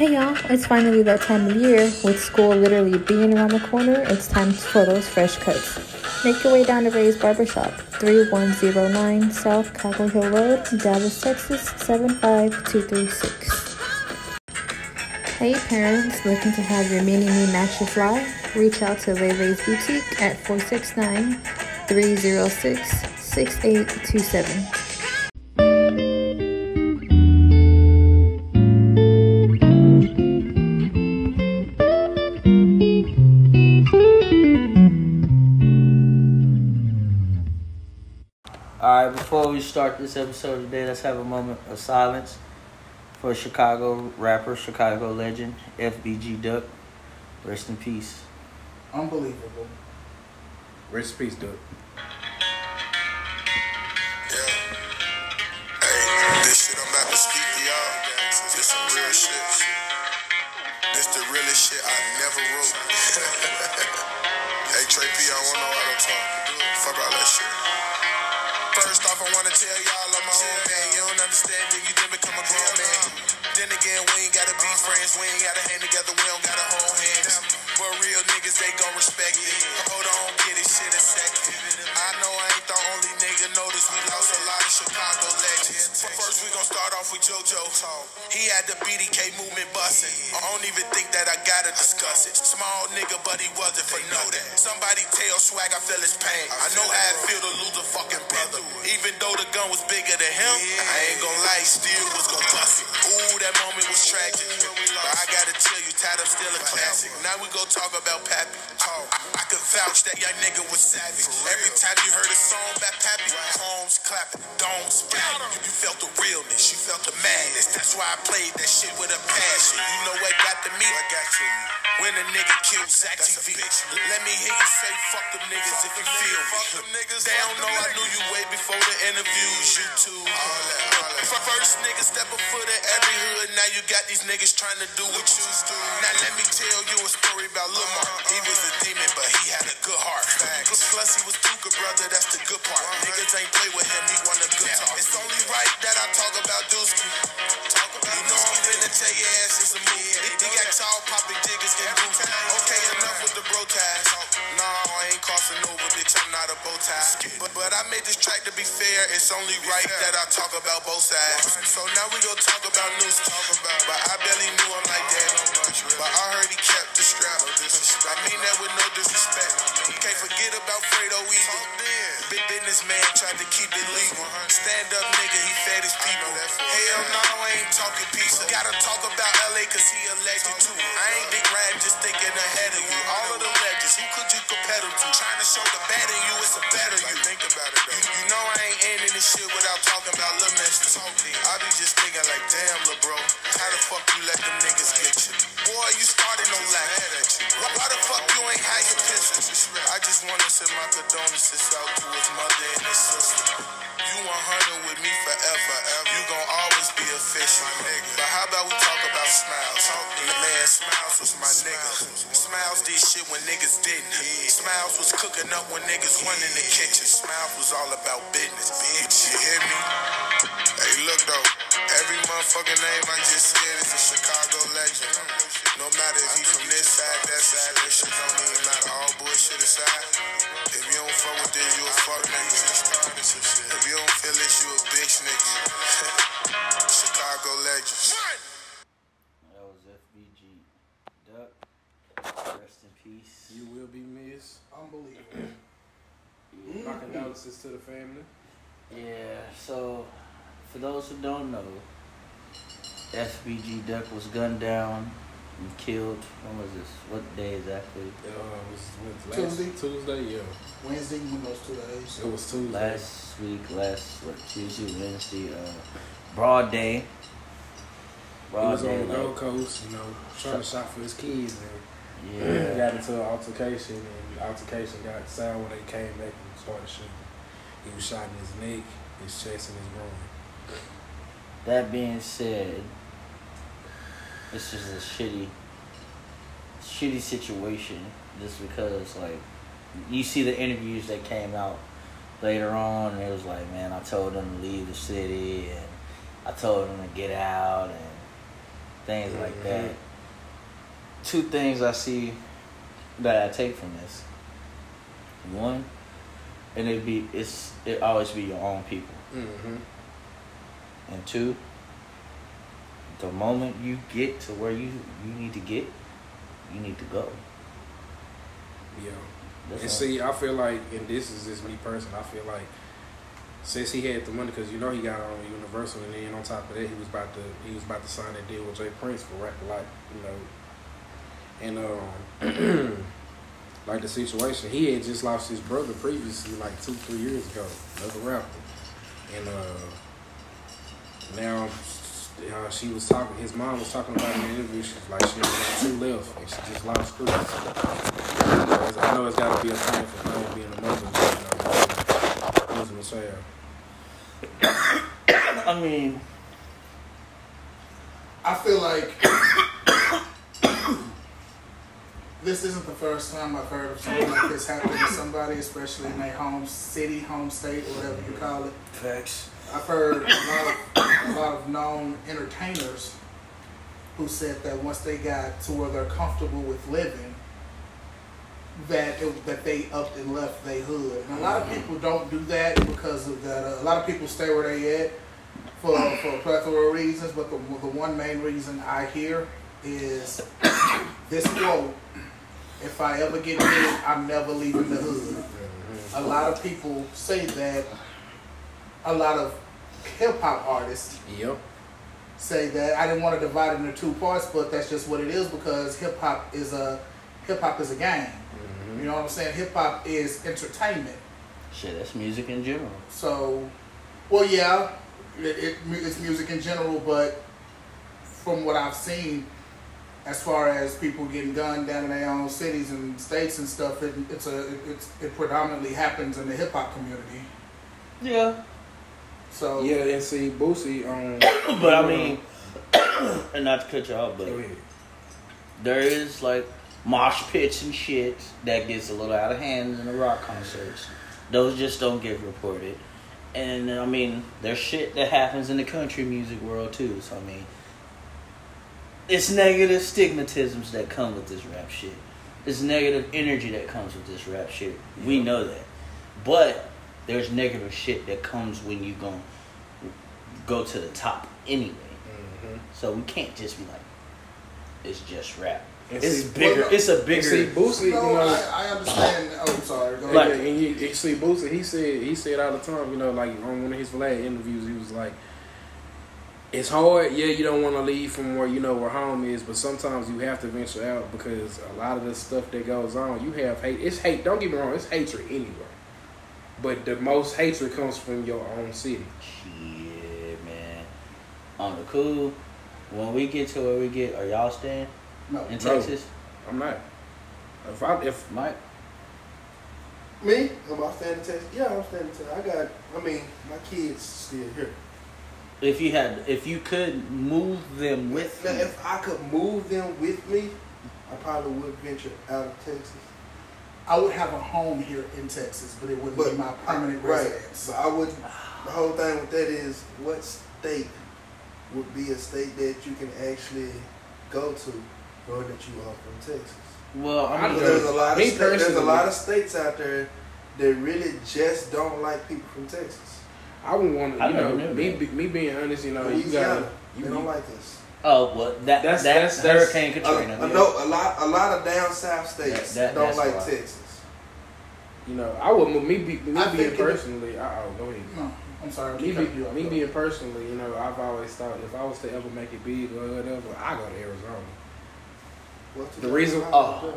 Hey y'all, it's finally that time of year. With school literally being around the corner, it's time for those fresh cuts. Make your way down to Ray's Barbershop, 3109 South Cockrell Hill Road, Dallas, Texas 75236. Hey parents, looking to have your mini me match your fly? Reach out to Ray Ray's Boutique at 469 306 6827. Right, before we start this episode today, let's have a moment of silence for Chicago rapper, Chicago legend, FBG Duck. Rest in peace. Unbelievable. Rest in peace, Duck. I wanna tell y'all I'm my home man. You don't understand, then you didn't become a grown man. Then again, we ain't gotta be friends. We ain't gotta hang together. We don't gotta hold hands. But real niggas, they gon' respect it. Hold on, get this shit a second. I know I ain't the only nigga. Notice we lost a lot of Chicago legends. First, we gon' start off with JoJo. He had the BDK movement bustin'. I don't even think that I gotta discuss it. Small nigga, but he wasn't for know that. Somebody tell Swag I feel his pain. I know how it feel to lose a fucking brother. Even though the gun was bigger than him, I ain't gon' lie, still was gon' bust it. Ooh, that moment was tragic. But I gotta tell you, Tied Up still a classic. Now we gon' talk about Pappy. I, I can vouch that young nigga was savage. Every time you heard a song about Pappy, homes clapping, domes splatting. You, you felt the realness, you felt the madness. That's why I played that shit with a passion. You know what got to me? What got you? When a nigga killed Zack TV. Let me hear you say fuck them niggas if you feel me. They don't know I knew you way before the interviews, you too. First nigga step a foot in every hood. Now you got these niggas trying to do what you do. Now let me tell you a story about Lil Mark. He was a demon, but he had a good heart. Plus he was too good, brother. That's the good part. Niggas ain't play with him. He want a good talk. It's only right that I talk about Dusky. You know I'm finna tell your ass it's a movie. He, he got tall, popping jiggers, get goofy. Okay, enough with the bro ties. No, I ain't crossing over, bitch. I'm not a bow tie. But, but I made this track to be fair. It's only right that I talk about both sides. So now we gon' talk about news. Talk about, but I barely knew him like that. But I heard he kept the strap. I mean that with no disrespect. You can't forget about Fredo either. Big businessman tried to keep it legal. Stand up nigga, he fed his people. Hell no, I ain't talking pizza. Gotta talk about LA cause he a legend too. I ain't Big Rad just thinking ahead of you. All of the legends, who could you compare them to? Trying to show the bad in you, it's a better you. Think about it though. You, know I ain't ending this shit without talking about Lil Mister. I be just thinking like, damn, lil bro, how the fuck you let them niggas get you? Boy, you started no lack. Why, why the fuck you ain't had your pistol? I just wanna send my condolences out to his mother and his sister. You 100 with me forever. You gon' always be official. But how about we talk about Smiles? Man, Smiles was my nigga. Smiles did shit when niggas didn't. Smiles was cooking up when niggas went in the kitchen. Smiles was all about business, bitch. You hear me? Hey, look though. Every motherfucking name I just said is a Chicago legend. No matter if he from this side, that side, this shit don't even matter. All bullshit aside. If you don't fuck with this, you a fuck nigga. If you don't feel this, you a bitch nigga. Chicago legends. That was FBG Duck. Rest in peace. You will be missed. Unbelievable. Mm-hmm. My condolences to the family. Yeah, so for those who don't know, FBG Duck was gunned down and killed. When was this? What day exactly? Uh, it was what, last Tuesday? Tuesday, yeah. Wednesday, you know, two days. It was Tuesday. Last week, last what Tuesday, Wednesday, uh, broad day. he Broad was on the daylight. Gold Coast, you know, trying to shop for his kids, and Yeah. got into an altercation, and the altercation got sound when they came back and started shooting. He was shot in his neck, his chest, and his groin. That being said, this is a shitty, shitty situation. Just because, like, you see the interviews that came out later on, and it was like, man, I told them to leave the city, and I told them to get out, and things like Mhm. that. Two things I see that I take from this. One, and it be it's it always be your own people. Mm-hmm. And two, the moment you get to where you you need to get, you need to go. Yeah. That's And see, I feel like, and this is just me personally, I feel like since he had the money, because you know he got on Universal, and then on top of that, he was about to he was about to sign that deal with Jay Prince for rap like you know, and um, like the situation, he had just lost his brother previously, like two three years ago, another rapper, and uh, now. Uh, she was talking. His mom was talking about in the interview. She's like she only got two left, and she just lost Chris. I know it's got to be a thing for her being a mother, but, you know, losing a child. I mean, I feel like this isn't the first time I've heard of something like this happening to somebody, especially in their home city, home state, or whatever you call it. facts. I've heard a lot of a lot of known entertainers who said that once they got to where they're comfortable with living, that it, that they upped and left their hood. And a lot of people don't do that because of that. Uh, a lot of people stay where they at for for a plethora of reasons, but the the one main reason I hear is this quote: "If I ever get big, I'm never leaving the hood." A lot of people say that. A lot of hip hop artists Yep. say that. I didn't want to divide it into two parts, but that's just what it is because hip hop is a hip hop is a game. Mm-hmm. You know what I'm saying? Hip hop is entertainment. Shit, that's music in general. So, well, yeah, it, it, it's music in general, but from what I've seen, as far as people getting gunned down in their own cities and states and stuff, it, it's a it, it's, it predominantly happens in the hip hop community. Yeah. So Yeah, and see, Boosie, um, But I mean, and not to cut you off, but there is like mosh pits and shit that gets a little out of hand in the rock concerts. Those just don't get reported. And I mean, there's shit that happens in the country music world too. So I mean, it's negative stigmatisms that come with this rap shit. It's negative energy that comes with this rap shit. We know that. But there's negative shit that comes when you gon' go to the top anyway. Mm-hmm. So we can't just be like, it's just rap. And It's see, bigger. well, it's a bigger. see, Boosie, you know, I, I understand. Oh, sorry. Go Like- ahead. and, and you, you see, Boosie, he said, he said all the time, you know, like on one of his last interviews, he was like, it's hard, yeah, you don't want to leave from where you know where home is, but sometimes you have to venture out because a lot of the stuff that goes on, you have hate. It's hate. Don't get me wrong, it's hatred anywhere, but the most hatred comes from your own city. Shit, man. On the cool, when we get to where we get, are y'all staying No. in No. Texas? I'm not. If I if Mike? Me? Am I staying in Texas? Yeah, I'm staying in Texas. I got, I mean, my kids still here. If you had, if you could move them with Now, you, if I could move them with me, I probably would venture out of Texas. I would have a home here in Texas, but it wouldn't be my permanent right. residence. But I would, the whole thing with that is what state would be a state that you can actually go to knowing that you are from Texas? well, I I mean, Because there's a lot of sta- there's a lot of states out there that really just don't like people from Texas. I would want to, I you know, me that. be- me being honest, you know, you Louisiana, got they you don't like us. oh, well, that That's- that's, that's- that's- Hurricane A, Katrina. a, no, a lot a lot of down south states That- that- don't like why. Texas. You know, I would me be me I being personally. I, oh, go ahead. No, I'm sorry. I Me, be, you off. me being personally, you know, I've always thought if I was to ever make it big or whatever, I go to Arizona. What's The reason- oh.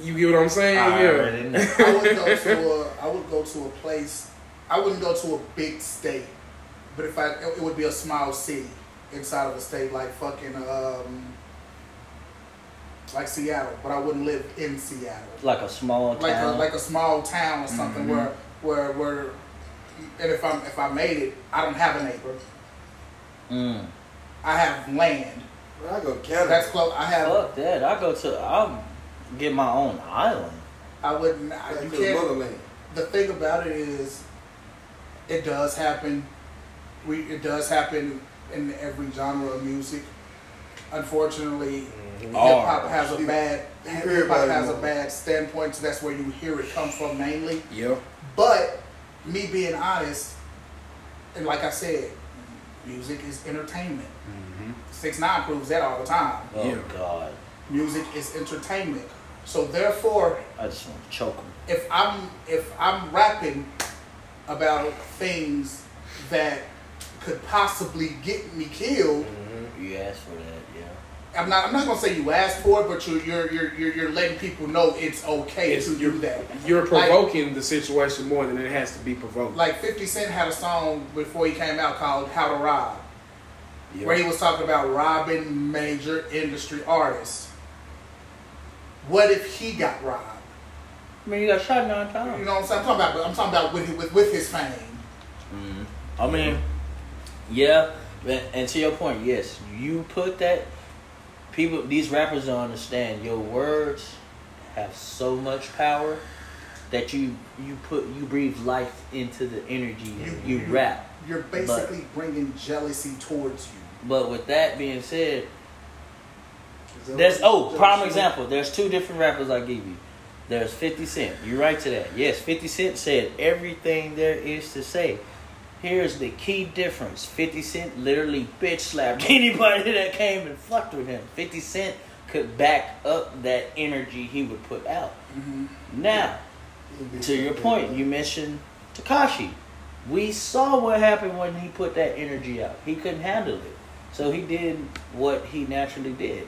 You get what I'm saying? I yeah. already know. I would go to a. I would go to a place. I wouldn't go to a big state, but if I, it would be a small city inside of a state like fucking um, like Seattle. But I wouldn't live in Seattle. like a small Like a, town. like a small town or something Mhm. where where where. And if I'm if I made it, I don't have a neighbor. mm. I have land. Well, I go to Canada. That's close. I have. Fuck that. I go to. I'll get my own island. I wouldn't. I, Back you to the can't. motherland. the thing about it is, it does happen. We it does happen in every genre of music. unfortunately, Hip Oh. hop has a bad hip hop has a bad standpoint. So that's where you hear it come from mainly. Yeah. But me being honest, and like I said, music is entertainment. Mm-hmm. Six Nine proves that all the time. Oh Yeah. God, Music is entertainment. So therefore, I just want to choke him. if I'm if I'm rapping about things that could possibly get me killed, Mm-hmm. You asked for that, yeah. I'm not I'm not gonna say you asked for it, but you're you're you're you're, you're letting people know it's okay It's- to do that. You're provoking the situation more than it has to be provoked. Like 50 Cent had a song before he came out called How to Rob, Yeah. where he was talking about robbing major industry artists. What if he got robbed? I mean, you got shot nine times. You know what I'm saying? I'm talking about I'm talking about with with, with his fame. Mm. I mean, yeah, and, and to your point, yes, you put that. People, these rappers don't understand. Your words have so much power that you you put you breathe life into the energy You- you, you- rap. You're basically bringing jealousy towards you. But with that being said, that There's oh, prime example. There's two different rappers I give you. There's 50 Cent. You're right to that. Yes, 50 Cent said everything there is to say. Here's the key difference. 50 Cent literally bitch slapped anybody that came and fucked with him. 50 Cent could back up that energy he would put out. Now, It'd be to your point, you mentioned Tekashi. We saw what happened when he put that energy out. He couldn't handle it. So he did what he naturally did.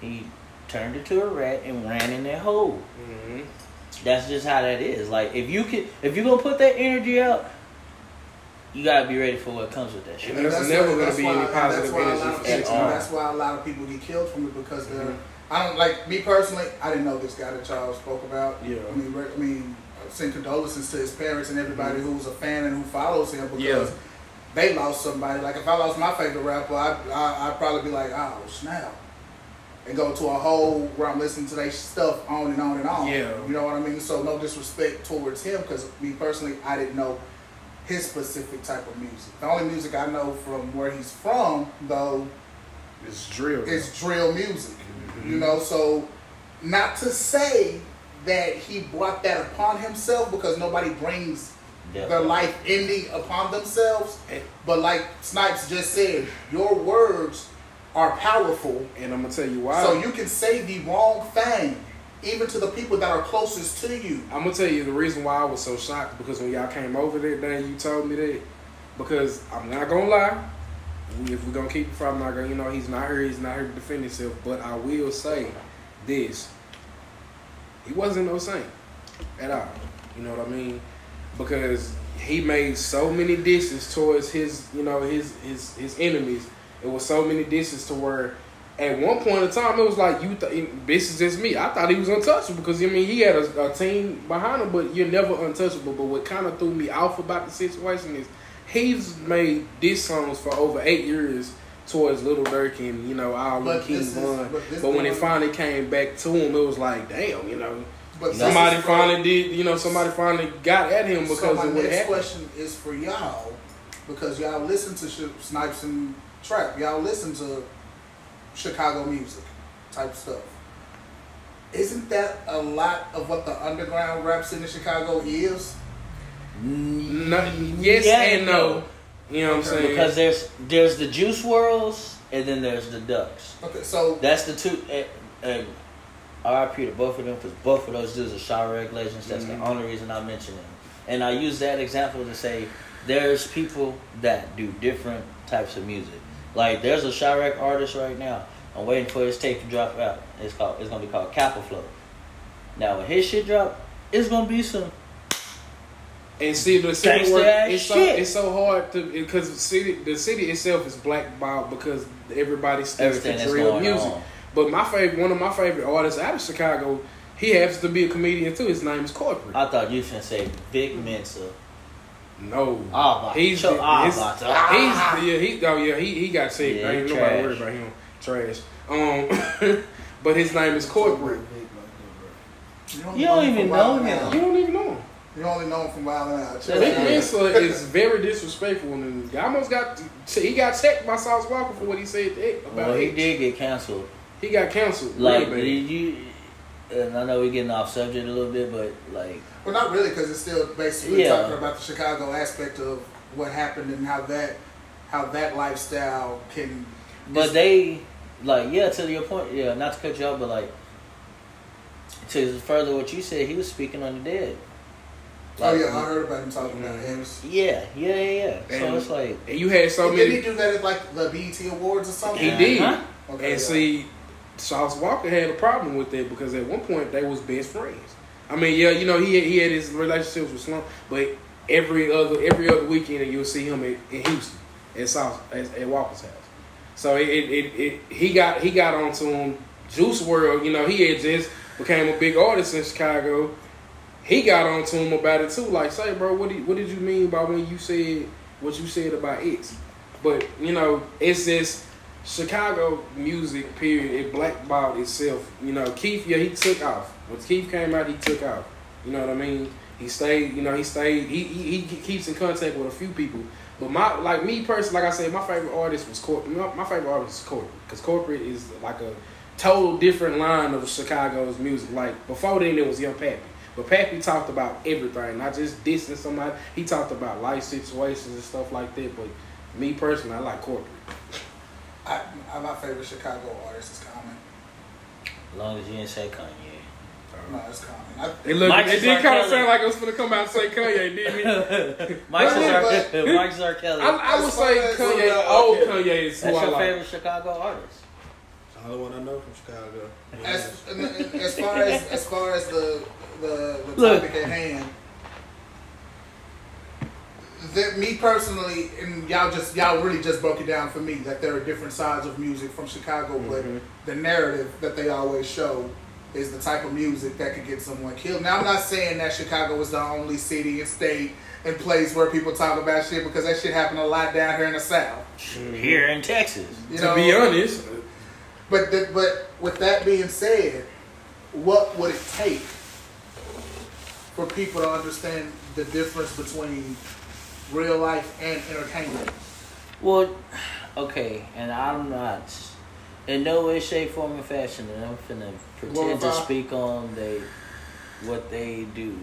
He turned into a rat and ran in that hole. Mhm. That's just how that is. Like if you can if you're gonna put that energy out, you gotta be ready for what comes with that shit. And there's never gonna that's be why- any positive that's why a energy for at people- all. That's why a lot of people get killed from it because they're. Mhm. I don't like me personally. I didn't know this guy that y'all spoke about. Yeah. I mean, re- I mean, send condolences to his parents and everybody Mhm. who's a fan and who follows him because Yeah. they lost somebody. Like if I lost my favorite rapper, I, I I'd probably be like, oh snap, and go to a hole where I'm listening to their stuff on and on and on. Yeah. You know what I mean? So no disrespect towards him because me personally, I didn't know his specific type of music. The only music I know from where he's from, though, It's drill. is drill music. Mhm. You know, so not to say that he brought that upon himself because nobody brings their life ending upon themselves. But like Snipes just said, your words are powerful. And I'm gonna tell you why. So you can say the wrong thing, even to the people that are closest to you. I'm gonna tell you the reason why I was so shocked because when y'all came over that day, you told me that because I'm not gonna lie. If we're gonna keep it from, not gonna, you know, he's not here. He's not here to defend himself. But I will say this: he wasn't no saint at all. You know what I mean? Because he made so many dishes towards his, you know, his his his enemies. It was so many dishes to where at one point in time, it was like you. Th- this is just me. I thought he was untouchable because I mean he had a, a team behind him, but you're never untouchable. But what kind of threw me off about the situation is he's made diss songs for over eight years towards Lil Durk and you know all But the King Von. but But when it finally came back to him, it was like damn, you know. But Somebody is for- finally did, you know, somebody finally got at him because so my of what next happened. question is for y'all, because y'all listen to Snipes and Trap. Y'all listen to Chicago music type stuff. Isn't that a lot of what the underground rap scene in Chicago is? No, yes Yeah and no. You know what I'm saying? Because there's there's the Juice WRLDs and then there's the Ducks. Okay, so That's the two. And, and RIP to both of them because both of those dudes are Chiraq legends. That's Mhm. the only reason I mention them. And I use that example to say there's people that do different types of music. Like there's a Chiraq artist right now. I'm waiting for his tape to drop out. It's called. It's gonna be called Kappa Flow. Now when his shit drop, it's gonna be some. And see the city work, it's so shit. it's so hard to because the city the city itself is blackballed because everybody stands Everything that's music. on. But my favorite, one of my favorite artists out of Chicago, he happens to be a comedian too. His name is Corporate. I thought you should say Vic Mensa. No, Ah, about he's to choke- ah, he's, about he's yeah he oh yeah he he got sick. Yeah, I ain't nobody trash. worried about him. Trash. Um, but his name is Corporate. you You don't even know him. him. You don't even know him. You only know him from Wild 'N Out. Yeah. Vic Mensa is very disrespectful, and he almost got he got checked by Sauce Walka for what he said about Well, he X. did get canceled. He got canceled. Like, really did you? And I know we're getting off subject a little bit, but like, Well, not really, because it's still basically Yeah. talking about the Chicago aspect of what happened and how that how that lifestyle can. but they, like, yeah, to your point, yeah, not to cut you off, but like, to further what you said, he was speaking on the dead. Oh yeah, I heard about him talking about Mhm. X. Yeah, yeah, yeah, yeah. So it's like, And you had so Did many. he do that at like the BET Awards or something? He did. Uh-huh. Okay, And yeah. see, Sauce Walka had a problem with that because at one point they was best friends. I mean, yeah, you know, he had, he had his relationships with Slum, but every other every other weekend you'll see him at, in Houston at Sauce at, at Walka's house. So it, it, it, it he got he got onto him. Juice WRLD, you know, he had just became a big artist in Chicago. He got onto him about it too. Like, say, bro, what did what did you mean by when you said what you said about X? But you know, it's just Chicago music. Period. It blackballed itself. You know, Keef. Yeah, he took off. When Keef came out, he took off. You know what I mean? He stayed. You know, he stayed. He he, he keeps in contact with a few people. But my like me personally, like I said, my favorite artist was corporate. My, favorite artist is corporate because corporate is like a total different line of Chicago's music. Like before then, it was Young Pappy. But Pappy talked about everything, not just dissing somebody. He talked about life situations and stuff like that. But me personally, I like corporate. I, I, my favorite Chicago artist is Common. as long as you didn't say Kanye. No, it's Common. I, It looked, Mike it did kind of sound like it was gonna come out and say Kanye, didn't it? Mike But- Zar- Mike Zarkelli. I, I would say as- Kanye, uh, old okay. Kanye is who That's I your like. favorite Chicago artist. the only one I know from Chicago. as, and- and as far as as far as the the, the Look. topic at hand, that me personally, and y'all just y'all really just broke it down for me that there are different sides of music from Chicago, but mm-hmm. the narrative that they always show is the type of music that could get someone killed. Now I'm not saying that Chicago is the only city and state and place where people talk about shit because that shit happened a lot down here in the South. Mm-hmm. Here in Texas. You to know, be honest, But the, but with that being said, what would it take for people to understand the difference between real life and entertainment? Well, okay, and I'm not in no way, shape, form, or fashion, and I'm finna pretend to Glorify. speak on they what they do,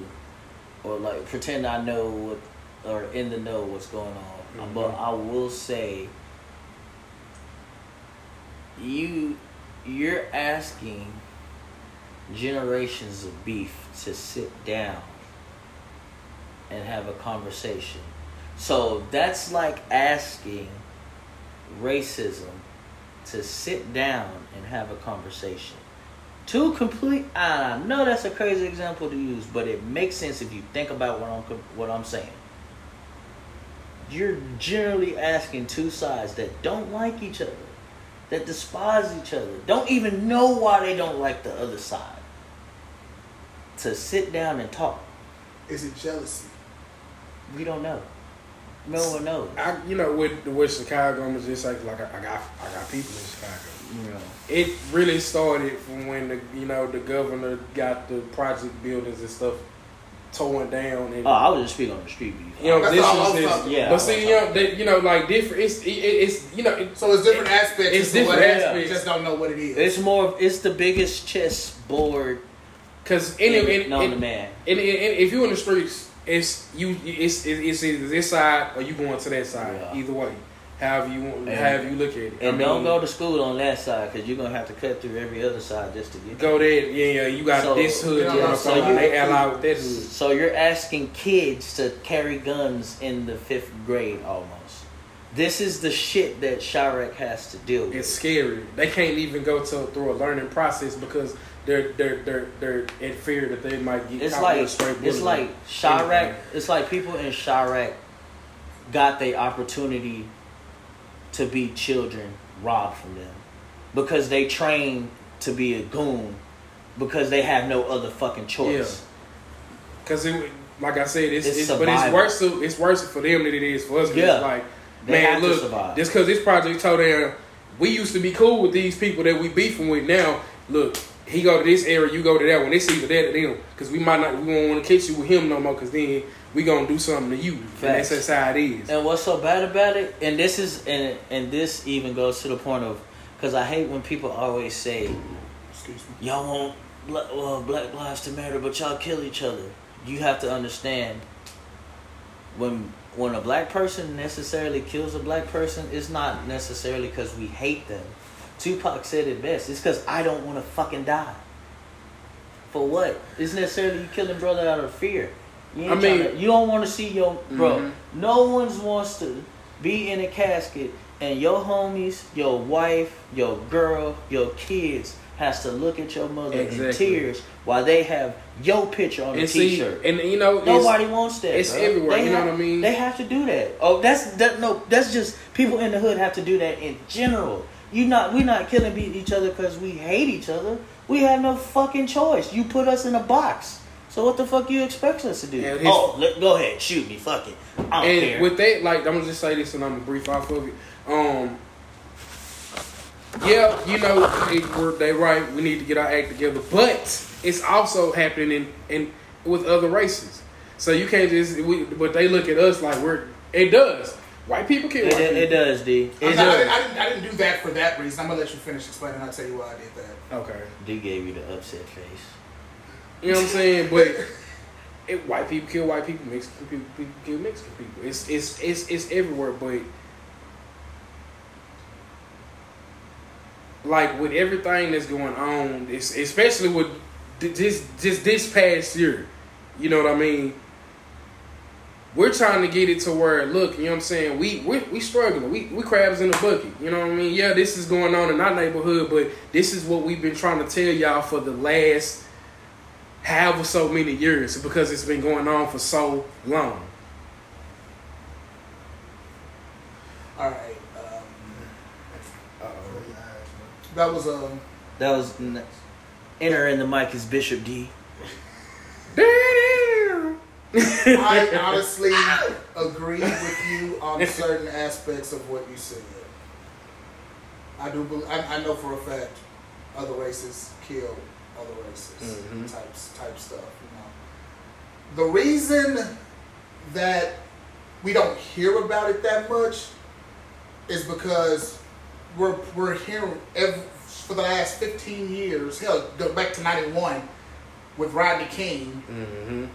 or like pretend I know what or in the know what's going on. Mm-hmm. But I will say, you you're asking generations of beef to sit down and have a conversation. So that's like asking racism to sit down and have a conversation. Two complete. I know that's a crazy example to use, but it makes sense if you think about what I'm what I'm saying. You're generally asking two sides that don't like each other, that despise each other, don't even know why they don't like the other side, to sit down and talk. Is it jealousy? We don't know. No one knows. I, you know, with the with Chicago, I'm just like, like I, I got I got people in Chicago. You know. It really started from when the you know the governor got the project buildings and stuff torn down and Oh, I was just speaking on the street beef. you know That's this all was I'm his, Yeah, but see you know they, you know like different it's it, it's you know it, So it's different aspects. It's to what different aspects. You just don't know what it is. It's more. of- It's the biggest chessboard because any known any, to man. And, and, and if you're in the streets, it's you. It's it's either this side or you going to that side. Yeah. Either way, however you want, And- however you look at it. And I don't go to school on that side because you're gonna have to cut through every other side just to get. Go there. Yeah, yeah. You got So- this hood. Yeah, you know, so so you- they ally with that hood. Mm. So you're asking kids to carry guns in the fifth grade almost. This is the shit that Chiraq has to deal with. It's scary. They can't even go to through a learning process because they're they're they're they're in fear that they might get. It's like it's like Chiraq. It's like people in Chiraq got the opportunity to be children robbed from them because they trained to be a goon because they have no other fucking choice. Because it, like I said, it's, It's it's, but it's worse. To, it's worse for them than it is for us. Yeah. It's like, They man, look, just because this project told them we used to be cool with these people that we beefing with now. Look, he go to this area, you go to that one. It's either that or them. Because we might not, we won't want to catch you with him no more. Because then we gonna do something to you. And that's, that's how it is. And what's so bad about it? And this is and and this even goes to the point of because I hate when people always say Excuse me. y'all want black, well, black lives to matter, but y'all kill each other. You have to understand when when a black person necessarily kills a black person, it's not necessarily because we hate them. Tupac said it best. It's because I don't want to fucking die. For what? It's necessarily you killing brother out of fear. You I mean- tryna- you don't want to see your bro. Mhm. No one's wants to be in a casket and your homies, your wife, your girl, your kids has to look at your mother in tears while they have your picture on a And see, t-shirt. and you know, Nobody wants that. it's bro. everywhere, They you know what I mean? They have to do that. Oh, that's that. No, that's just people in the hood have to do that in general. You not we not killing each other because we hate each other. We have no fucking choice. You put us in a box. So what the fuck you expect us to do? And his- oh, let, go ahead, shoot me. Fuck it. I don't and care. with that, like I'm gonna just say this, and I'm gonna brief off of it. Um, yeah, you know, they, we're, they right. We need to get our act together, but it's also happening in, in with other races. So you can't just. We, but they look at us like we're. It does. White people kill it, white it, people. it does, D. I'm It not- I, does. didn't, I, didn't, I didn't do that for that reason. I'm gonna let you finish explaining. I'll tell you why I did that. Okay. D gave you the upset face. You know what I'm saying? But it, white people kill white people, Mexican people, people kill Mexican people. It's it's it's it's everywhere. But like with everything that's going on, it's especially with th- this just this past year. You know what I mean? We're trying to get it to where look, you know what I'm saying? We we we struggling. We we crabs in the bucket. You know what I mean? Yeah, this is going on in our neighborhood, but this is what we've been trying to tell y'all for the last half however so many years because it's been going on for so long. All right. Um, that was um. That was n- enter in the mic is Bishop D. I honestly agree with you on certain aspects of what you said. I do. bel I, I know for a fact other races kill other races. Mhm. Types type stuff. You know. The reason that we don't hear about it that much is because we're we're hearing every, for the last fifteen years. Hell, go back to ninety one with Rodney King Mm-hmm.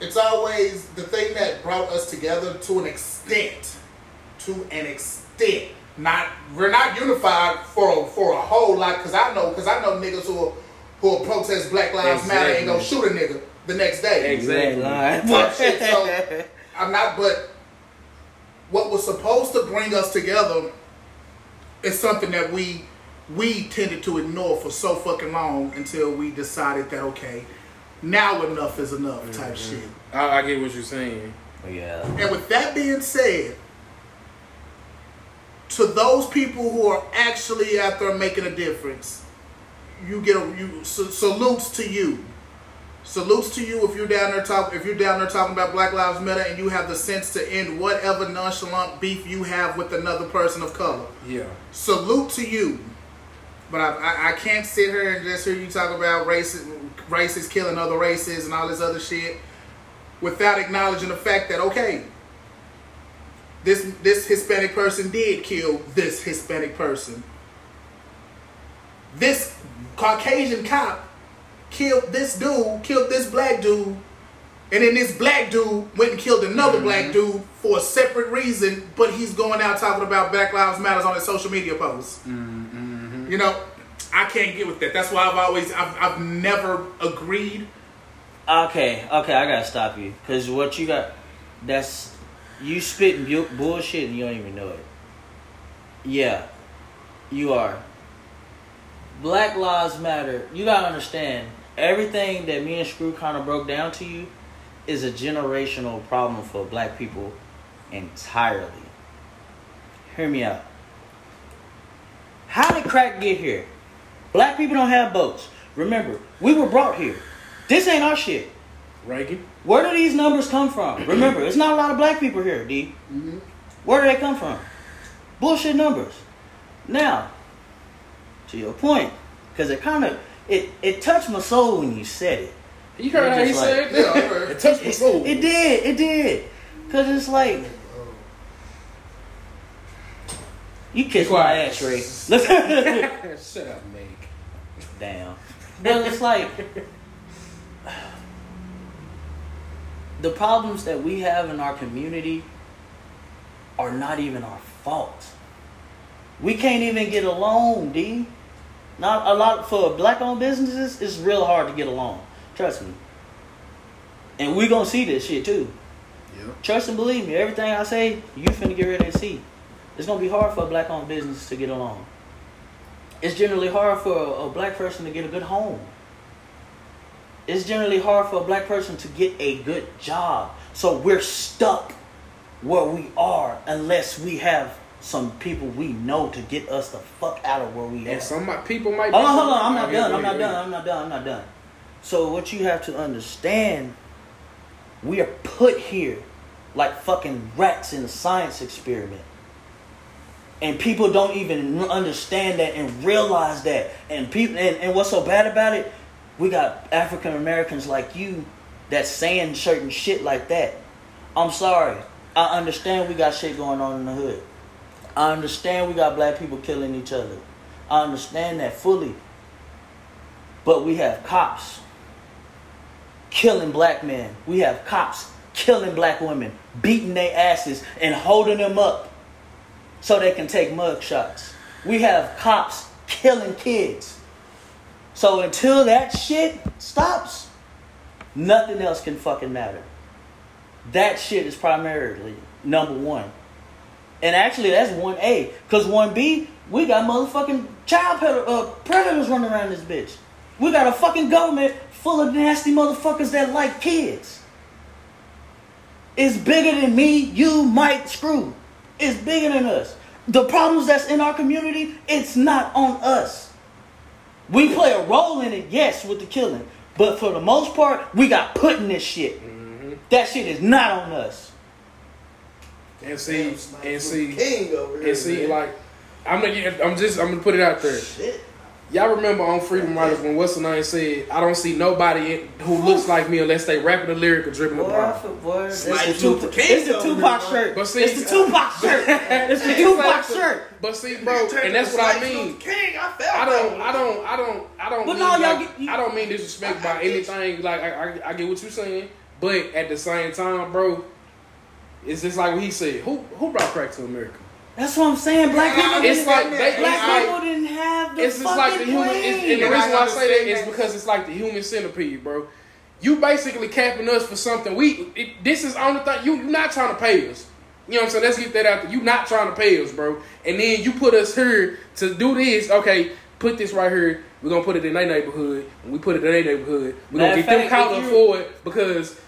It's always the thing that brought us together to an extent. To an extent. Not we're not unified for a, for a whole lot because I know because I know niggas who will, who will protest Black Lives Matter and go shoot a nigga the next day. Exactly. You ain't lying. Type shit, so- I'm not, but what was supposed to bring us together is something that we we tended to ignore for so fucking long until we decided that okay, now enough is enough type mm-hmm. shit. I, I get what you're saying. yeah. And with that being said, to those people who are actually out there making a difference, you get a you sa- salutes to you. Salutes to you if you're down there talk if you're down there talking about Black Lives Matter and you have the sense to end whatever nonchalant beef you have with another person of color. Yeah. Salute to you. But I, I, I can't sit here and just hear you talk about races, races killing other races and all this other shit without acknowledging the fact that okay, this this Hispanic person did kill this Hispanic person. This Caucasian cop killed this dude, killed this black dude, and then this black dude went and killed another black mm-hmm. dude for a separate reason, but he's going out talking about Black Lives Matters on his social media posts. Mm-hmm. You know, I can't get with that. That's why I've always, I've, I've never agreed. Okay, okay, I gotta stop you because what you got, that's you spitting bu- bullshit and you don't even know it. Yeah, you are. Black Lives Matter. You gotta understand everything that me and Screw kind of broke down to you is a generational problem for black people entirely. Hear me out. How did crack get here? Black people don't have boats. Remember, we were brought here. This ain't our shit. Reagan. Where do these numbers come from? Remember, it's not a lot of black people here, D. Mm-hmm. Where do they come from? Bullshit numbers. Now, to your point, because it kind of it it touched my soul when you said it. You heard how he like- said it. Yeah, I that? heard. It touched my soul. It did, it did. Cause it's like you kiss my ass, Ray. Shut up, Meg. damn. But it's like the problems that we have in our community are not even our fault. We can't even get along, D. Not a lot for black owned businesses, it's real hard to get along. Trust me. And we gonna see this shit too. Yep. Trust and believe me, everything I say, you finna get ready to see. It's gonna be hard for a black owned business to get along. It's generally hard for a, a black person to get a good home. It's generally hard for a black person to get a good job. So we're stuck where we are unless we have some people we know to get us the fuck out of where we are. And some people might. Hold on, hold on. I'm not done. I'm not done. I'm not done. I'm not done. So what you have to understand, we are put here like fucking rats in a science experiment. And people don't even understand that and realize that. And people and, and what's so bad about it, we got African Americans like you that's saying certain shit like that. I'm sorry. I understand we got shit going on in the hood. I understand we got black people killing each other. I understand that fully. But we have cops killing black men. We have cops killing black women, beating their asses and holding them up so they can take mug shots. We have cops killing kids. So until that shit stops, nothing else can fucking matter. That shit is primarily number one. And actually, that's 1A. Because 1B, we got motherfucking child ped- uh, predators running around this bitch. We got a fucking government full of nasty motherfuckers that like kids. It's bigger than me, you, Mike, Screw. It's bigger than us. The problems that's in our community, it's not on us. We play a role in it, yes, with the killing. But for the most part, we got put in this shit. Mm-hmm. That shit is not on us. And see, and see, King over here. and see, man. like, I'm gonna, I'm just, I'm gonna put it out there. shit. Y'all remember on Freedom Writers when what's the name said, "I don't see nobody who looks like me unless they rapping a lyric or dripping a Boy, I ball." it's the, Snipe Tupac, Tupac King it's the over Tupac shirt. But see- it's the Tupac shirt. It's the Tupac shirt. But see, bro, and that's what I mean. King, I felt I don't. I don't, I don't, I don't. But mean no, y'all get- you- I don't mean disrespect I- by I you. anything. Like I, I, I get what you're saying, but at the same time, bro, it's just like what he said. Who, who brought crack to America? That's what I'm saying. Black people, It's didn't, like they, black it's like people didn't have the it's just fucking like the human. It's, and the. And reason I I say that understand is that. because it's like the human centipede, bro. You basically capping us for something. We it, this is the only thing you you not trying to pay us. You know what I'm saying? Let's get that out there. You not trying to pay us, bro. And then you put us here to do this. Okay, put this right here. We're gonna put it in their neighborhood. When we put it in their neighborhood, we're gonna Matter get them of caught up for it because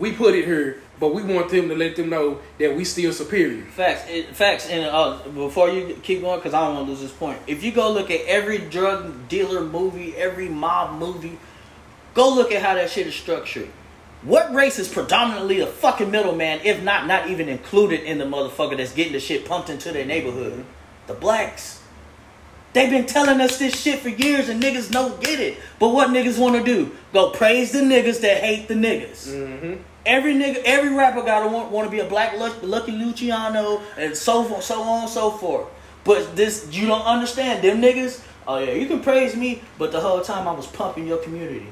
we put it here. But we want them to let them know that we still superior. Facts, it, facts, and uh, before you keep going, because I don't want to lose this point. If you go look at every drug dealer movie, every mob movie, go look at how that shit is structured. What race is predominantly the fucking middleman, if not not even included in the motherfucker that's getting the shit pumped into their neighborhood? The blacks. They've been telling us this shit for years, and niggas don't get it. But what niggas want to do? Go praise the niggas that hate the niggas. Mm-hmm. Every nigga, every rapper gotta want, want to be a black Luck- Lucky Luciano and so forth, so on and so forth. But this, you don't understand. Them niggas, oh yeah, you can praise me, but the whole time I was pumping your community.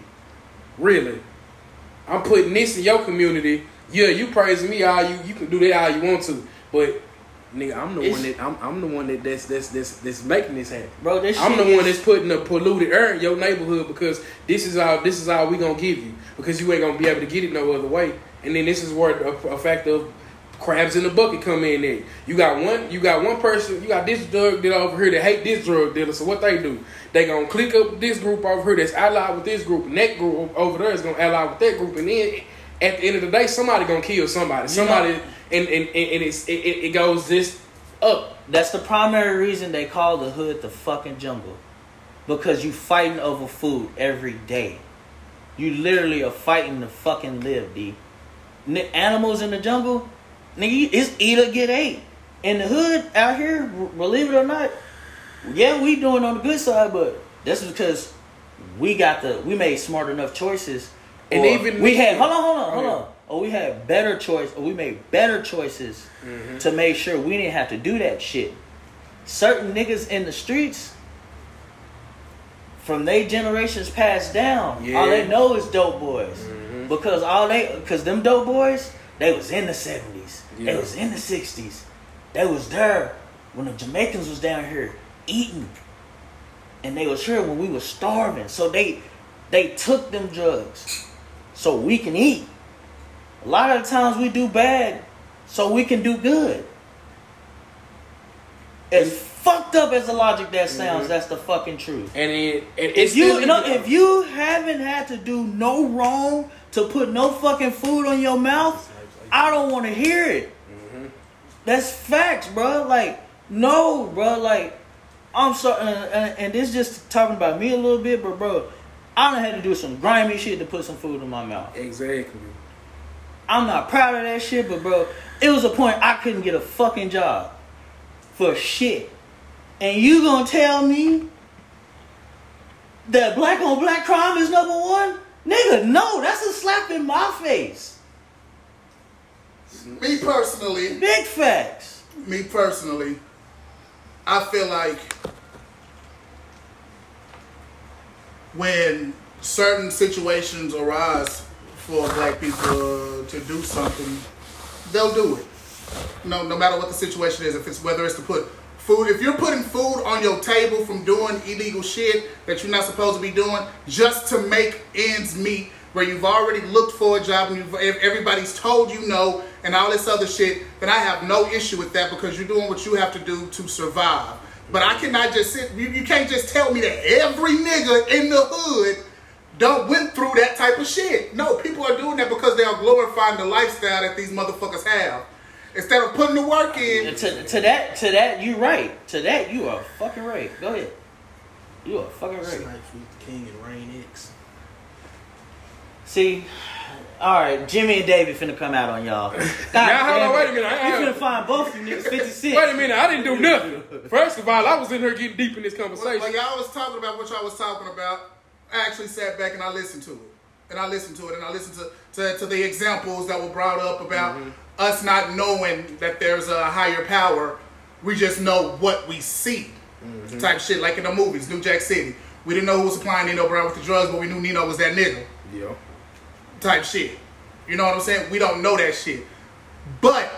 Really. I'm putting this in your community. Yeah, you praising me all you you can do that all you want to. But nigga, I'm the It's- one that I'm, I'm the one that that's that's that's, that's making this happen. Bro, this I'm the one that's putting the polluted air in your neighborhood because this is all this is all we gonna give you because you ain't gonna be able to get it no other way. And then this is where a, a fact of crabs in the bucket come in there. You got one you got one person, you got this drug dealer over here that hate this drug dealer. So what they do? They gonna click up this group over here that's allied with this group, and that group over there is gonna ally with that group, and then at the end of the day, somebody gonna kill somebody. Somebody, know- and, and, and, it's, it, it goes this up. That's the primary reason they call the hood the fucking jungle. Because you fighting over food every day. You literally are fighting to fucking live, D. N- animals in the jungle, nigga, it's eat or get ate. In the hood out here, believe it or not, yeah, we doing on the good side, but that's because we got the we made smart enough choices. And even we had hold on, hold on, hold on. Or we had better choice, or we made better choices Mm-hmm. to make sure we didn't have to do that shit. Certain niggas in the streets, from their generations passed down, all they know is dope boys. Mhm. Because all they, because them dope boys, they was in the seventies, they was in the sixties, they was there when the Jamaicans was down here eating, and they was here when we was starving. So they, they took them drugs, so we can eat. A lot of the times we do bad, so we can do good. As fucked up as the logic that sounds, Mhm. that's the fucking truth. And it, and If you, you know, if you haven't had to do no wrong to put no fucking food on your mouth, I don't want to hear it. Mhm. That's facts, bro. Like, no, bro. Like, I'm sorry, and, and, and this just talking about me a little bit, but bro, I don't had to do some grimy shit to put some food in my mouth. exactly. I'm not proud of that shit, but bro, it was a point I couldn't get a fucking job for shit. And you gonna tell me that black on black crime is number one? Nigga, no, that's a slap in my face. Me personally, Big facts. me personally, I feel like when certain situations arise for black people to do something, they'll do it. No, no matter what the situation is, if it's whether it's to put food, if you're putting food on your table from doing illegal shit that you're not supposed to be doing just to make ends meet, where you've already looked for a job and you've, everybody's told you no and all this other shit, then I have no issue with that because you're doing what you have to do to survive. But I cannot just sit. You, you can't just tell me that every nigga in the hood don't went through that type of shit. No, people are doing that because they are glorifying the lifestyle that these motherfuckers have. Instead of putting the work in, to, to that, to that, you right. To that, you are fucking right. Go ahead. You are fucking right. Snipes with the king and Rain X. See, all right, Jimmy and David finna come out on y'all. God Now, hold on, wait a minute. I- I- You finna find both of you niggas 56. Wait a minute, I didn't do nothing. First of all, I was in here getting deep in this Well, conversation. Like y'all was talking about what y'all was talking about. I actually sat back and I listened to it. And I listened to it and I listened to, to, to the examples that were brought up about mm-hmm. us not knowing that there's a higher power. We just know what we see. Mm-hmm. Type shit like in the movies, New Jack City. We didn't know who was supplying Nino Brown with the drugs, but we knew Nino was that nigga. Yeah. type shit. You know what I'm saying? We don't know that shit. But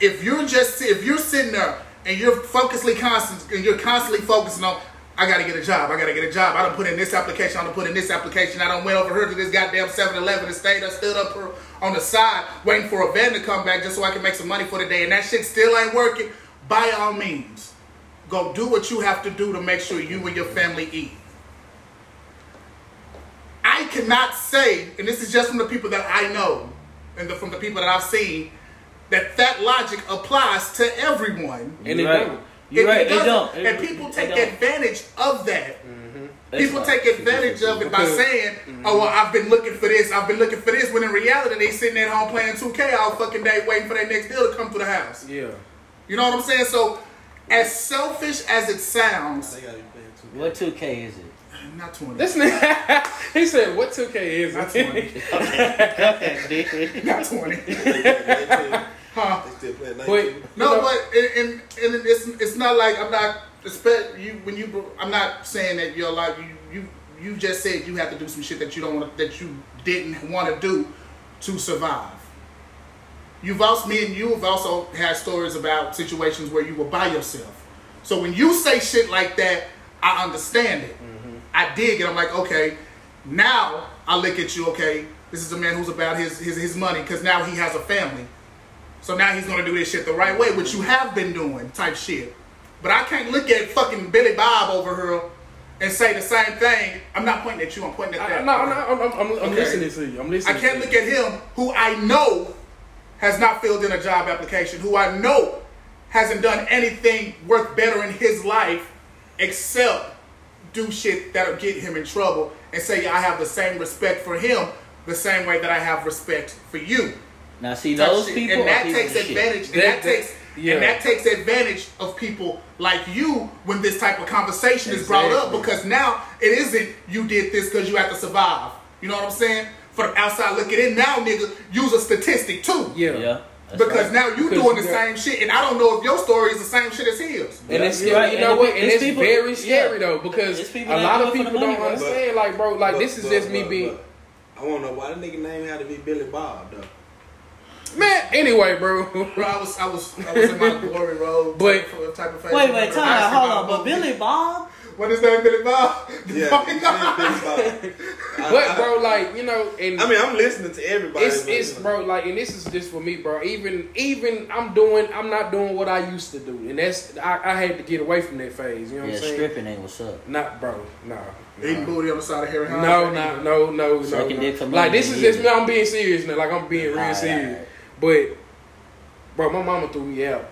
if you're just if you're sitting there and you're focusedly constant and you're constantly focusing on I gotta get a job, I gotta get a job. I don't put in this application, I don't put in this application. I don't went over here to this goddamn 7-Eleven and stayed up, stood up on the side waiting for a van to come back just so I can make some money for the day. And that shit still ain't working. By all means, go do what you have to do to make sure you and your family eat. I cannot say, and this is just from the people that I know and the, from the people that I've seen, that that logic applies to everyone. And it right. Don't. You It- right. it They doesn't. don't. And people take don't. advantage of that. Mm-hmm. That's People not- take advantage of it by Because- saying, mm-hmm. "Oh well, I've been looking for this. I've been looking for this." When in reality, they sitting at home playing 2K all fucking day, waiting for their next deal to come through the house. Yeah. You know what I'm saying? So, as selfish as it sounds, They gotta be playing two. What 2K is it? not 20, This nigga, he said, "What 2K is not it?" 20, Go ahead, not 20. They still Huh? playing Wait, 19. No, but and, and, and it's it's not like I'm not expect you when you I'm not saying that you're like you you you just said you have to do some shit that you don't want that you didn't want to do to survive. You've also me and you have also had stories about situations where you were by yourself. So when you say shit like that, I understand it. Mm-hmm. I dig it. I'm like, okay, now I look at you. Okay, this is a man who's about his his, his money because now he has a family. So now he's gonna do this shit the right way, which you have been doing, type shit. But I can't look at fucking Billy Bob over here and say the same thing. I'm not pointing at you. I'm pointing at I, that. no, I'm, I'm, I'm, I'm, Okay. listening to you. I'm listening. I can't look you. at him who I know has not filled in a job application, who I know hasn't done anything worth better in his life except do shit that'll get him in trouble and say I have the same respect for him the same way that I have respect for you. Now see those shit. people and that people takes of shit. advantage and That- that, that- takes Yeah. And that takes advantage of people like you when this type of conversation is brought up because now it isn't you did this because you have to survive. You know what I'm saying? For the outside looking in, now nigga, use a statistic too. Yeah. Yeah. that's Because right. now you Because doing the got- same shit, and I don't know if your story is the same shit as his. And it's you're right. you know And what? And it's people- very scary yeah. though because a lot of it for the people don't bro. understand. Like, bro, like But- this is but- just me but- being but I want to know why the nigga name had to be Billy Bob though. Man. Anyway, bro. Bro, I was, I was, I was in my glory road. But- type of, type of face. Wait, wait, time out. Hold on. But. Billy Bob? What is that, Billy Bob? Yeah, oh Billy Bob. But bro, like you know, and I mean, I'm listening to everybody. it's it's bro, like, and this is just for me, bro. Even even I'm doing, I'm not doing what I used to do, and that's I, I had to get away from that phase. You know what Yeah, I'm saying? stripping ain't what's up. Not, bro. No. Eating no. booty on the side of Harry Hines. No, no, no, no, no. Sucking no. dick for Like this is just me. I'm being serious now. Like I'm being real serious. But, bro, my mama threw me out.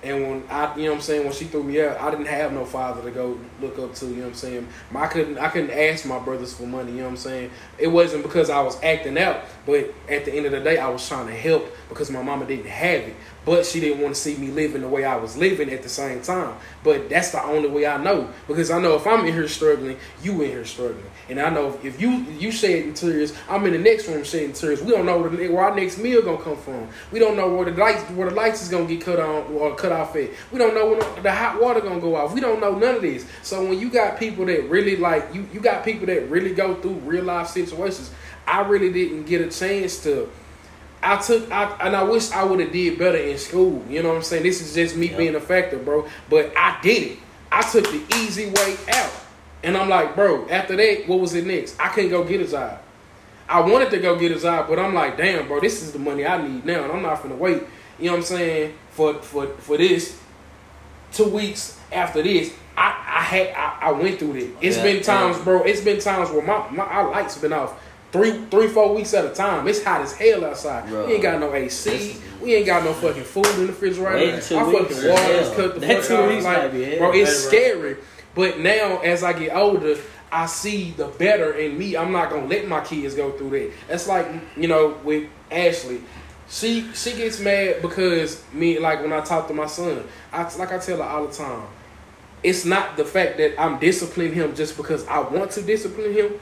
And when I, you know what I'm saying, when she threw me out, I didn't have no father to go look up to. You know what I'm saying? I couldn't, I couldn't ask my brothers for money. You know what I'm saying? It wasn't because I was acting out, but at the end of the day, I was trying to help because my mama didn't have it, but she didn't want to see me living the way I was living at the same time. But that's the only way I know because I know if I'm in here struggling, you in here struggling, and I know if you you shedding tears, I'm in the next room shedding tears. We don't know where, our next meal gonna come from. We don't know where the lights where the lights is gonna get cut on or cut off at. We don't know when the hot water gonna go off. We don't know none of this. So when you got people that really like you, you got people that really go through real life situations. I really didn't get a chance to. I took, I, and I wish I would have did better in school. You know what I'm saying? This is just me Yeah. being a factor, bro. But I did it. I took the easy way out, and I'm like, bro. After that, what was it next? I couldn't go get a job. I wanted to go get a job, but I'm like, damn, bro, this is the money I need now, and I'm not gonna wait. You know what I'm saying? For for for this, two weeks after this, I I had I, I went through it. It's Yeah, been times, yeah. bro. It's been times where my my our lights been off. Three, three, four weeks at a time. It's hot as hell outside. Bro. We ain't got no AC. We ain't got no fucking food in the refrigerator. Our fucking water is the That fuck two weeks Like, might be hell. bro, it's right. scary. But now, as I get older, I see the better in me. I'm not gonna let my kids go through that. That's like you know with Ashley. She she gets mad because me like when I talk to my son. I like I tell her all the time. It's not the fact that I'm disciplining him just because I want to discipline him,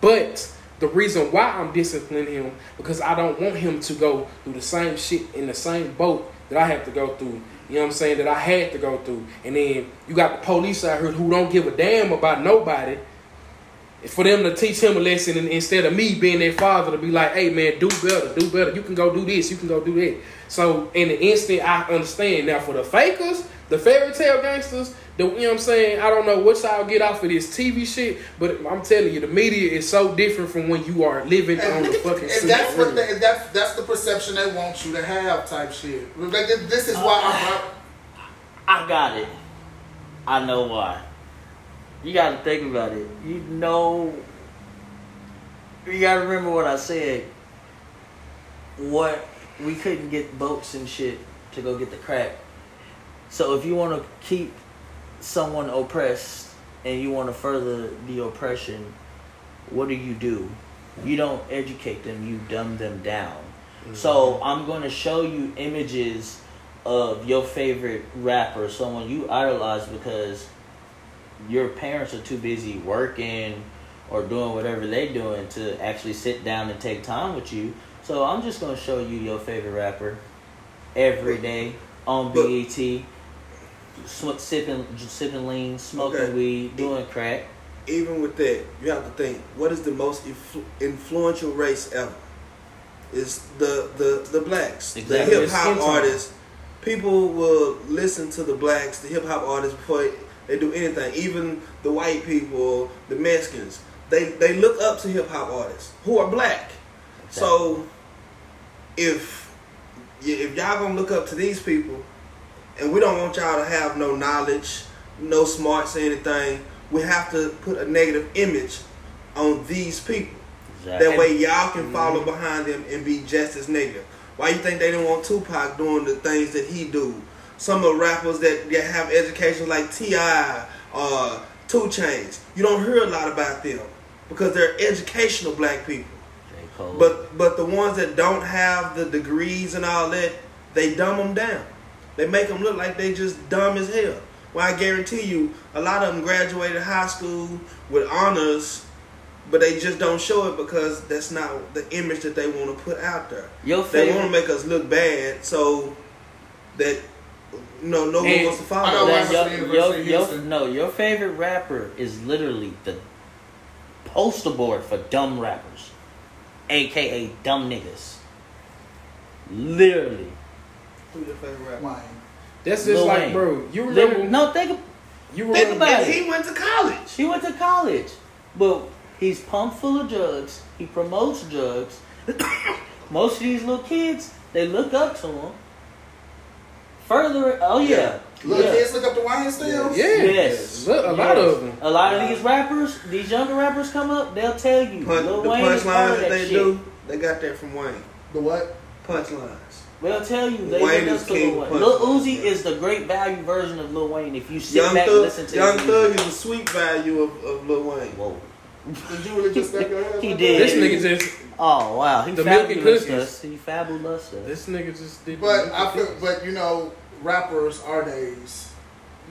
but the reason why I'm disciplining him because I don't want him to go through the same shit in the same boat that I have to go through. You know what I'm saying? That I had to go through. And then you got the police out here who don't give a damn about nobody. For them to teach him a lesson and instead of me being their father to be like, hey man, do better, do better. You can go do this, you can go do that. So in the instant I understand. Now for the fakers, the fairy tale gangsters, the, you know what I'm saying? I don't know what y'all get off of this TV shit, but I'm telling you, the media is so different from when you are living on the fucking and street. that's what real. they, and that's that's the perception they want you to have, type shit. Like, This is why I'm. I got it. I know why. You gotta think about it. You know you gotta remember what I said. What we couldn't get boats and shit to go get the crack. So if you wanna keep someone oppressed and you wanna further the oppression, what do you do? You don't educate them, you dumb them down. Mm-hmm. So I'm gonna show you images of your favorite rapper, someone you idolize because your parents are too busy working or doing whatever they're doing to actually sit down and take time with you. So I'm just gonna show you your favorite rapper every day on But- BET, sipping sipping lean, smoking Okay. weed, doing crack. Even with that, you have to think: what is the most influ- influential race ever? Is the the the blacks, Exactly. the hip hop artists. People will listen to the blacks, the hip hop artists before they do anything. Even the white people, the Mexicans, they they look up to hip hop artists who are black. So if if y'all gonna look up to these people, and we don't want y'all to have no knowledge, no smarts, or anything, we have to put a negative image on these people. Exactly. That way y'all can follow behind them and be just as negative. Why you think they didn't want Tupac doing the things that he do? Some of the rappers that, that have education like T.I. uh 2 Chainz, you don't hear a lot about them because they're educational black people. But but the ones that don't have the degrees and all that, they dumb them down. They make them look like they just dumb as hell. Well, I guarantee you, a lot of them graduated high school with honors, but they just don't show it because that's not the image that they want to put out there. Your They want to make us look bad so that you know no one wants to follow. why. I That went to your, your, your, no, your favorite rapper is literally the poster board for dumb rappers, aka dumb niggas. Literally. Who's your favorite rapper? Wayne. That's just Lil like, Wayne. bro. You Liter- remember? no, think of, you Think about it. he went to college. He went to college, but he's pumped full of drugs. He promotes drugs. Most of these little kids, they look up to him. Further, oh yeah, Little yeah. kids look up to Wayne still. Yeah. Yes. Look, a lot Yes. of them. A lot of these rappers, these younger rappers come up, they'll tell you. Punch, Lil the Wayne punchlines that that they shit. do, they got that from Wayne. The what? Punchlines. They'll tell you they Wayne look is up to king Lil. Lil Uzi yeah. is the great value version of Lil Wayne. If you sit Young back and listen to Young Thug is the sweet value of, of Lil Wayne. Whoa. Did you really just back your head? He like did. that? This nigga just, Oh wow, he The milky fabulous pussies. us. He fabulous us. this nigga just did. But I feel, but you know, rappers our days,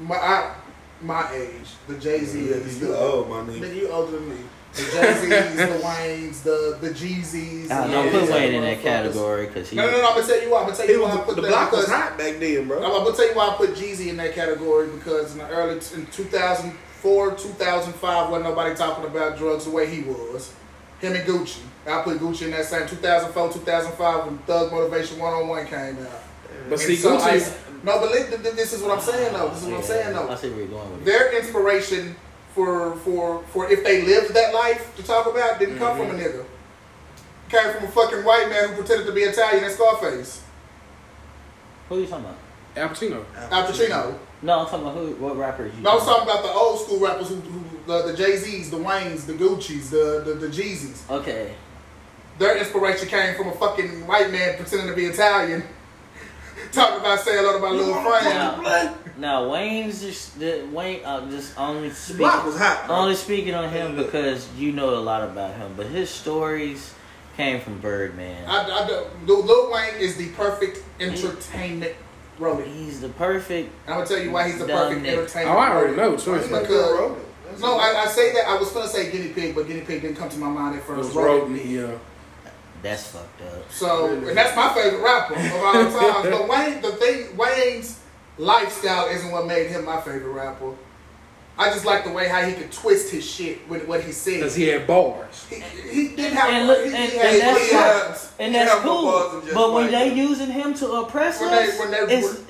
my I, my age, the Jay Z is You the old, my nigga. Nigga, you older than me. The Jay Z's, the Waynes, the the Jeezys. And don't all put Wayne in that category because he. No, no, no. I'm gonna tell you why. I'm gonna tell you why I put the that block was hot back then, bro. I'm gonna tell you why I put Jeezy in that category because in the early in 2004, 2005, wasn't nobody talking about drugs the way he was. Him and Gucci. I put Gucci in that same 2004, 2005 when Thug Motivation 101 came out. But see, so I- Gucci. no, but li- th- th- this is what I'm saying though. This is what I'm saying I though. see where you're going with it. Their inspiration for for for if they lived that life to talk about didn't come from a mm-hmm. nigga. Came from a fucking white man who pretended to be Italian and Scarface. Who are you talking about? Al Pacino. Al Pacino. No, I'm talking about who. What rappers you? No, I was talking about the old school rappers who, who the, the Jay Z's, the Waynes, the Gucci's, the the, the Jeezys. Okay. Their inspiration came from a fucking white man pretending to be Italian, talking about saying hello to my little friend. Now, now Wayne's just the Wayne. Uh, just only speaking. hot. Only speaking on him because you know a lot about him, but his stories came from Birdman. I, I, don't- Lil Wayne is the perfect entertainment roadie. He's the perfect. And I'm gonna tell you why he's the perfect nigga. entertainment. Oh, I already know. Trust me. Because- No, I, I say that I was gonna say guinea pig, but guinea pig didn't come to my mind at It first. was Rodney. Rodney, yeah. That's fucked up. So, and that's my favorite rapper of all time. but Wayne, the thing, Wayne's lifestyle isn't what made him my favorite rapper. I just like the way how he could twist his shit with what he said. Because he had bars. He, he didn't have. And look- he, and- he and had, that's he had- And that's but cool. wasn't But when like they that. using him to oppress When they- us, when they- it's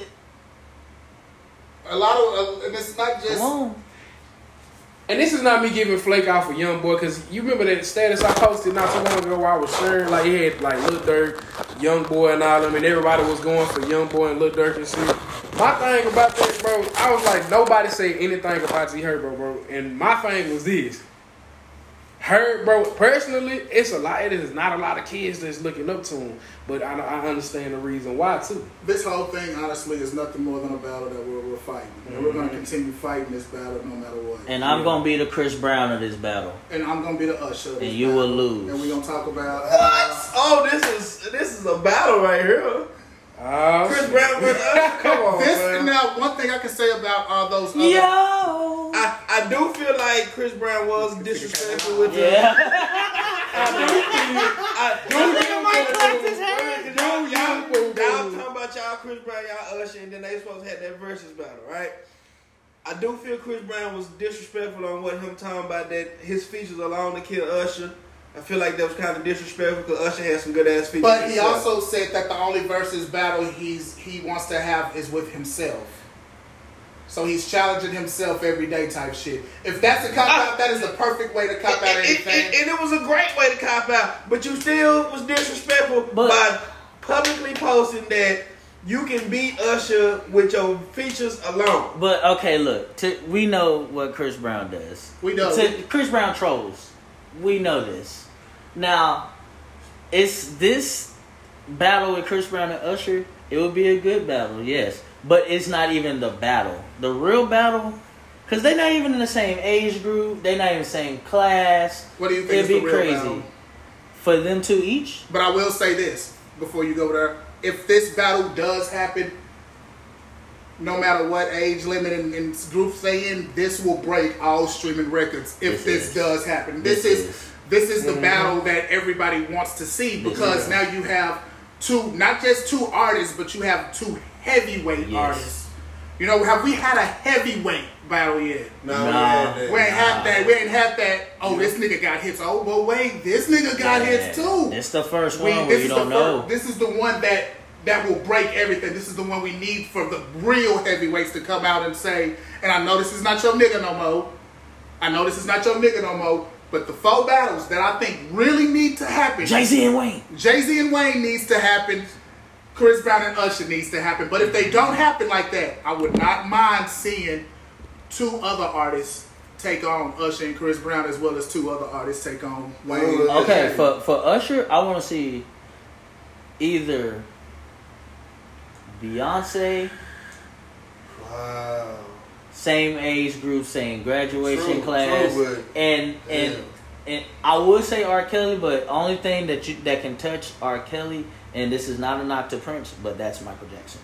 a lot of, uh, and it's not just. And this is not me giving flake off a young boy, because you remember that status I posted not too long ago where I was sharing, like, he had, like, Lil Durk, Young Boy, and all them, and everybody was going for Young Boy and Lil Durk and shit. My thing about that, bro, I was like, nobody say anything about G Herbo, bro. And my thing was this. Her, bro, personally, it's a lot. It is not a lot of kids that's looking up to him, but I, I understand the reason why too. This whole thing, honestly, is nothing more than a battle that we're, we're fighting. And we're going to continue fighting this battle no matter what. And I'm gonna be the Chris Brown of this battle. And I'm going to be the usher. of this And you battle. will lose. And we're going to talk about. What? Uh, Oh, this is this is a battle right here. Uh, Chris Brown versus us. Come on, this, man. now, one thing I can say about all those other. Yo. I, I do feel like Chris Brown was disrespectful with the. Yeah. I do feel might like- clap his hands. Y'all, y'all, y'all talking about y'all Chris Brown, y'all Usher, and then they supposed to have that versus battle, right? I do feel Chris Brown was disrespectful on what him talking about that his features alone to kill Usher. I feel like that was kind of disrespectful because Usher had some good ass features. But he himself. also said that the only versus battle he's he wants to have is with himself. So he's challenging himself every day type shit. If that's a cop out, that is the perfect way to cop out and, and- anything. and- and it was a great way to cop out, but you still was disrespectful But- by publicly posting that you can beat Usher with your features alone. But okay, look, to, we know what Chris Brown does. We know. To, Chris Brown trolls. We know this. Now, it's this battle with Chris Brown and Usher. It would be a good battle, yes, but it's not even the battle. The real battle, because they're not even in the same age group. They're not even the same class. What do you think It'd is be the real crazy battle? for them to each. But I will say this before you go there: if this battle does happen, no matter what age limit and, and groups they in, this will break all streaming records if This this, does happen. This, This is, is. this is the mm-hmm. battle that everybody wants to see because is. now you have two, not just two artists, but you have two heavyweight Yes. artists. You know, have we had a heavyweight battle yet? No, Nah. we had that. We ain't have that. We ain't have that. Oh, this nigga got hits. Oh, well, wait, this nigga got hits too. It's the first We- one We, you don't know. fir- this is the one that that will break everything. This is the one we need for the real heavyweights to come out and say. And I know this is not your nigga no more. I know this is not your nigga no more. But the four battles that I think really need to happen. Jay Z and Wayne. Jay Z and Wayne needs to happen. Chris Brown and Usher needs to happen. But if they don't happen like that, I would not mind seeing two other artists take on Usher and Chris Brown as well as two other artists take on Wayne. Okay, for for Usher, I want to see either Beyonce, Wow. same age group, same graduation True, class, true, but- and and and I would say R. Kelly, but only thing that you that can touch R. Kelly, and this is not a knock to Prince, but that's Michael Jackson.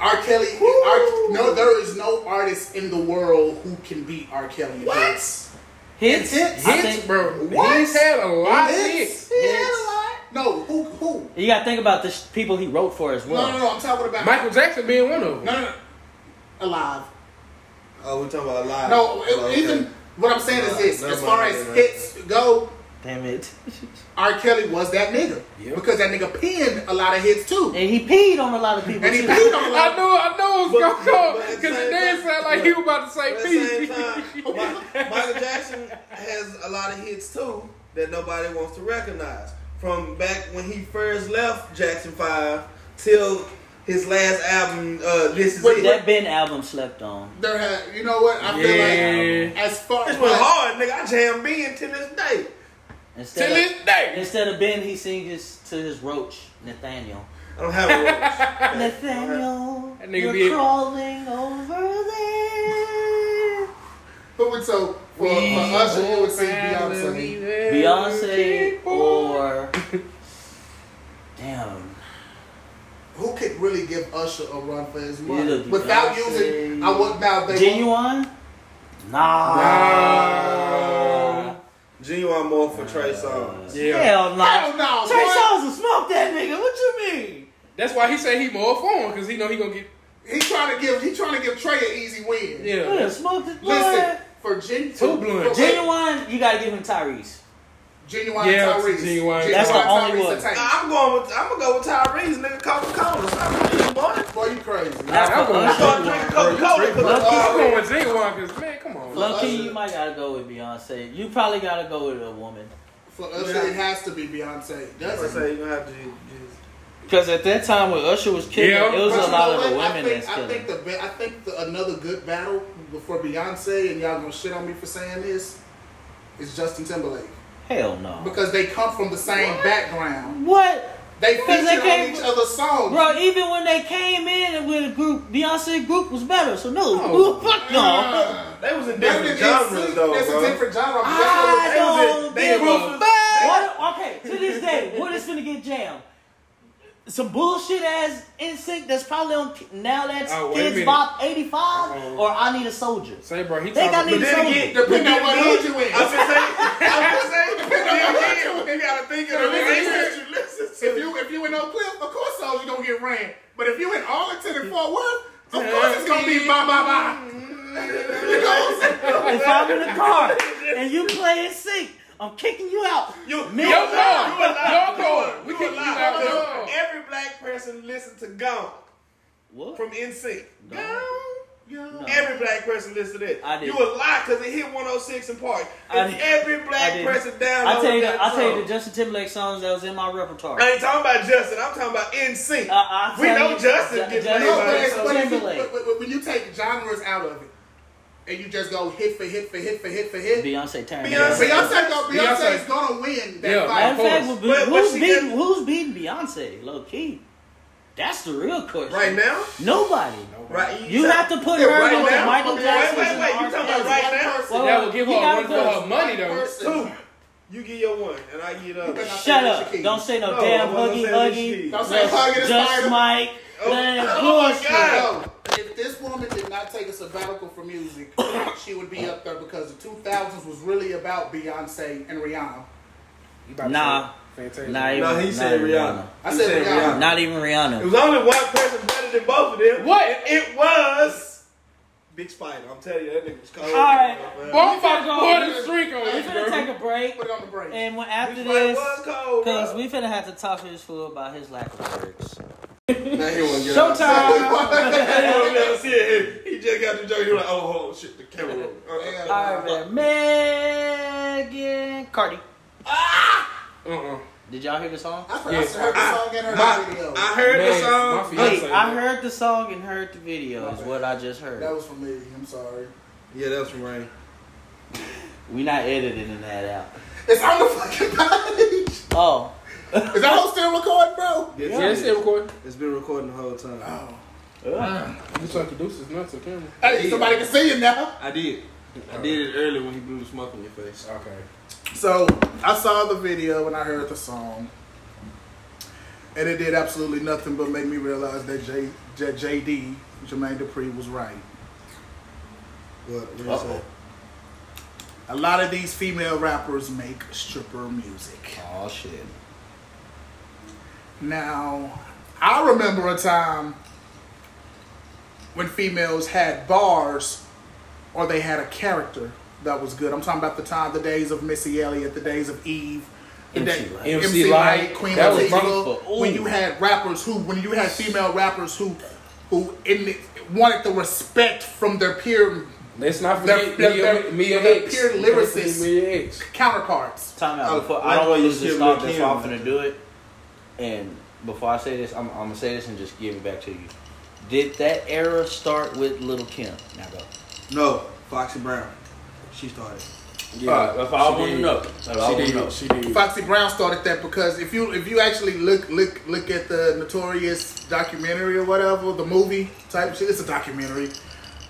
R. Kelly, R, no, there is no artist in the world who can beat R. Kelly. What? hits. Hits, Hits, I Hits, think- bro. What? He's had a lot of Hits. hits. He had a lot. No, who? Who? You got to think about the sh- people he wrote for as well. No, no, no. I'm talking about Michael Jackson being one of them. No, no, no. Alive. Oh, we're talking about live. No, Oh, okay. even what I'm saying is this: Never as far as hits go, Damn it! R. Kelly was that nigga Yep. because that nigga penned a lot of hits too, And he peed on a lot of people. and he too. peed on a lot. I knew, I know it was But- gonna come but the because same it didn't sound like he was about to say But at the same pee. time, Michael Jackson has a lot of hits too that nobody wants to recognize. From back when he first left Jackson Five till his last album, uh, This Is But It. That Ben album slept on. There had, you know what? I feel Yeah. like as far This as went hard, nigga. I jam Ben to this day. Instead Till of, this day. instead of Ben, he sings to his roach, Nathaniel. I don't have a roach. Nathaniel, That nigga you're be- crawling over there. Who would so for, for Usher you would see Beyonce. Beyonce or damn, Who could really give Usher a run for his money without Beyonce- using? I would now they Ginuwine? Nah. Ginuwine more for Trey Songz. Yeah. Hell no. Hell no, Trey boy. Songz will smoke that nigga. What you mean? That's why he say he more for him because he know he gonna get. He trying to give he trying to give Trey an easy win. Yeah. Yeah, smoke this boy. Listen, for gen, Two for- blunts. for- Ginuwine, you gotta give him Tyrese. Ginuwine Yeah, Tyrese. Ginuwine. That's the only Tyrese one. and I'm going with I'm gonna go with Tyrese, nigga. Coca Cola, Tyrese, boy. Boy, you crazy. Not I'm going I'm going to drink Coca Cola. I'm going with Ginuwine because man, come on. Low key, you might gotta go with Beyonce. You probably gotta go with a woman. For Usher, Yeah. it has to be Beyonce. I Doesn't say you gonna have to. Because at that time when Usher was killing, Yeah, it was But a lot of the women I think, that's I killing. think the be- I think the, another good battle before Beyonce and y'all gonna shit on me for saying this is Justin Timberlake Hell no. because they come from the same background. What? They Because they came on each other's songs. Bro, even when they came in with a group, Beyonce group was better. So no, Oh. fuck no. They was in different than genres though, That's bro. a different genre. I That's They was in- don't they give a fuck. Okay, to this day, what is finna get jammed? Some bullshit ass NSYNC that's probably on now that's Oh, Kids minute. Bop 85 Uh-oh. or I Need a Soldier. Say, bro, he They got talking. niggas But then soldier. again, Depending on what hood you in. I'm just saying, I'm just saying, depending on what hood you gotta think of the Listen, things listen. that you listen to. If you if you in Oak Cliff, of course Soldier gonna get ran. But if you in Arlington and Fort Worth, of course it's gonna be bye bye bye. You know what I'm saying? If I'm in the car and you play NSYNC, I'm kicking you out. You, Me- you Yo, a lie. no. you're lie. Yo, You no. a- We you kick a you lie. out, Because. Every black person listen to Gone What? from NSYNC. Gone? Yo. Every black person listen to that. I did. You a lie because it hit 106 & Park. I If did. every black did. person downloaded I tell you, that the, I tell you the Justin Timberlake songs that was in my repertoire. I ain't talking about Justin. I'm talking about NSYNC. Uh, We know you, Justin Ju- gets Justin laid No, but, it's, so but, if you, Timberlake. but, but, but when you take genres out of it and you just go hit for hit for hit for hit for hit, Beyonce turned. Beyonce- it up. Beyonce, go, Beyonce's Beyonce. gonna win that Yeah, fight. Of fact, course. But- but who's beating got- who's beating Beyonce? Low key. That's the real question. Right now? Nobody. Right. You have to put Yeah, her right with now. Michael Wait, Jackson. wait, wait, you talking about right now? Well, That would give her you a gotta run for her money, though. Person. Two. You get your one, and I get the other. better not Shut up. Don't say no, No, damn I wasn't huggy saying huggy. Don't say huggy the Just spider. Mike. Oh, That oh my. God. No. if this woman did not take a sabbatical from music, she would be up there because the 2000s was really about Beyonce and Rihanna. You about Nah. say Not even. No, he not said even Rihanna. I He said Rihanna. Not even Rihanna. It was only one person better than both of them. What? And it was Big Spider. I'm telling you, that nigga was cold. All right. Man. Boy, We finna go- Put a streak on We this, finna bro. take a break, Put it on the break. and when after Spider this, was cold, because bro. we finna have to talk to this fool about his lack of lyrics. Now he wanna get Showtime. He wanna never see it. He just got the joke. He was like, oh, hold on, shit, the camera. roll. Uh, All right, man. Megan Cardi. Ah! Uh-uh. Did y'all hear the song? I heard, Yes. I heard the song and heard My- the video. I heard Man, the song. my fiance- Wait, I heard the song and heard the video. Is what I just heard. that was from me. I'm sorry. Yeah, that was from Rain. We not editing that out. It's on the fucking page. Oh, Is that whole still recording, bro? Yes, Yeah, it it's is. still recording. It's been recording the whole time. Oh. Ah. You trying to produce this nuts to camera. Hey, somebody can see it now. I did. I did it early when he blew the smoke in your face. Okay. So I saw the video and I heard the song, and it did absolutely nothing but make me realize that J, J, JD Jermaine Dupri was right. What? What you A lot of these female rappers make stripper music. oh shit. Now, I remember a time when females had bars or they had a character that was good. I'm talking about the time, the days of Missy Elliott, the days of Eve, the MC day- Light. MC Lyte, Queen that Latifah. Ooh. When you had rappers who, when you had female rappers who, who in the, wanted the respect from their peer Let's not They're- forget they're- Mia, they're- Mia they're X. pure lyricists. forget Mia X. counterparts. Time out. Before, I don't what want to you lose this said thought. with That's Kim. why I'm finna do it. And before I say this, I'm, I'm gonna say this and just give it back to you. Did that era start with Little Kim? Now go. No, Foxy Brown. She started. Yeah, Alright, if I she wanna know. If I She wanna know. did. She did. Foxy Brown started that because if you if you actually look look look at the Notorious documentary or whatever, the movie type shit, it's a documentary.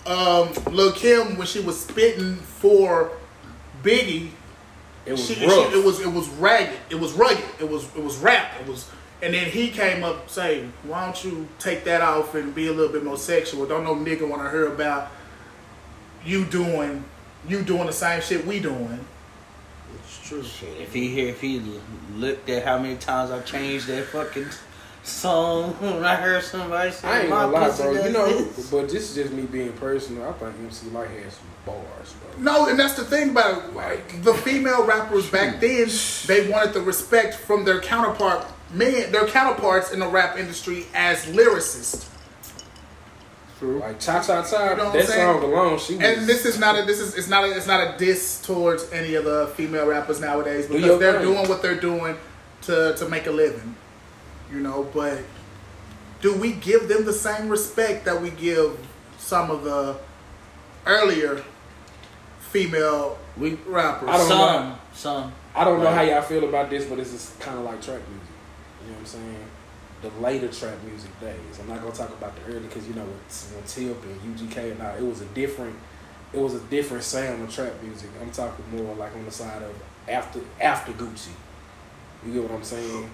Um, Lil Kim when she was spitting for Biggie, It was she, she- it was it was ragged, it was rugged, it was it was rap, it was. And then he came up saying, "Why don't you take that off and be a little bit more sexual? Don't no nigga want to hear about you doing you doing the same shit we doing." It's true. Shit, if he here, if he looked at how many times I've changed that fucking song when I heard somebody say I ain't my gonna lie, bro. You know, this." but this is just me being personal. I think MC Lyte has some bars, bro. No, and that's the thing about. Like- the female rappers back then. They wanted the respect from their counterpart men, their counterparts in the rap industry as lyricists. True. Like Cha Cha Cha, You know what that I'm saying? song alone, she was. And this is not a this is it's not a, it's not a diss towards any of the female rappers nowadays Do because your they're thing. doing what they're doing to to make a living. You know, but do we give them the same respect that we give some of the earlier female we rappers? I don't some know. some. I don't know how y'all feel about this, but this is kind of like trap music. You know what I'm saying? The later trap music days. I'm not gonna talk about the early because you know when, when Tip and UGK and all, it was a different, it was a different sound of trap music. I'm talking more like on the side of after after Gucci. You get what I'm saying?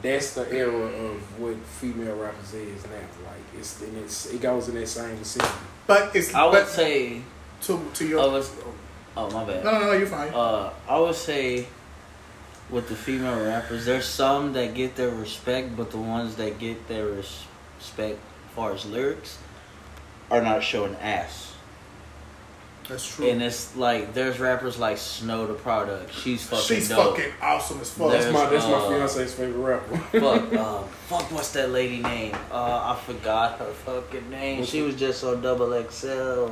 That's the era of what female rappers is now. Like it's and it's it goes in that same vicinity. But it's I would but say to to your I was. Oh my bad. no no no you're fine. Uh, I would say with the female rappers, there's some that get their respect, but the ones that get their respect as far as lyrics are not showing ass. That's true. And it's like there's rappers like Snow Tha Product. She's fucking She's dope. fucking awesome as fuck. There's- That's my that's my uh, fiance's favorite rapper. fuck, uh, fuck, what's that lady name? Uh, I forgot her fucking name. She was just on Double XL.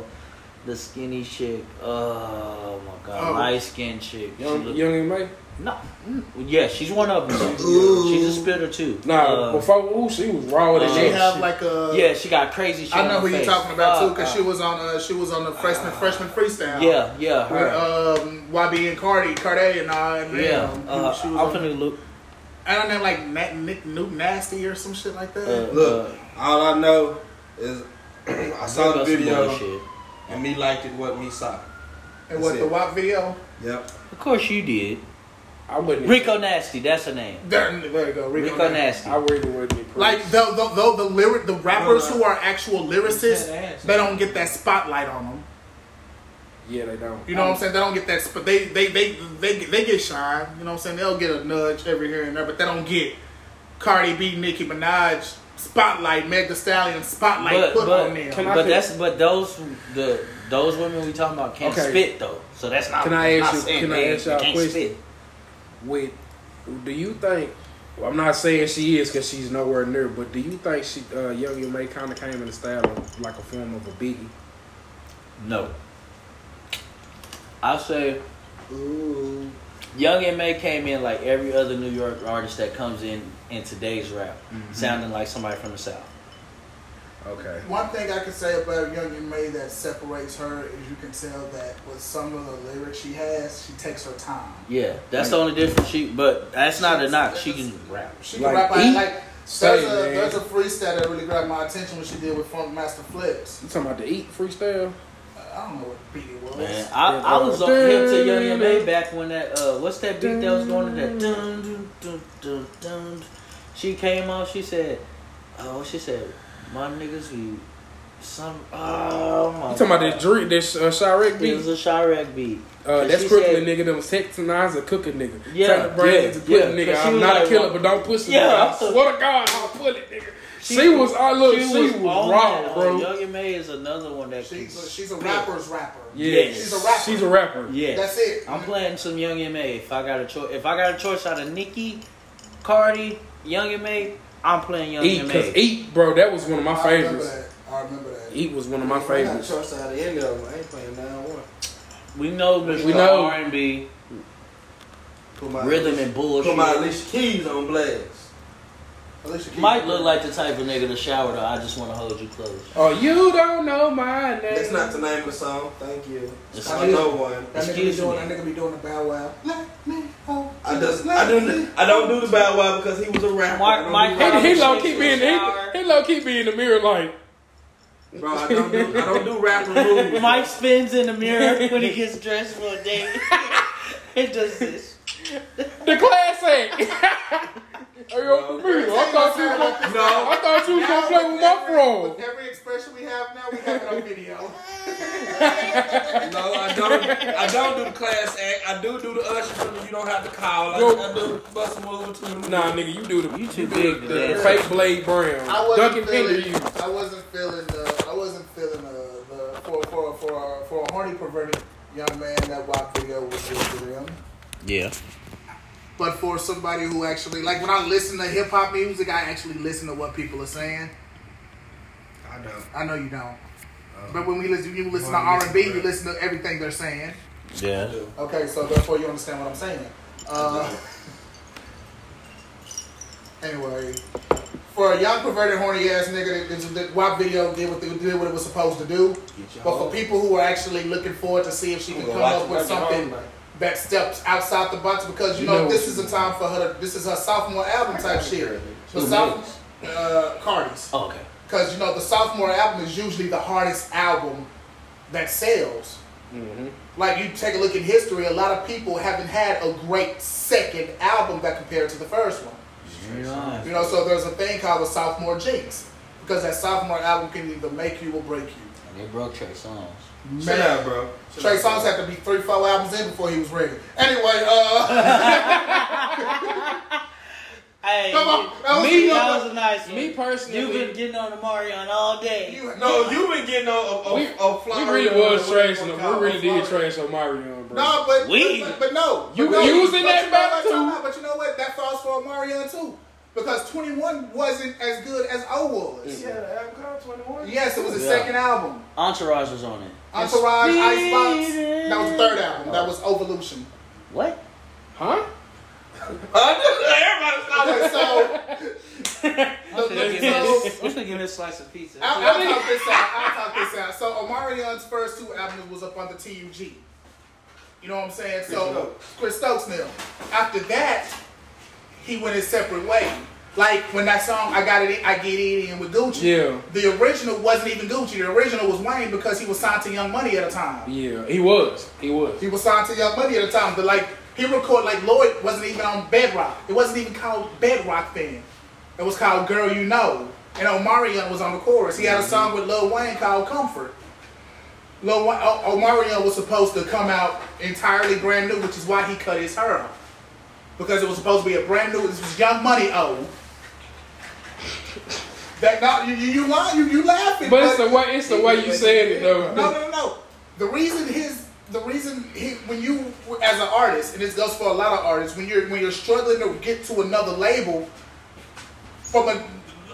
The skinny chick. Oh my god, Oh. light skinned chick. Young Young M.A. No, mm, yeah, she's one of them. She's a spitter too. Nah, Uh, before ooh, she was raw with uh, the she shit. have like a yeah, she got crazy shit. I know on who you're talking about too because uh, she was on uh she was on the freshman freshman freestyle. Yeah, yeah, With um, YB and Cardi, Cardi and all, and yeah, um, uh, she was I'm on, finna look. And I don't know, like Na- Nick Nuke Nasty or some shit like that. Uh, Look, uh, all I know is I saw the look up some video and me liked it. What me saw. and what that's the. WAP video? Yep. Of course you did. I wouldn't. Rico Nasty, that's her name. There, there you go, Rico, Rico Nasty. Nasty. I really wouldn't be impressed. Like the the, the, the lyric, the rappers No, no. who are actual lyricists, they don't get that spotlight on them. yeah, they don't. You know what I'm saying? They don't get that. Sp- they, they they they they get shine. You know what I'm saying? They'll get a nudge every here and there, but they don't get Cardi B, Nicki Minaj spotlight, Meg Thee Stallion spotlight But put but, on them. But pick- that's but those the those women we talking about can't Okay. spit though. So that's not. Can I not ask you- can I ask y'all a question? spit. With do you think well, I'm not saying she is because she's nowhere near, but do you think she uh, Young M.A kind of came in the style of like a form of a Biggie? No. I'll say Ooh. Young M.A came in like every other New York artist that comes in in today's rap, Mm-hmm. sounding like somebody from the south. Okay. One thing I can say about Young M.A that separates her is you can tell that with some of the lyrics she has, she takes her time. Yeah, that's the only difference. She, but that's not a knock. She can rap. She Like, can rap. I- eat, like say, there's a there's a freestyle that really grabbed my attention when she did with Funkmaster Flex. You talking about the Eat freestyle? I don't know what beat it was. Man, I, Yeah, I was on hip to Young M.A back when that uh, what's that beat that was going to that dun dun dun dun dun. She came off. She said, "Oh, she said, my niggas we some oh my." You talking about this God. Drake, this uh, Chiraq It beat? was a Chiraq beat. Uh, that's she Crooklyn said- nigga that was texting eyes a cooking nigga. Yeah, Turn the brains yeah, into yeah, pudding nigga. 'cause she I'm not like, a killer, but don't push me. Yeah. I swear to God, I'll pull it, nigga. She, She was, I look, she, was, on raw, that. bro. Young M.A is another one that She's a, she's a spit. rapper's rapper. Yeah, She's a rapper. She's a rapper. Yeah, That's it. I'm playing some Young M.A. If I got a choice, if I got a choice out of Nicki, Cardi, Young M.A, I'm playing Young Eat, and cause May. Eat, bro, that was one of my I remember favorites. that. I remember that. Eat was one of my I got favorites. choice out of any of. I ain't playing down one. We know Mr. We know. R&B, Put my rhythm and bullshit. Put my Alicia Keys on blast. Alicia Keys. Might look like the type of nigga to shower though. I just want to hold you close. Oh, you don't know my name. That's not the name of the song. Thank you. It's I like- know one. That nigga, be Excuse doing, me. that nigga be doing the bow wow. Let me hold I you, just let I do me- I don't do the Bow Wow because he was a rapper. Mark- I don't Mike do rap. He, he low key in be in the he, shower. he low key be in the mirror like Bro, I don't do I don't do rapper moves. Mike spins in the mirror when he gets dressed for a date. it does this. the class act. Hey, yo, for me, I thought you was gonna, No. I thought you was gonna play with my fro. With every expression we have now, we have it on video. No, I don't. I don't do the class act. I do do the usher from you don't have to call. I, Yo. I do bust a move to the Nah, nigga, you do the You too big the, to the fake Blade Brown. I wasn't Duncan Hinder feeling. you. I wasn't feeling the. I wasn't feeling the, the for for for for a horny perverted young man that WAP video was good for them. Yeah. But for somebody who actually like when I listen to hip hop music, I actually listen to what people are saying. I don't. I know you don't. But when we listen, you listen to R and B, you listen to everything they're saying. Yeah. Okay, so therefore you understand what I'm saying. Uh, anyway, for a young perverted horny ass nigga, that- that WAP video did what, they, did what it was supposed to do. But for people who are actually looking forward to see if she can come up with something that steps outside the box, because you You know, know this is a time for her. To, this is her sophomore album type shit. The Who South, uh, Cardi's. Oh, okay. Because you know the sophomore album is usually the hardest album that sells. Mm-hmm. Like you take a look in history, a lot of people haven't had a great second album that compared to the first one. Yeah. You know, so there's a thing called the sophomore jinx because that sophomore album can either make you or break you. They broke Trey Songz. Shut up, bro. Trey Songz had to be three, four albums in before he was ready. Anyway, uh, Hey, come on, that was, Me, that was a nice one. Me personally, You've been getting on the Marion all day. you, No, you've been getting on a, a, we, a fly. we really was what trashing him. We really did a fly- trash Omarion, bro. No, but, We- but, but no. You- but no, you was in but that you know too. out, But you know what? That falls for Omarion too. Because 21 wasn't as good as O was. Yeah, the album called 21. Yes, it was his Yeah. second album. Entourage was on it. Entourage, Icebox. That was the third album. That was Evolution. What? Huh? Everybody stop Okay, so I'm the, gonna give him, so I'm give him a slice of pizza. I'll, I'll talk this out. I'll talk this out. So Omarion's first two albums was up on the TUG. You know what I'm saying? So Stokes. Chris Stokes now. After that, he went his separate way. Like when that song I got it, I get it in with Gucci. Yeah. The original wasn't even Gucci. The original was Wayne because he was signed to Young Money at the time. Yeah, he was. He was. He was signed to Young Money at the time. But like He recorded like Lloyd wasn't even on Bedrock. It wasn't even called Bedrock then. It was called Girl You Know. And Omarion was on the chorus. He had a mm-hmm. song with Lil Wayne called Comfort. Lil Wayne, Omarion was supposed to come out entirely brand new, which is why he cut his hair off. Because it was supposed to be a brand new, this was Young Money old. That not you you lie, you, you laughing. But it's the way it's the way you said it though. No, no, no. The reason his, the reason he, when you as an artist, and this goes for a lot of artists, when you're when you're struggling to get to another label, from a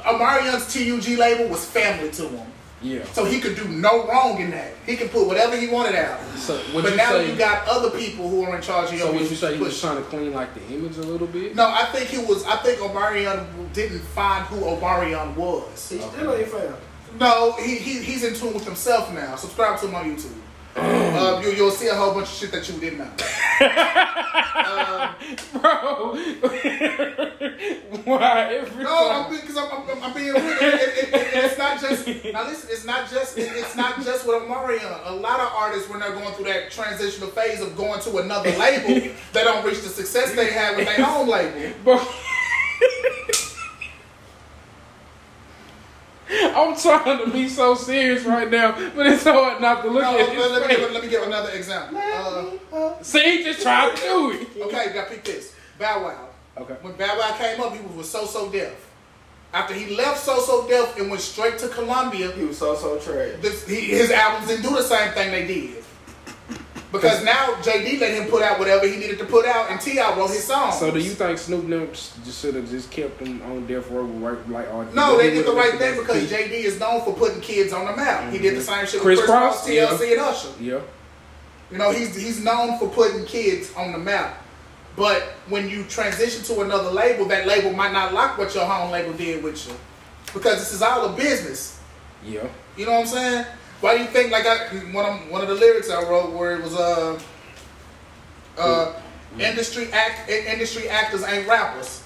Omarion's TUG label was family to him, Yeah. so he could do no wrong in that. He could put whatever he wanted out. So but you now say? you got other people who are in charge of your so what you say? He was trying to clean like the image a little bit. No, I think he was. I think Omarion didn't find who Omarion was. He still ain't found. No, he, he he's in tune with himself now. Subscribe to him on YouTube. Uh, you, you'll see a whole bunch of shit that you didn't know. Bro, why every No, I'm time? being, cause I'm, I'm, I'm being real. It, it, it, it, it's not just now. Listen, it's not just it, it's not just with Omarion. A lot of artists, when they're going through that transitional phase of going to another label, they don't reach the success they had with their home label. Bro. I'm trying to be so serious right now, but it's hard not to look No, at let, his let me give, let me give another example. Uh, See, he just tried to do it. okay, you got to pick this. Bow Wow. Okay. When Bow Wow came up, he was with So So Def. After he left So So Def and went straight to Columbia, He was so so trash. this, he, his albums didn't do the same thing they did. Because now JD let him put out whatever he needed to put out, and T.I. wrote his songs. So do you think Snoop Dogg just should have just kept him on death row right like all No, they did the right thing because JD is known for putting kids on the map. He did the mm-hmm. same shit Chris with Kris Kross, Cross, TLC, yeah. and Usher. Yeah. You know, he's he's known for putting kids on the map. But when you transition to another label, that label might not like what your home label did with you. Because this is all a business. Yeah. You know what I'm saying? Why do you think like I one of one of the lyrics I wrote where it was uh uh industry act industry actors ain't rappers.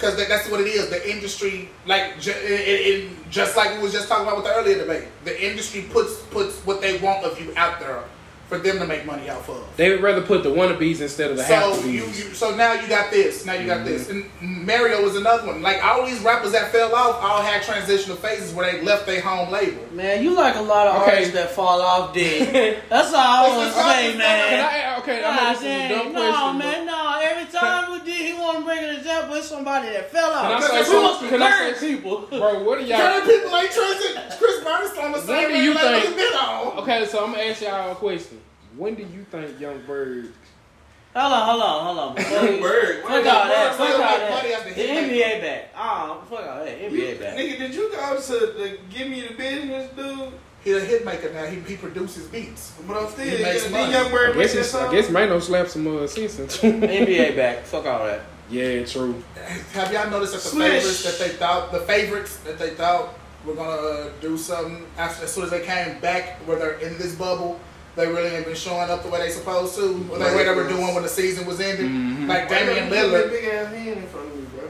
Cause that, that's what it is. The industry, like, ju- it, it- just like we was just talking about with the earlier debate, the industry puts puts what they want of you out there for them to make money off of. They would rather put the wannabes instead of the So half you, you, so now you got this. Now you got this. Mm-hmm. And Mario was another one. Like all these rappers that fell off all had transitional phases where they left their home label. Man, you like a lot of Okay. artists that fall off dead. That's all I want to say, man. I, uh, okay, I'm God gonna ask you a dumb no, question. man, no. Every time we did, he want to bring an example of somebody that fell Can I off. say we something? Can I say- people. Bro, what do y'all? Certain people ain't transit. Chris Burns on the same do you label think- been on. Okay, so I'm gonna ask y'all a question. When do you think Young Bird? Hold on, hold on, hold on. Before we- Bird. Fuck all that. Fuck all that. The NBA back. Oh, fuck all that. NBA back. Nigga, did you go to the Give Me the Business, dude? He a hit maker now. He, he produces beats. But I'm still, He makes money. Young Bird I guess that it's, song? I guess Mano slapped some uh, sense into. NBA back. Fuck all that. Yeah, true. Have y'all noticed that the Swish. favorites that they thought the favorites that they thought were gonna uh, do something after as soon as they came back where they're in this bubble, they really ain't been showing up the way they supposed to. Or the way they were doing when the season was ending. Mm-hmm. Like Why Damian you put that Lillard. Big ass hand in front of me, bro.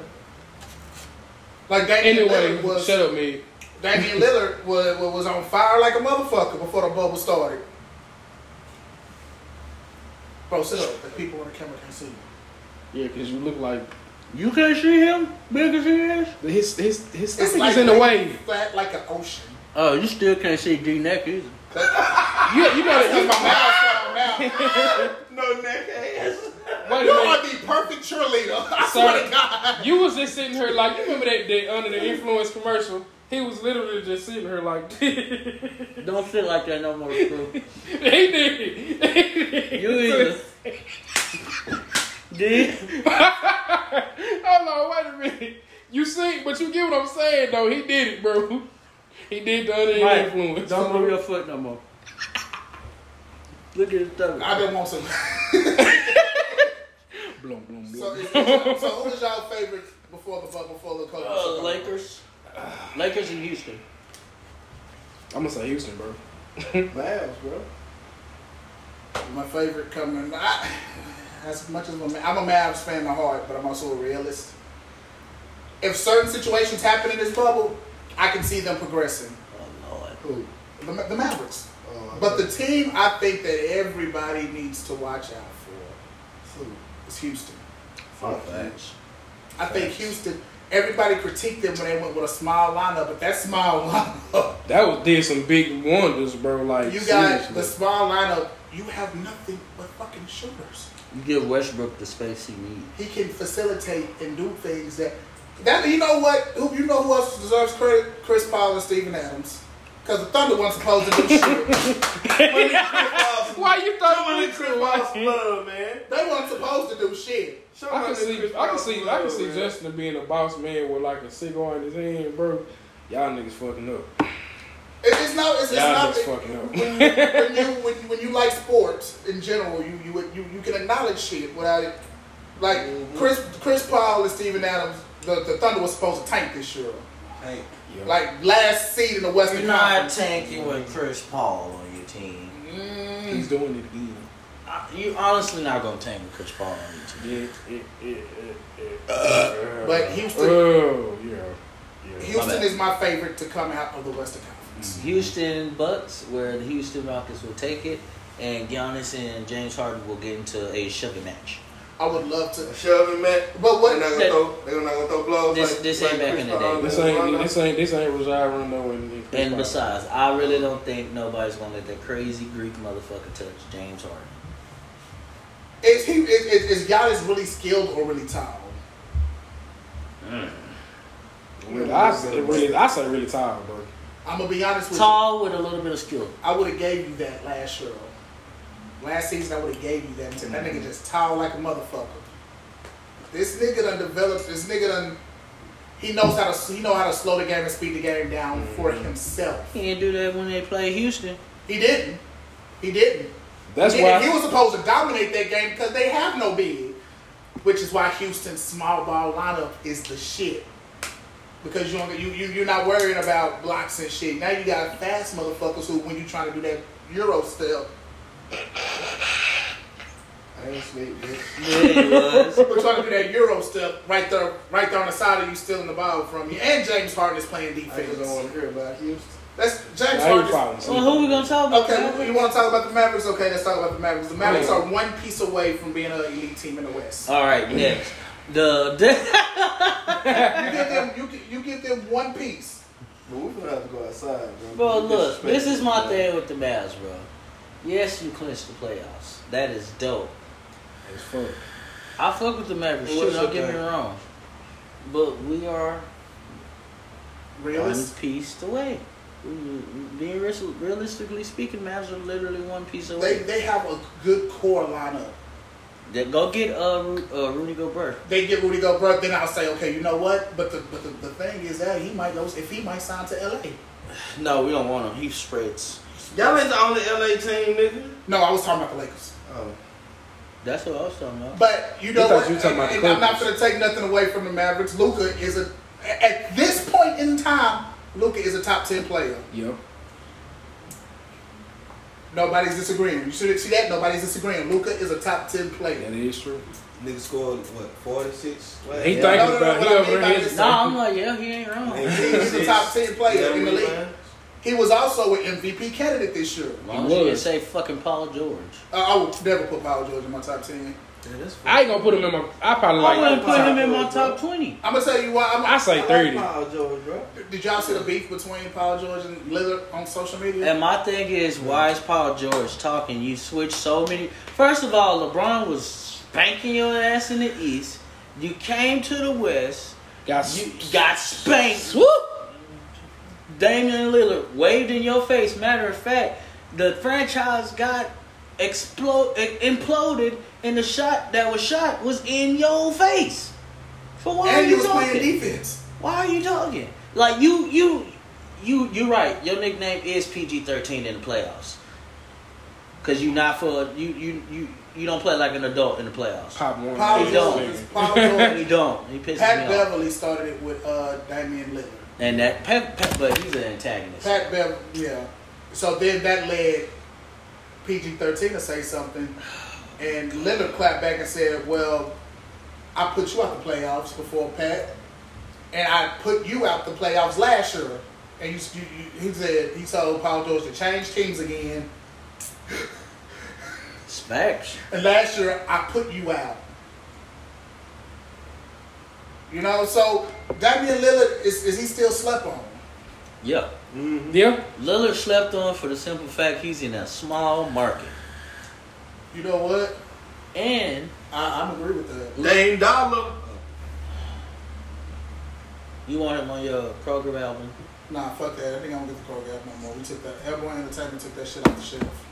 Like Damian Anyway, Lillard was shut up, me. Damian Lillard was, was on fire like a motherfucker before the bubble started. Bro, sit up. The people on the camera can see you. Yeah, because you look like You can't see him? Big as he is? his his his It's stomach like is in the way. flat like an ocean. Oh, you still can't see D neck either. You you know Because my that. mouth's strong now. No neck ass. Wait You a are minute. the perfect cheerleader. I Sorry. swear to God. You was just sitting here like you remember that, that under the influence commercial. He was literally just sitting here like Don't sit like that no more, Screw. did. He did. You either. D? Hold on, wait a minute. You see, but you get what I'm saying though. He did it, bro. He did the under the Mike, influence. don't move your foot no more. Look at his stomach. I didn't want to. Blum, blum, blum. So, is, is, so who was y'all favorites before the before the coach? Uh, Lakers. Lakers in Houston. I'm gonna say Houston, bro. Mavs, bro. My favorite coming. I, as much as I'm a, I'm a Mavs fan at heart, but I'm also a realist. If certain situations happen in this bubble, I can see them progressing. Oh, Lord. Who? The, the Mavericks. Uh, But But the team I think that everybody needs to watch out for is Houston. Fuck Facts. I think Houston. Everybody critiqued them when they went with a small lineup, but that small lineup, That was did some big wonders, bro. Like you got seriously. the small lineup. You have nothing but fucking shooters. You give Westbrook the space he needs. He can facilitate and do things that. That you know what? Who you know who else deserves credit? Chris Paul and Steven Adams. Because the Thunder wasn't supposed to do shit. Why you throw me Chris to Paul watch? love, man. They weren't supposed to do shit. Show I can see, I can see, some I can see man. Justin being a boss man with like a cigar in his hand, bro. Y'all niggas fucking up. It- It's not. It's, it's Y'all not. niggas fucking up. when you when you when, you- when you like sports in general, you you you, you can acknowledge shit without it. Like Mhm. Chris Chris Paul and Steven Adams, the, the Thunder was supposed to tank this year. Hey, Yeah. Like last seed in the Western Conference. You're not Conference. tanking with mm-hmm. Chris Paul on your team. Mm. He's doing it again. Uh, You honestly not gonna tank with Chris Paul on your team. Yeah, yeah, yeah, yeah, yeah. But Houston- Oh yeah, yeah. Houston bad. is my favorite to come out of the Western Conference. Mm-hmm. Houston Bucks, where the Houston Rockets will take it, and Giannis and James Harden will get into a shoving match. I would love to. Shelvin, man. But what? They're not gonna throw. They're not gonna throw blows. This- like, this like ain't back Chris in the Paul day. and This ain't this ain't this ain't Rajon Rondo and, and Chris And besides, I really don't think nobody's gonna let that crazy Greek motherfucker touch James Harden. Is he is, is, is Giannis really skilled or really tall? Really, I say really, I say really tired, bro. I'm gonna be honest with you. Tall with a little bit of skill. I would have gave you that last year. Last season, I would have gave you that. and said, That nigga just tall like a motherfucker. This nigga done developed. This nigga done. He knows how to. He know how to slow the game and speed the game down for mm-hmm. himself. He didn't do that when they played Houston. He didn't. He didn't. That's he, why. he was supposed to dominate that game because they have no big, which is why Houston's small ball lineup is the shit. Because you don't, you you you're not worrying about blocks and shit. Now you got fast motherfuckers who, when you trying to do that euro step, I ain't sleep, bitch. Yeah, he was. we're trying to do that euro step right there, right there on the side of you, stealing the ball from you. And James Harden is playing defense. I just defense. don't want to hear about Houston. That's James Now Harden. is- falling asleep. well, who are we gonna talk about? Okay, you want to talk about the Mavericks? Okay, let's talk about the Mavericks. The Mavericks are one piece away from being an elite team in the West. All right, next. The, the You give them, you, gi- you give them one piece. But we're gonna have to go outside, bro. bro, look, this is my thing with the Mavs, bro. Yes, you clinched the playoffs. That is dope. It's fun. I fuck with the Mavericks too. Don't your get me wrong, but we are Realist. one piece away. We- we- Being realistically speaking, Mavs are literally one piece They away. they have a good core lineup. They, go get uh, Ru- uh Rudy Gobert. They get Rudy Gobert, then I'll say, okay, you know what? But the but the, the thing is that he might go if he might sign to LA. No, we don't want him. He spreads. Y'all ain't the only LA team, nigga. No, I was talking about the Lakers. Oh. That's what I was talking about. But you know thought what? you talking about the And I'm not going to take nothing away from the Mavericks. Luka is a at this point in time, Luka is a top ten player. Yep. Nobody's disagreeing. You should see that. Nobody's disagreeing. Luka is a top ten player. That is true. Nigga scored what? Forty six. He Yeah. thinking No, no, no, about what he I over mean by here. no, I'm like, yeah, he ain't wrong. He's a top 10 player in the league. He was also an MVP candidate this year. As long as you didn't say fucking Paul George. Uh, I would never put Paul George in my top ten. Yeah, I ain't gonna put him in my. I probably I like. wouldn't put him in my George, top bro. twenty. I'm gonna tell you why. I'm, I say thirty. Paul George, bro. Did y'all see the beef between Paul George and Lillard on social media? And my thing is, why is Paul George talking? You switch so many. First of all, LeBron was spanking your ass in the East. You came to the West. Got You got spanked. Woo! Damian Lillard waved in your face. Matter of fact, the franchise got explode imploded, and the shot that was shot was in your face. So why are and he you was talking? playing defense. Why are you talking? Like you, you, you, you're right. Your nickname is PG thirteen in the playoffs. Cause you not for you, you, you, you don't play like an adult in the playoffs. pop one. Paul He don't. Paul He don't. He pisses Pat me off. Beverley started it with uh, Damian Lillard. And that, Pat, Pat, but he's an antagonist. Pat Beverley, yeah. So then that led PG-13 to say something, and Lillard clapped back and said, "Well, I put you out the playoffs before Pat, and I put you out the playoffs last year." And you, you, you he said he told Paul George to change teams again Specs. And last year I put you out. You know, so Damian Lillard is, is he still slept on? Yeah. Mm-hmm. Yeah. Lillard slept on for the simple fact he's in a small market. You know what? And I, I'm agree with that. Dame Dollar. you want him on your program album? Nah, fuck that. I think I don't get the program no more. We took that. Airborne Entertainment took that shit off the shelf.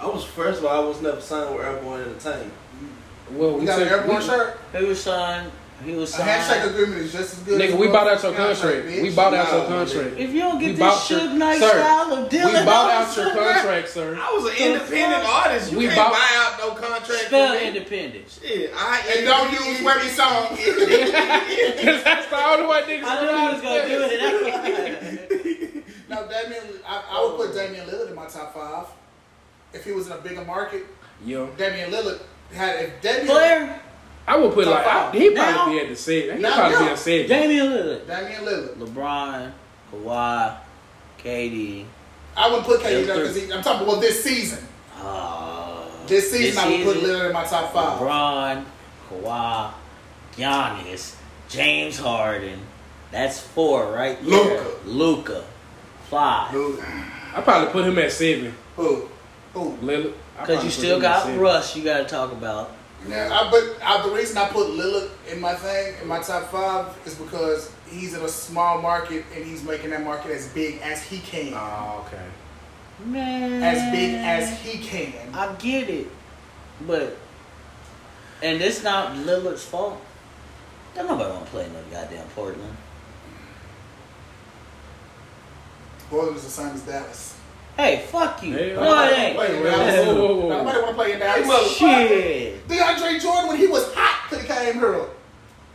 I was first of all, I was never signed with Airborne Entertainment. Well, We we got an took- Airborne we- shirt. He was signed. He was A handshake signed. agreement is just as good. Nigga, as we bought out your contract, contract. bitch. We bought out your Nah, contract. If you don't get bought this your- Suge Knight sir, style of dealing, We Dylan bought out your somewhere, contract, sir. I was an independent artist. You We can't bought- buy out no contract. Spell for me. independence. Shit, I And don't use Webby song. Because that's the only way niggas I knew I was gonna do it. no, Damian, I, I would put Damian Lillard in my top five. If he was in a bigger market, Yo. Damian Lillard had if Damian Player, I would put like, I, he'd probably Now- be at the set. He'd Now, probably be no. a set. Damian Lillard, Damian Lillard. LeBron, Kawhi, KD. I wouldn't put KD Yeah, there because I'm talking about this season. Uh, This season, I would put season, Lillard in my top five. LeBron, Kawhi, Giannis, James Harden. That's four right there. Luka. Luca. Five. Who? I probably put him at seven. Who? Who? Lillard. Because you still got. Russ you got to talk about. Yeah, I, but I, the reason I put Lillard in my thing, in my top five, is because he's in a small market and he's making that market as big as he can. Oh, okay. Man. as big as he can. I get it. But, and it's not Lillard's fault. Don't nobody want to play no goddamn Portland. Portland is the same as Dallas. Hey, fuck you. Hey, no, it ain't. Play in Whoa, Dallas. whoa, whoa, whoa. Nobody want to play in Hey, Dallas. Shit. DeAndre Jordan, when he was hot, could have came here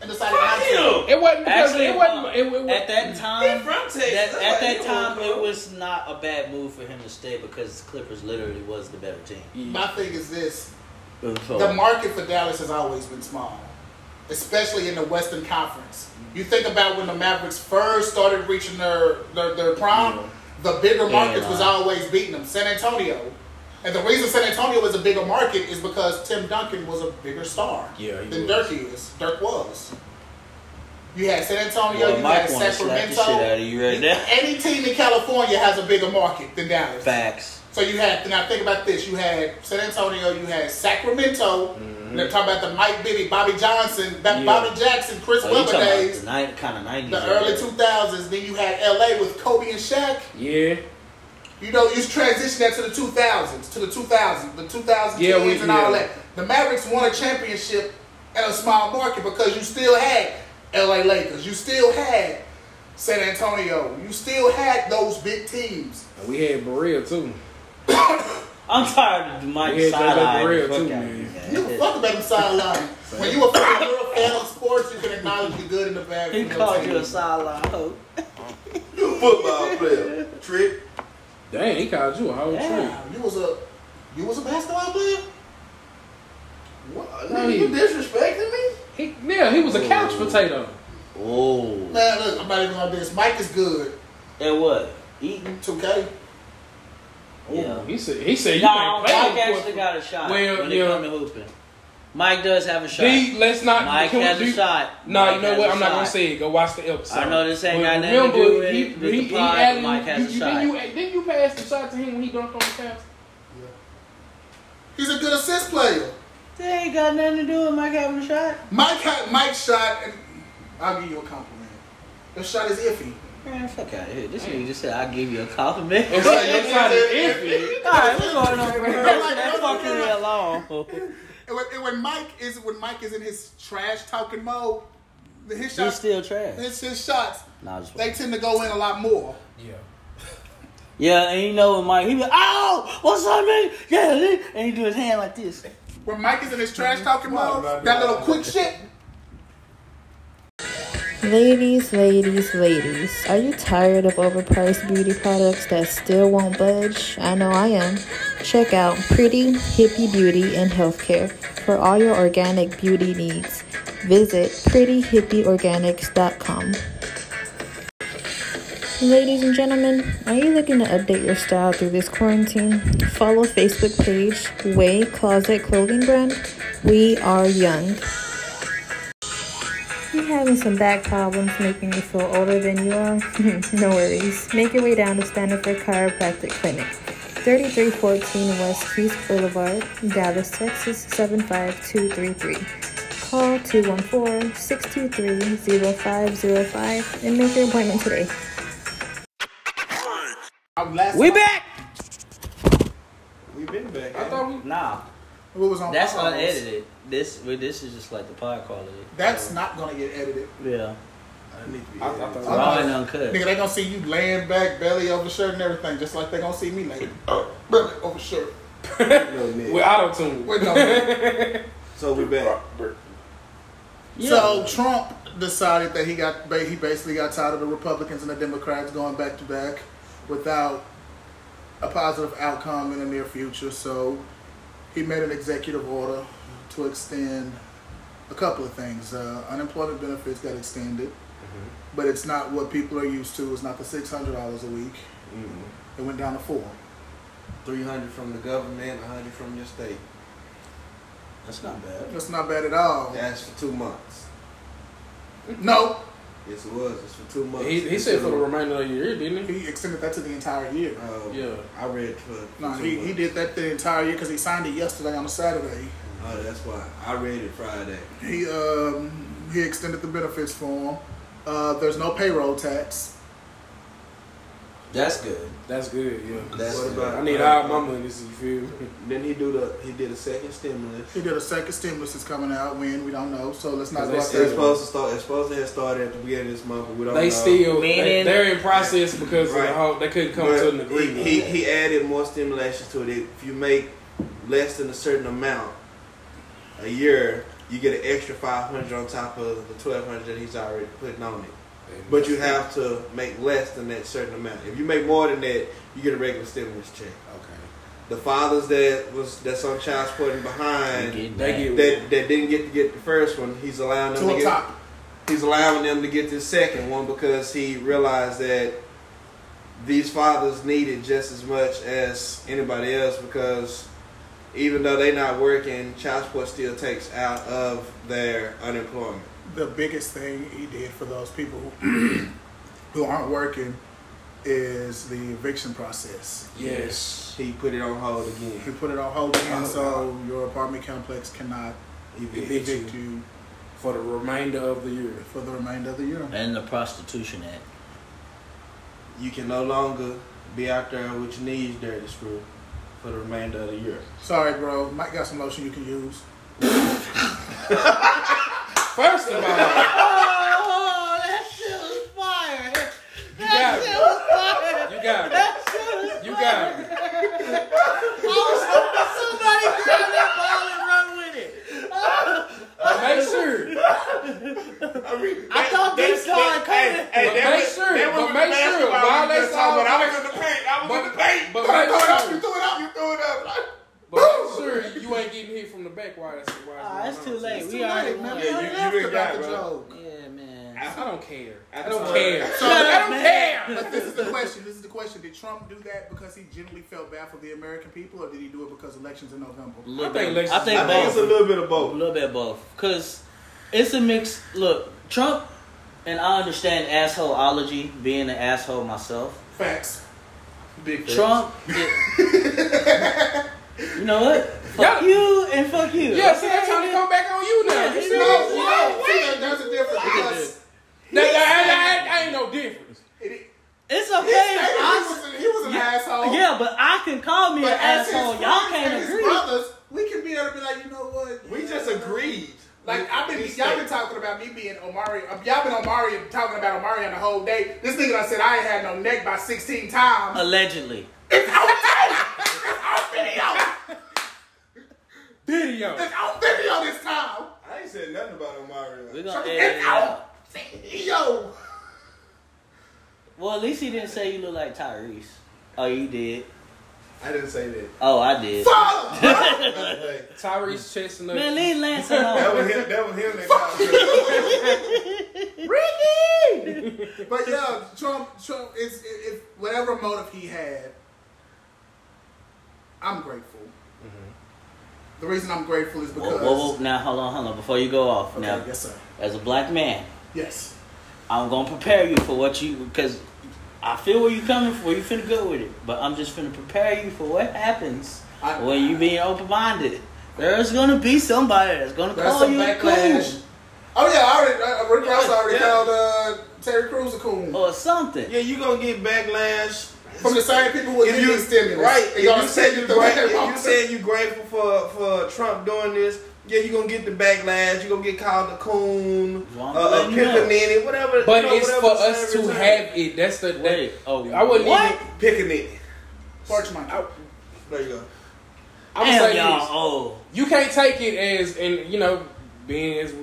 and decided not Fuck to. It wasn't because Actually, it wasn't. It, it, it, at that time, that, at that time, it was not a bad move for him to stay because Clippers literally was the better team. My thing is this: the market for Dallas has always been small, especially in the Western Conference. You think about when the Mavericks first started reaching their their, their prime, the bigger markets was always beating them. San Antonio. And the reason San Antonio was a bigger market is because Tim Duncan was a bigger star Yeah, than was. Dirk is. Dirk was. You had San Antonio, Well, you Mike had Sacramento. shit out of you right now. Any team in California has a bigger market than Dallas. facts. So you had now think about this. You had San Antonio, you had Sacramento. Mm-hmm. And they're talking about the Mike Bibby, Bobby Johnson, Yeah. Bobby Jackson, Chris Oh, Webber days, the kind of 90s. the early two thousands. Then you had LA with Kobe and Shaq. yeah. You know, you transition that to the two thousands, to the two thousands, the two thousand Yeah, we- and all that. The Mavericks won a championship in a small market because you still had LA Lakers, you still had San Antonio, you still had those big teams. And we had Barea too. I'm tired of Mike Yeah, that's sideline. real too, man. of You here, can fuck about them sideline. When you a fan, you're a fan of sports, you can acknowledge the good and the bad. He called you a sideline hoe. You a football player. Trick. Dang, he called you a whole trick. Damn, you was a you was a basketball player. What? No, Nigga, he- you disrespecting me? He, yeah, he was a couch potato. Oh. Man, look, I'm not even on this. Mike is good. And what? Eating? 2K. Yeah. Ooh, He said he said you No, can't play Mike actually court. got a shot Well, when it yeah. come to hooping. Mike does have a shot. D, let's not. Mike can we has a shot. No, Mike you know what? I'm not gonna say it. Go watch the episode. I know this ain't But got nothing to remember, do with he, it, with he, the he added- Mike has you, a shot. Didn't you, eh, didn't you pass the shot to him when he dunked on the Cavs? He's a good assist player. They ain't got nothing to do with Mike having a shot. Mike had Mike shot, and I'll give you a compliment. Your shot is iffy. Man, fuck out of here. This nigga just said I'll give you a compliment. It's like your shot is iffy. Alright, we're going on rehearsal. Like, That fucking real long. And when, and when Mike is when Mike is in his trash talking mode, his He's shots, still trash. his, his shots, Nah, just they tend to go in a lot more. Yeah. Yeah, and you know when Mike, he be like, "Oh, what's up, man? Yeah," and he do his hand like this. When Mike is in his trash talking mode, that little quick shit. Ladies, ladies, ladies, are you tired of overpriced beauty products that still won't budge? I know I am. Check out Pretty Hippie Beauty and Healthcare for all your organic beauty needs. Visit prettyhippieorganics.com. Ladies and gentlemen, are you looking to update your style through this quarantine? Follow Facebook page Way Closet Clothing Brand. We are young. You having some back problems making you feel older than you are? no worries. Make your way down to Standiford Chiropractic Clinic, 3314 West East Boulevard, Dallas, Texas 75233. Call 214-623-0505 and make your appointment today. We time- back. We've been back. I thought we. Nah, What was on that's unedited. This, well, this is just like the pod quality. That's not gonna get edited. Yeah, I need to be. I- I edited. thought- raw and uncut. Nigga, they gonna see you laying back, belly over shirt and everything, just like they gonna see me laying uh, belly over shirt. No, With auto tune. Wait, no. So we back. So Trump decided that he got he basically got tired of the Republicans and the Democrats going back to back without a positive outcome in the near future. So he made an executive order to extend a couple of things. Uh, unemployment benefits got extended, but it's not what people are used to. It's not the six hundred dollars a week. It went down to four. Three hundred from the government, hundred from your state. That's not bad. That's not bad at all. That's for two months. No, Yes, it was. It's for two months. He, he said for the remainder of the year, didn't he? he extended that to the entire year. Uh, Yeah. I read for. for No, two he, he did that the entire year because he signed it yesterday on a Saturday. Oh, that's why I read it Friday. He um he extended the benefits for him. Uh, there's no payroll tax. That's good. That's good, yeah. That's what good. about? I need all my uh, money, so you feel me? Then he do the he did a second stimulus. He did a second stimulus is coming out. When we don't know, so let's not Because go they out It's supposed to start. It's supposed to have started at the beginning of this month, but we don't They know. still, Meaning- they, they're in process because of Right. the whole, they couldn't come But to an agreement. He, he, he added more stimulations to it. If you make less than a certain amount a year, you get an extra five hundred on top of the twelve hundred that he's already putting on it. But you have to make less than that certain amount. If you make more than that, you get a regular stimulus check. Okay. The fathers that was that's on child support and behind They that. get that, that didn't get to get the first one, he's allowing them To to a get top. he's allowing them to get the second one because he realized that these fathers need it just as much as anybody else because even though they're not working, child support still takes out of their unemployment. The biggest thing he did for those people who who aren't working is the eviction process. Yes. He put it on hold again. He put it on hold again, Oh, so your apartment complex cannot Evict. Evict you. evict you For the remainder of the year. for the remainder of the year. And the Prostitution Act. You can no longer be out there with your knees dirty, screw, for the remainder of the year. Sorry, bro. Mike got some lotion you can use. First of all, Oh, that shit was fire. you got me. was fire. You got me. You got me. Somebody grab that ball and run with it. But make sure. I mean, I thought this started coming. But make sure. But make sure. While they saw, I was in the paint. I was in the paint. but Throw make it up, you sure. threw it up, you threw it up. But make sure you ain't getting hit from the back while it's while Ah, it's too late. It's we too already late, man. We Yeah, already you- laughed you done about got the it, bro. joke. Yeah, man. I don't care. I don't care. So, I don't man. care. But this is the question. This is the question. Did Trump do that because he genuinely felt bad for the American people, or did he do it because elections in November? I think bit. I think I think it's a both. little bit of both. A both. little bit of both. Cause it's a mix. Look, Trump, and I understand assholeology, being an asshole myself. Facts. Big Trump, it- you know what? Fuck Yeah. you and fuck you. Yeah, see, they're trying to come back on you now. Yeah, You see No, what I'm no, saying? see, there's a difference because That, that, that, that ain't no difference. It's he, okay. said if he, I, was, he was an asshole. yeah, but I can call me but an as asshole. friends Y'all can't his agree. brothers, we can be able to be like, you know what? We just agreed. Like I've been, y'all said- been talking about me being Omari. um, Y'all been Omari talking about Omari on the whole day. This nigga done said I ain't had no neck by 16 times. Allegedly. It's on tape. It's on video. Video. It's on video this time. I ain't said nothing about Omari. We're gonna edit it It's out. on video. Well, at least he didn't say you look like Tyrese. Oh, you did. I didn't say that. Oh, I did. Fuck. Hey, Tyrese chasing up. Man, leave Lance that was him. That was him. That called. Ricky! But yeah, Trump, Trump is if whatever motive he had, I'm grateful. The reason I'm grateful is because. whoa, whoa, now hold on, hold on. Before you go off, Okay, now yes, sir. as a black man, Yes. I'm gonna prepare you for what you because I feel where you coming from, where you finna go with it. But I'm just finna prepare you for what happens I- when you being open minded. There's gonna be somebody that's gonna There's call some you a backlash. coon Oh yeah, I already. Uh, Rick Ross Yeah, already yeah. called uh, Terry Crews a coon or something. Yeah, you gonna get backlash. From the same people who are If giving you you stimulus. right, And if y'all you said say you the gra- if you saying you grateful for for Trump doing this, yeah, you're gonna get the backlash. you're gonna get called a coon, Well, uh, a letting you know. pickaninny, whatever. But you know, it's whatever for us to same return. have it. That's the that, oh, I wouldn't what? even. pickaninny. Porch monkey. There you go. I'm gonna Damn, say y'all this. old. You can't take it as and you know being as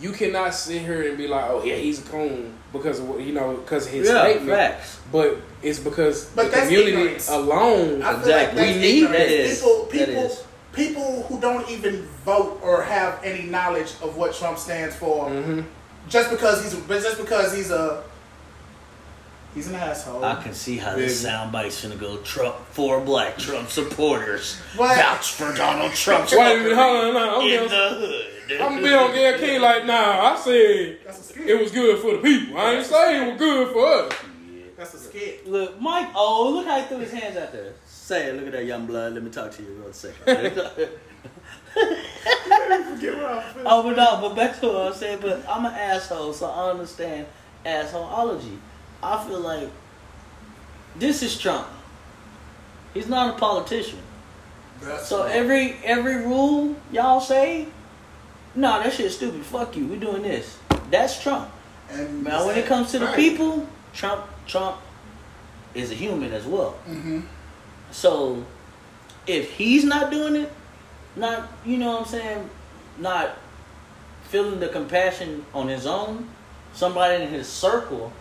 you cannot sit here and be like, oh yeah, he's a coon because of you know because his Yeah, statement. facts. But it's because But the community ignorance. alone. I feel Exactly. like We need ignorance. that is. people. People. is. People who don't even vote or have any knowledge of what Trump stands for, Mhm. just because he's just because he's a he's an asshole. I can see how this Big. soundbite's gonna go. Trump for black Trump supporters What? vouch for Donald Trump. Wait hold on, hold on. In the hood. I'm gonna be on Gayle King like, nah, I said That's a it was good for the people. I ain't saying it was good for us. That's a skit. Look, Mike. Oh, look how he threw his hands out there. Say it. Look at that young blood. Let me talk to you real second. oh, but no. But back to what I'm saying. But I'm an asshole, so I understand assholeology. I feel like this is Trump. He's not a politician. That's So right. every every rule y'all say, nah, that shit's stupid. Fuck you. We doing this. That's Trump. and Now, when it comes to the Right. people, Trump Trump is a human as well. Mhm. So if he's not doing it, not you know what I'm saying, not feeling the compassion on his own, somebody in his circle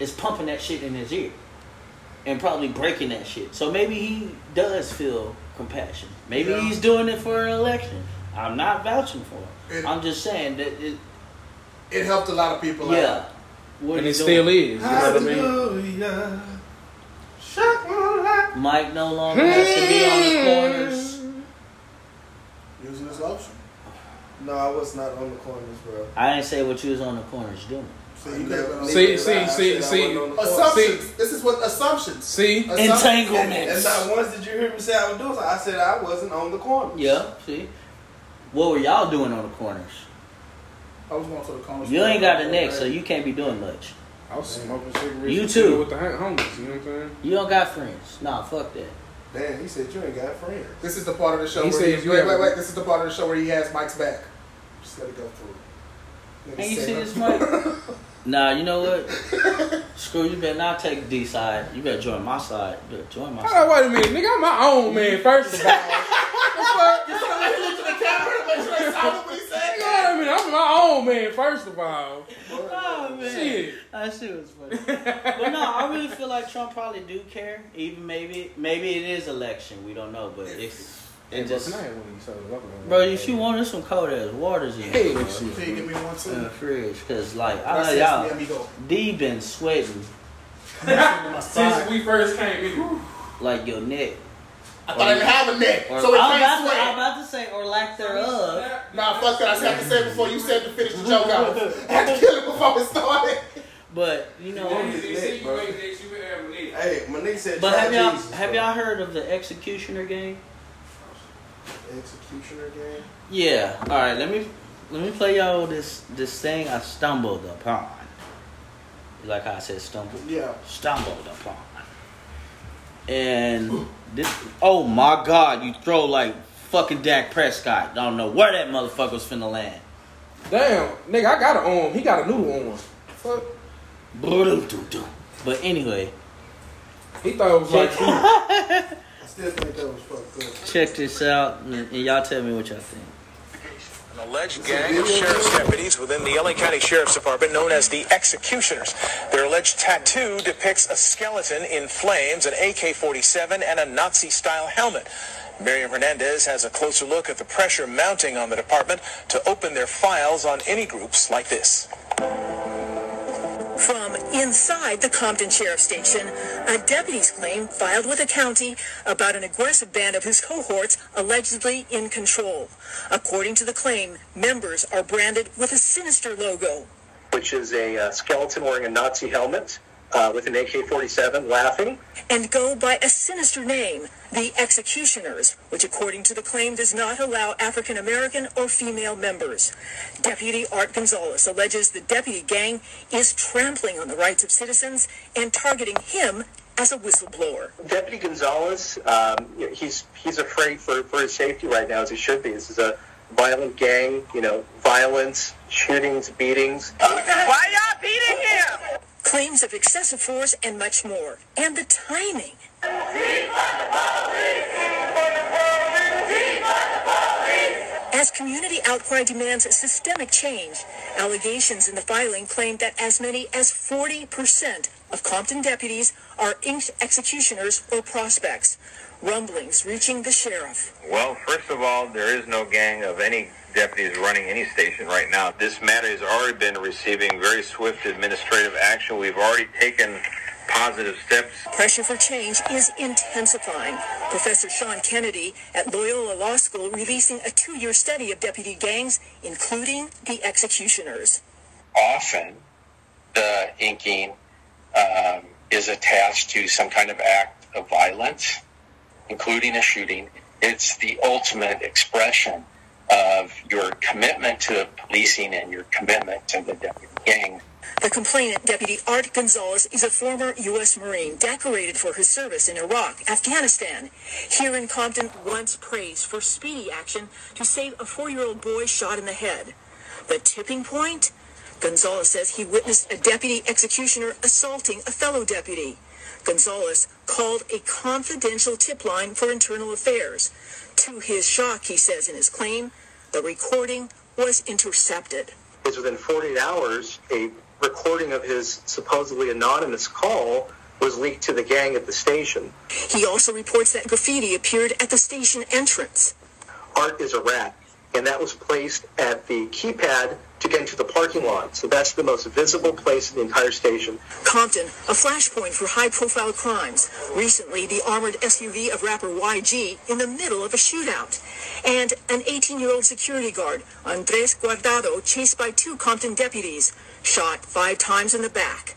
is pumping that shit in his ear and probably breaking that shit. So maybe he does feel compassion. Maybe Yeah. he's doing it for an election. I'm not vouching for it. It- I'm just saying that it, It helped a lot of people. yeah. out. What And he's it doing. still is. You know what I mean? Hallelujah. Shut my light. Mike no longer has to be on the corners. Using this option. No, I was not on the corners, bro. I didn't say what you was on the corners doing. So you could have been See, see, see, said I see. wasn't on the corners. assumptions. This is what assumptions. See, Assumptions. Entanglements. And not once did you hear me say I was doing something. I said I wasn't on the corners. Yeah, see? What were y'all doing on the corners? I was going to the corners. You ain't got a neck, so you can't be doing much. I was smoking cigarettes. You too. with the hom- homies. You know what I'm saying? You don't got friends. Nah, fuck that. Damn, he said you ain't got friends. This is the part of the show He where says he, you wait, wait, wait. This is the part of the show where he has Mike's back. Just let it go through. Let And you see this mic? nah, you know what? Screw you better not take D side. You better join my side. You better join my Hold on, wait a minute, nigga. I'm my own man. First of all, You saw that he looked at the camera to make sure they saw what he said. Wait a minute. I'm my own man. First of all, Oh, man. shit. That shit was funny. but no, I really feel like Trump probably do care. Even maybe, maybe it is election. We don't know, but it's it just. Can I have one of these sodas? Bro, if you wanted some cold ass waters in Hey, bro, shit. Can you give me one too? in the fridge, cause like I know y'all, mi amigo. D been sweating Since we first came in, like your neck. I thought I didn't have a neck, Or, so it I'm, can't about to, I'm about to say, or lack thereof. Nah, fuck that. I just have to say it before you said to finish the joke out. I had to kill it before it started. But you know, Hey, my nigga said but have y'all Jesus, have y'all heard of the executioner game? Executioner game? Yeah. All right. Let me let me play y'all this this thing I stumbled upon. Like how I said stumbled. Yeah. Stumbled upon. And this. Oh my God! You throw like fucking Dak Prescott. I Don't know where that motherfucker was finna land. damn, nigga, I got an arm. He got a noodle arm. Fuck. But anyway, He thought it was like. I still think that was fucked up. check this out, and, and y'all tell me what y'all think. An alleged gang of sheriff's deputies within the LA County Sheriff's Department known as the Executioners. Their alleged tattoo depicts a skeleton in flames, an AK-47, and a Nazi-style helmet. Miriam Hernandez has a closer look at the pressure mounting on the department to open their files on any groups like this. From inside the Compton Sheriff Station, a deputy's claim filed with the county about an aggressive band of his cohorts allegedly in control. According to the claim, members are branded with a sinister logo. which is a uh, skeleton wearing a Nazi helmet uh, with an AK-47 laughing. and go by a sinister name, the Executioners, which according to the claim does not allow African American or female members. Deputy Art Gonzalez alleges the deputy gang is trampling on the rights of citizens and targeting him as a whistleblower. Deputy Gonzalez, um, you know, he's he's afraid for, for his safety right now, as he should be. This is a violent gang, you know, violence, shootings, beatings. Why y'all beating him? Claims of excessive force and much more. And the timing. As community outcry demands systemic change, allegations in the filing claim that as many as 40% of Compton deputies are executioners or prospects. Rumblings reaching the sheriff. Well, first of all, there is no gang of any deputies running any station right now. This matter has already been receiving very swift administrative action. We've already taken positive steps. Pressure for change is intensifying. Professor Sean Kennedy at Loyola Law School releasing a two-year study of deputy gangs, including the executioners. often the inking um, is attached to some kind of act of violence, including a shooting. It's the ultimate expression of your commitment to policing and your commitment to the deputy gang. The complainant, Deputy Art Gonzalez, is a former U.S. Marine decorated for his service in Iraq, Afghanistan. Here in Compton, once praised for speedy action to save a four-year-old boy shot in the head. The tipping point? Gonzalez says he witnessed a deputy executioner assaulting a fellow deputy. Gonzalez called a confidential tip line for internal affairs. To his shock, he says in his claim, the recording was intercepted. Is within 48 hours, a recording of his supposedly anonymous call was leaked to the gang at the station. He also reports that graffiti appeared at the station entrance. Art is a rat, and that was placed at the keypad to get into the parking lot. So that's the most visible place in the entire station. Compton, a flashpoint for high-profile crimes. Recently, the armored SUV of rapper YG in the middle of a shootout. And an 18-year-old security guard, Andres Guardado, chased by two Compton deputies, shot five times in the back.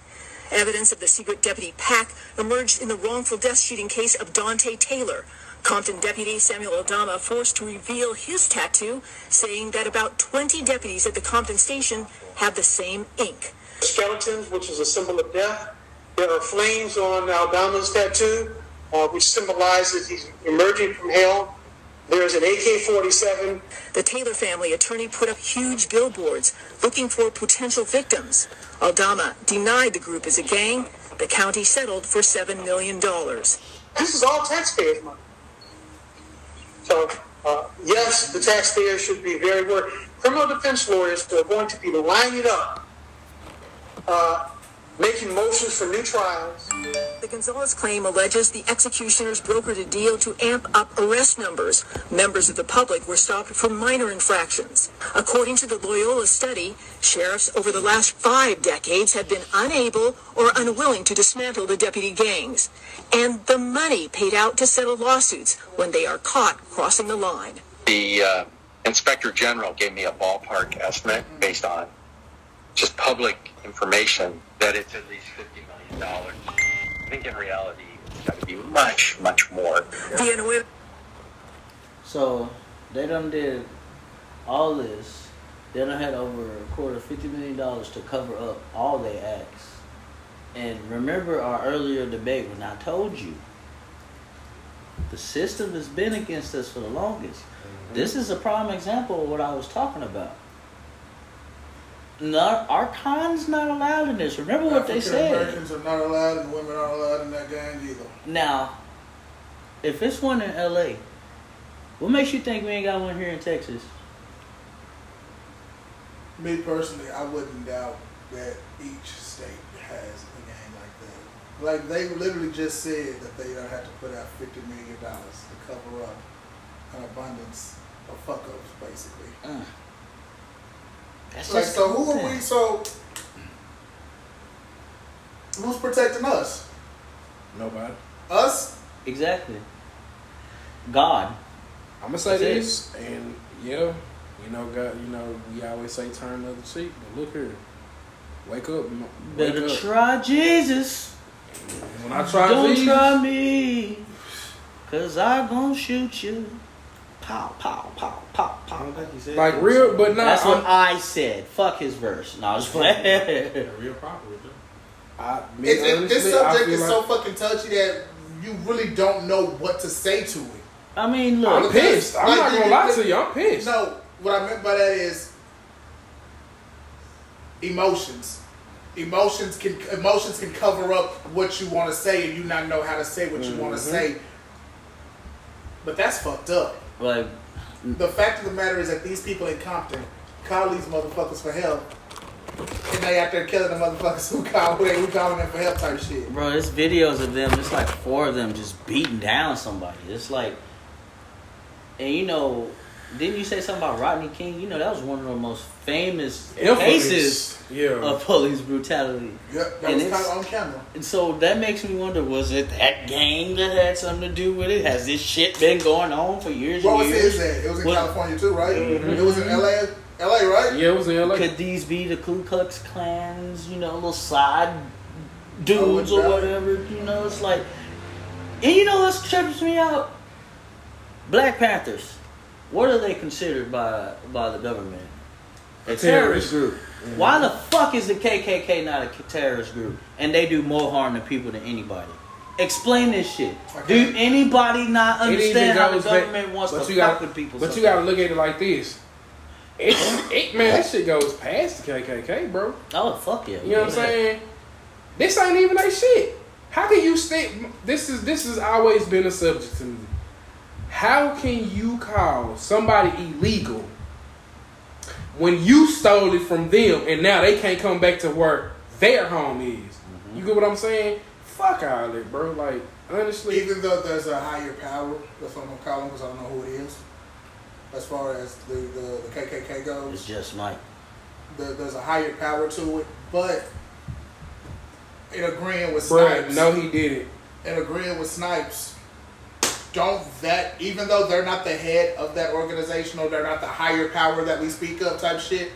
Evidence of the secret deputy pack emerged in the wrongful death shooting case of Donta Taylor. Compton deputy Samuel Aldama forced to reveal his tattoo, saying that about 20 deputies at the Compton station have the same ink. skeletons, which is a symbol of death. There are flames on Aldama's tattoo, uh, which symbolizes he's emerging from hell. There's an AK-47. The Taylor family attorney put up huge billboards looking for potential victims. Aldama denied the group is a gang. The county settled for $7 million. This is all taxpayers' money. So, uh, yes, the taxpayers should be very worried. Criminal defense lawyers are going to be lining up, uh, making motions for new trials. The Gonzalez claim alleges the executioners brokered a deal to amp up arrest numbers. Members of the public were stopped for minor infractions. According to the Loyola study, sheriffs over the last five decades have been unable or unwilling to dismantle the deputy gangs. And the money paid out to settle lawsuits when they are caught crossing the line. The uh, inspector general gave me a ballpark estimate based on just public information that it's at least $50 million. I think in reality, it's got to be much, much more. Villanueva So they done did all this. They done had over a quarter, fifty million dollars to cover up all their acts. And remember our earlier debate when I told you the system has been against us for the longest. Mm-hmm. This is a prime example of what I was talking about. Not, our con's not allowed in this. Remember what they said. Americans are not allowed, and women aren't allowed in that gang either. Now, if it's one in LA, what makes you think we ain't got one here in Texas? Me personally, I wouldn't doubt that each state has a gang like that. Like they literally just said that they don't have to put out fifty million dollars to cover up an abundance of fuck ups, basically. Uh, That's like, just so who are we? So who's protecting us? Nobody. Us? Exactly. God. I'm gonna say That's this, and yeah, you know, God, you know, we always say turn the other cheek, but look here, wake up, wake Better up. try Jesus. When I try Don't Jesus, try me. Cause I gonna shoot you. Pow, pow, pow, pow, pow. like like real, but not. That's what I'm- I said. Fuck his verse. No, I was playing. real popular. too. I, me, it, honestly, this subject is like- so fucking touchy that you really don't know what to say to it. I mean, look. I'm pissed. I'm Like, not gonna lie to you. I'm pissed. No, what I meant by that is emotions. Emotions can emotions can cover up what you want to say, and you not know how to say what you want to mm-hmm. say. But that's fucked up. Like, The fact of the matter is that these people in Compton call these motherfuckers for help, and they out there killing the motherfuckers who call who, they, who calling them for help type shit. bro, there's videos of them. It's like four of them just beating down somebody. It's like, and you know, didn't you say something about Rodney King? You know, that was one of the most famous Infamous. cases Yeah. of police brutality. Yep, that And was it's- kind of on camera. And so that makes me wonder: Was it that gang that had something to do with it? Has this shit been going on for years What and was years? his at? It was in What- California too, right? Mhm. It was in LA, LA, right? Yeah, it was in LA. Could these be the Ku Klux Klans? You know, little side dudes or doubt it. whatever. You know, it's like, and you know what trips me out? Black Panthers. What are they considered by by the government? A terrorist Terrorist. group. Mm-hmm. Why the fuck is the KKK not a terrorist group? And they do more harm to people than anybody. Explain this shit. Do anybody not understand how the goes back- government wants to you fuck gotta- with people? But you gotta look at it like this. It, it man, that shit goes past the KKK, bro. Oh fuck yeah! You know what I'm saying? This ain't even that shit. How can you stay? This is this has always been a subject to me. How can you call somebody illegal when you stole it from them and now they can't come back to where their home is? Mm-hmm. You get what I'm saying? Fuck all that, bro. Like honestly, Even though there's a higher power, that's what I'm gonna call them because I don't know who it is. As far as the, the, the KKK goes, It's just Mike. the, there's a higher power to it. But in agreeing with Bruh, Snipes, no, he didn't. in agreeing with Snipes, don't that even though they're not the head of that organization or they're not the higher power that we speak of type shit,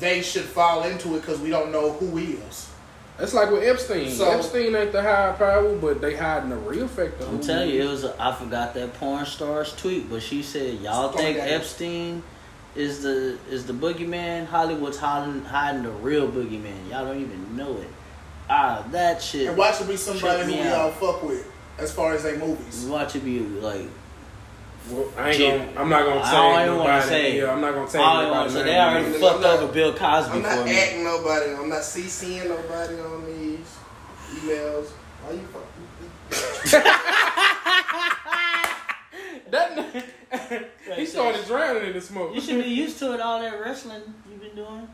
they should fall into it because we don't know who is. he is. That's like with Epstein. So- Epstein ain't the higher power, but they hiding the real factor. I'm telling you, it was. A, I forgot that porn star's tweet, but she said, "Y'all Story think that is. Epstein is the is the boogeyman? Hollywood's hiding hiding the real boogeyman. Y'all don't even know it. Ah, that shit. And watch it be somebody tripped who me we out. all fuck with as far as they movies. Watch it be like. Well, I ain't Jim. gonna, I'm not gonna I say don't even wanna say. Yeah, I'm not gonna say I don't wanna say. They already I'm fucked not- over Bill Cosby I'm for not me. acting nobody. I'm not CCing nobody on these emails. Why you fucking? That he started drowning in the smoke. You should be used to it. All that wrestling you've been doing.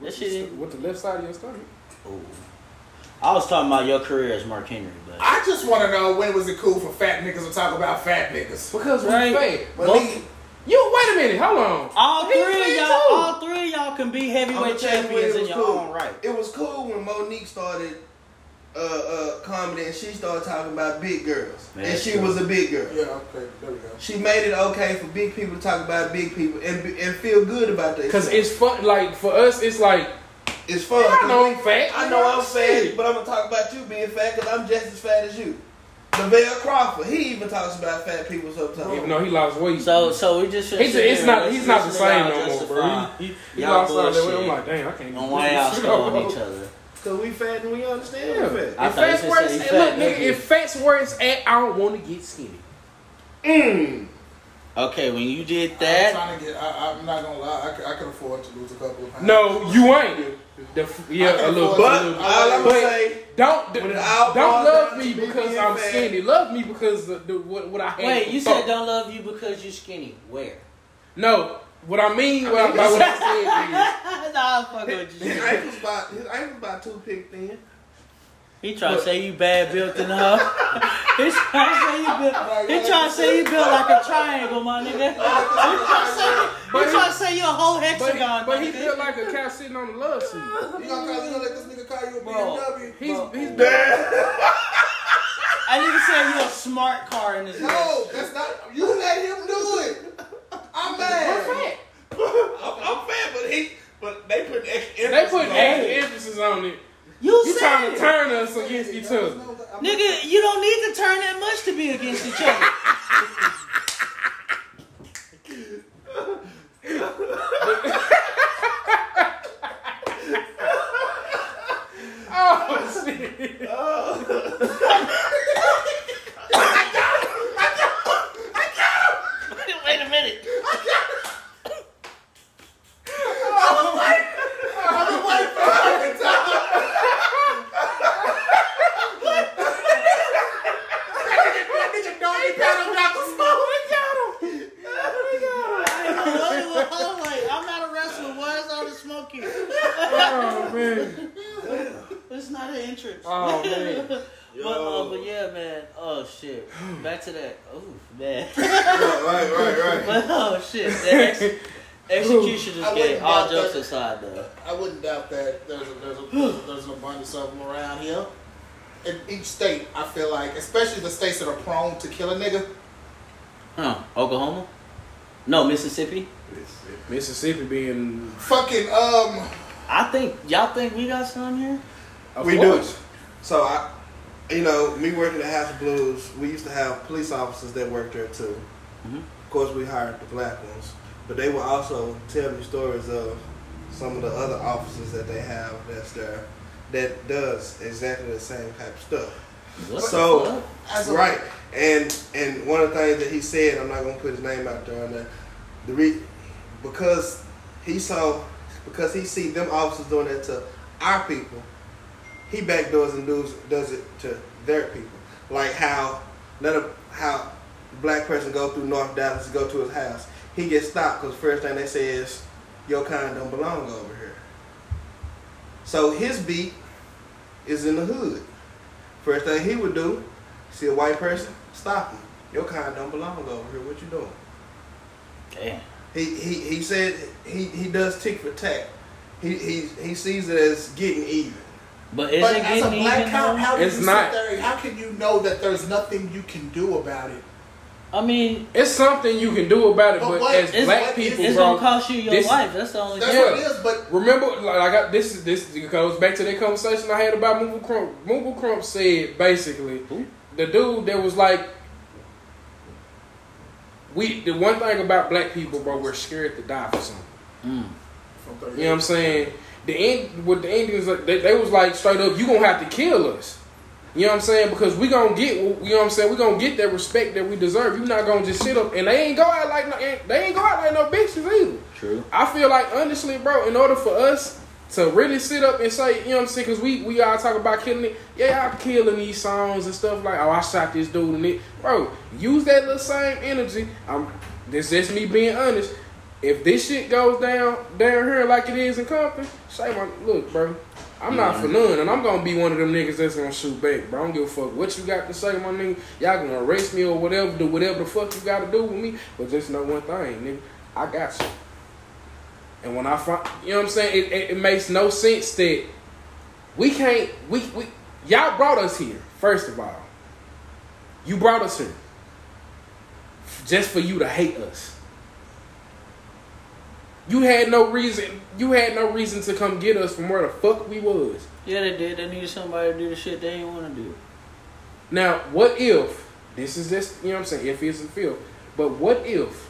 That With shit. the, ain't- with the left side of your stomach. Ooh. I was talking about your career as Mark Henry, but I just want to know when was it cool for fat niggas to talk about fat niggas? Because we Right. fake. But Both- nigga, You wait a minute, hold on. all He three of fake y'all, too. all three of y'all can be I'ma heavyweight tell you when champions it in was your cool. own right. It was cool when Mo'Nique started uh, uh, comedy and she started talking about big girls, Man, and that's she true. was a big girl. Yeah, okay, there we go. She made it okay for big people to talk about big people and be- and feel good about that. Cause it's fun. Like for us, it's like it's fun. Yeah, I 'cause know I'm fat. I know I'm fat, but I'm gonna talk about you being fat because I'm just as fat as you. Lavell Crawford, he even talks about fat people sometimes. even though he lost weight. So, so we just should. He's, sit it's not. He's not the same no more, bro. He, he, he y'all lost all that weight. I'm like, damn, I can't. On why y'all scolding each other? Cause we fat and we understand Yeah. we If fat. I thought you fat's said where it's at, fat look, nigga, nigga. if fat's where it's at, I don't want to get skinny. Mm. Okay, when you did I'm that, trying to get. I, I'm not gonna lie. I, could- I can afford to lose a couple of pounds. No, you ain't. The, f- yeah, a little. afford But a little- all I'm but gonna say, don't when don't love me because I'm fat- skinny. Love me because of the, what what I had. wait, you said don't love you because you're skinny. Where? No, what I mean, what I, by what I said nah, I'm fucking with his you. ankles about his ankles about two pick thin. He trying to say you bad built in her. He trying to say you built. He trying to say you built like a triangle, my nigga. He trying to say, he trying to say you a whole hexagon. But he nigga. feel like a cat sitting on the love seat. You gonna call you gonna let this nigga call you a Bro. BMW? He's he's bad. I nigga said you a smart car in this. No, that's not. You let him do it. I'm mad. I'm, I'm fat, but he, but they put extra they put extra emphasis on it. You, You trying to turn us against each other. Nigga, you don't need to turn that much to be against each other. Oh shit. Wait a minute. I'm not a wrestler. Why is all the smoke here? Oh man. It's not an entrance. Oh, man. but, uh, but yeah, man. Oh shit. Back to that. Oh man. right, right, right. But oh shit. The ex- execution is I gay. wouldn't All jokes that. aside, though. I wouldn't doubt that there's a, there's a, there's an abundance of them around here. In each state, I feel like, especially the states that are prone to kill a nigga. Huh? Oklahoma? No, Mississippi. Mississippi being Fucking um. I think y'all think we got some here. of we course. do. So I, you know, me working at House of Blues, we used to have police officers that worked there too. Mhm. Of course, we hired the black ones, but they will also tell me stories of some of the other officers that they have that's there that does exactly the same type of stuff. What so fuck? As a- right, and and one of the things that he said, I'm not gonna put his name out there on that. The re, because he saw because he see them officers doing that to our people, he backdoors and does does it to their people. Like how let a how black person go through North Dallas to go to his house. He gets stopped because first thing they say is your kind don't belong over here. So his beat is in the hood. First thing he would do, see a white person, stop him. Your kind don't belong over here. What you doing? Damn. He he, he said he, he does tick for tack. He, he he sees it as getting even. But is But it as a black even? cop, though? how can It's you not. there? How can you know that there's nothing you can do about it? I mean, It's something you can do about it, But but, as it's- black what- people, it's bro, gonna cost you your this- life. That's the only That's thing. what it is. But Remember, like I got this. Is this goes back to that conversation I had about Moogle Crump. Moogle Crump said basically, Who? the dude that was like, we. The one thing about black people, bro, we're scared to die for something. Mm. You know what I'm saying? The in, with the Indians, they, they was like straight up, you gonna have to kill us. You know what I'm saying? Because we gonna get, you know what I'm saying? We gonna get that respect that we deserve. You not gonna just sit up and they ain't go out like no, they ain't go out like no bitches either. True. I feel like honestly, bro, in order for us to really sit up and say, you know what I'm saying, because we we all talk about killing it. Yeah, I'm killing these songs and stuff like, oh, I shot this dude and it, bro. Use that little same energy. I'm this is me being honest. If this shit goes down down here like it is in Compton, say my look, bro. I'm not for none, and I'm gonna be one of them niggas that's gonna shoot back, bro. I don't give a fuck what you got to say, my nigga. Y'all gonna arrest me or whatever, do whatever the fuck you gotta do with me. But just know one thing, nigga. I got you. And when I find, you know what I'm saying, it, it, it makes no sense that we can't, we, we, y'all brought us here, first of all. You brought us here just for you to hate us. You had no reason, you had no reason to come get us from where the fuck we was. Yeah, they did. They needed somebody to do the shit they didn't want to do. Now, what if, this is this? you know what I'm saying, if it's a feel, but what if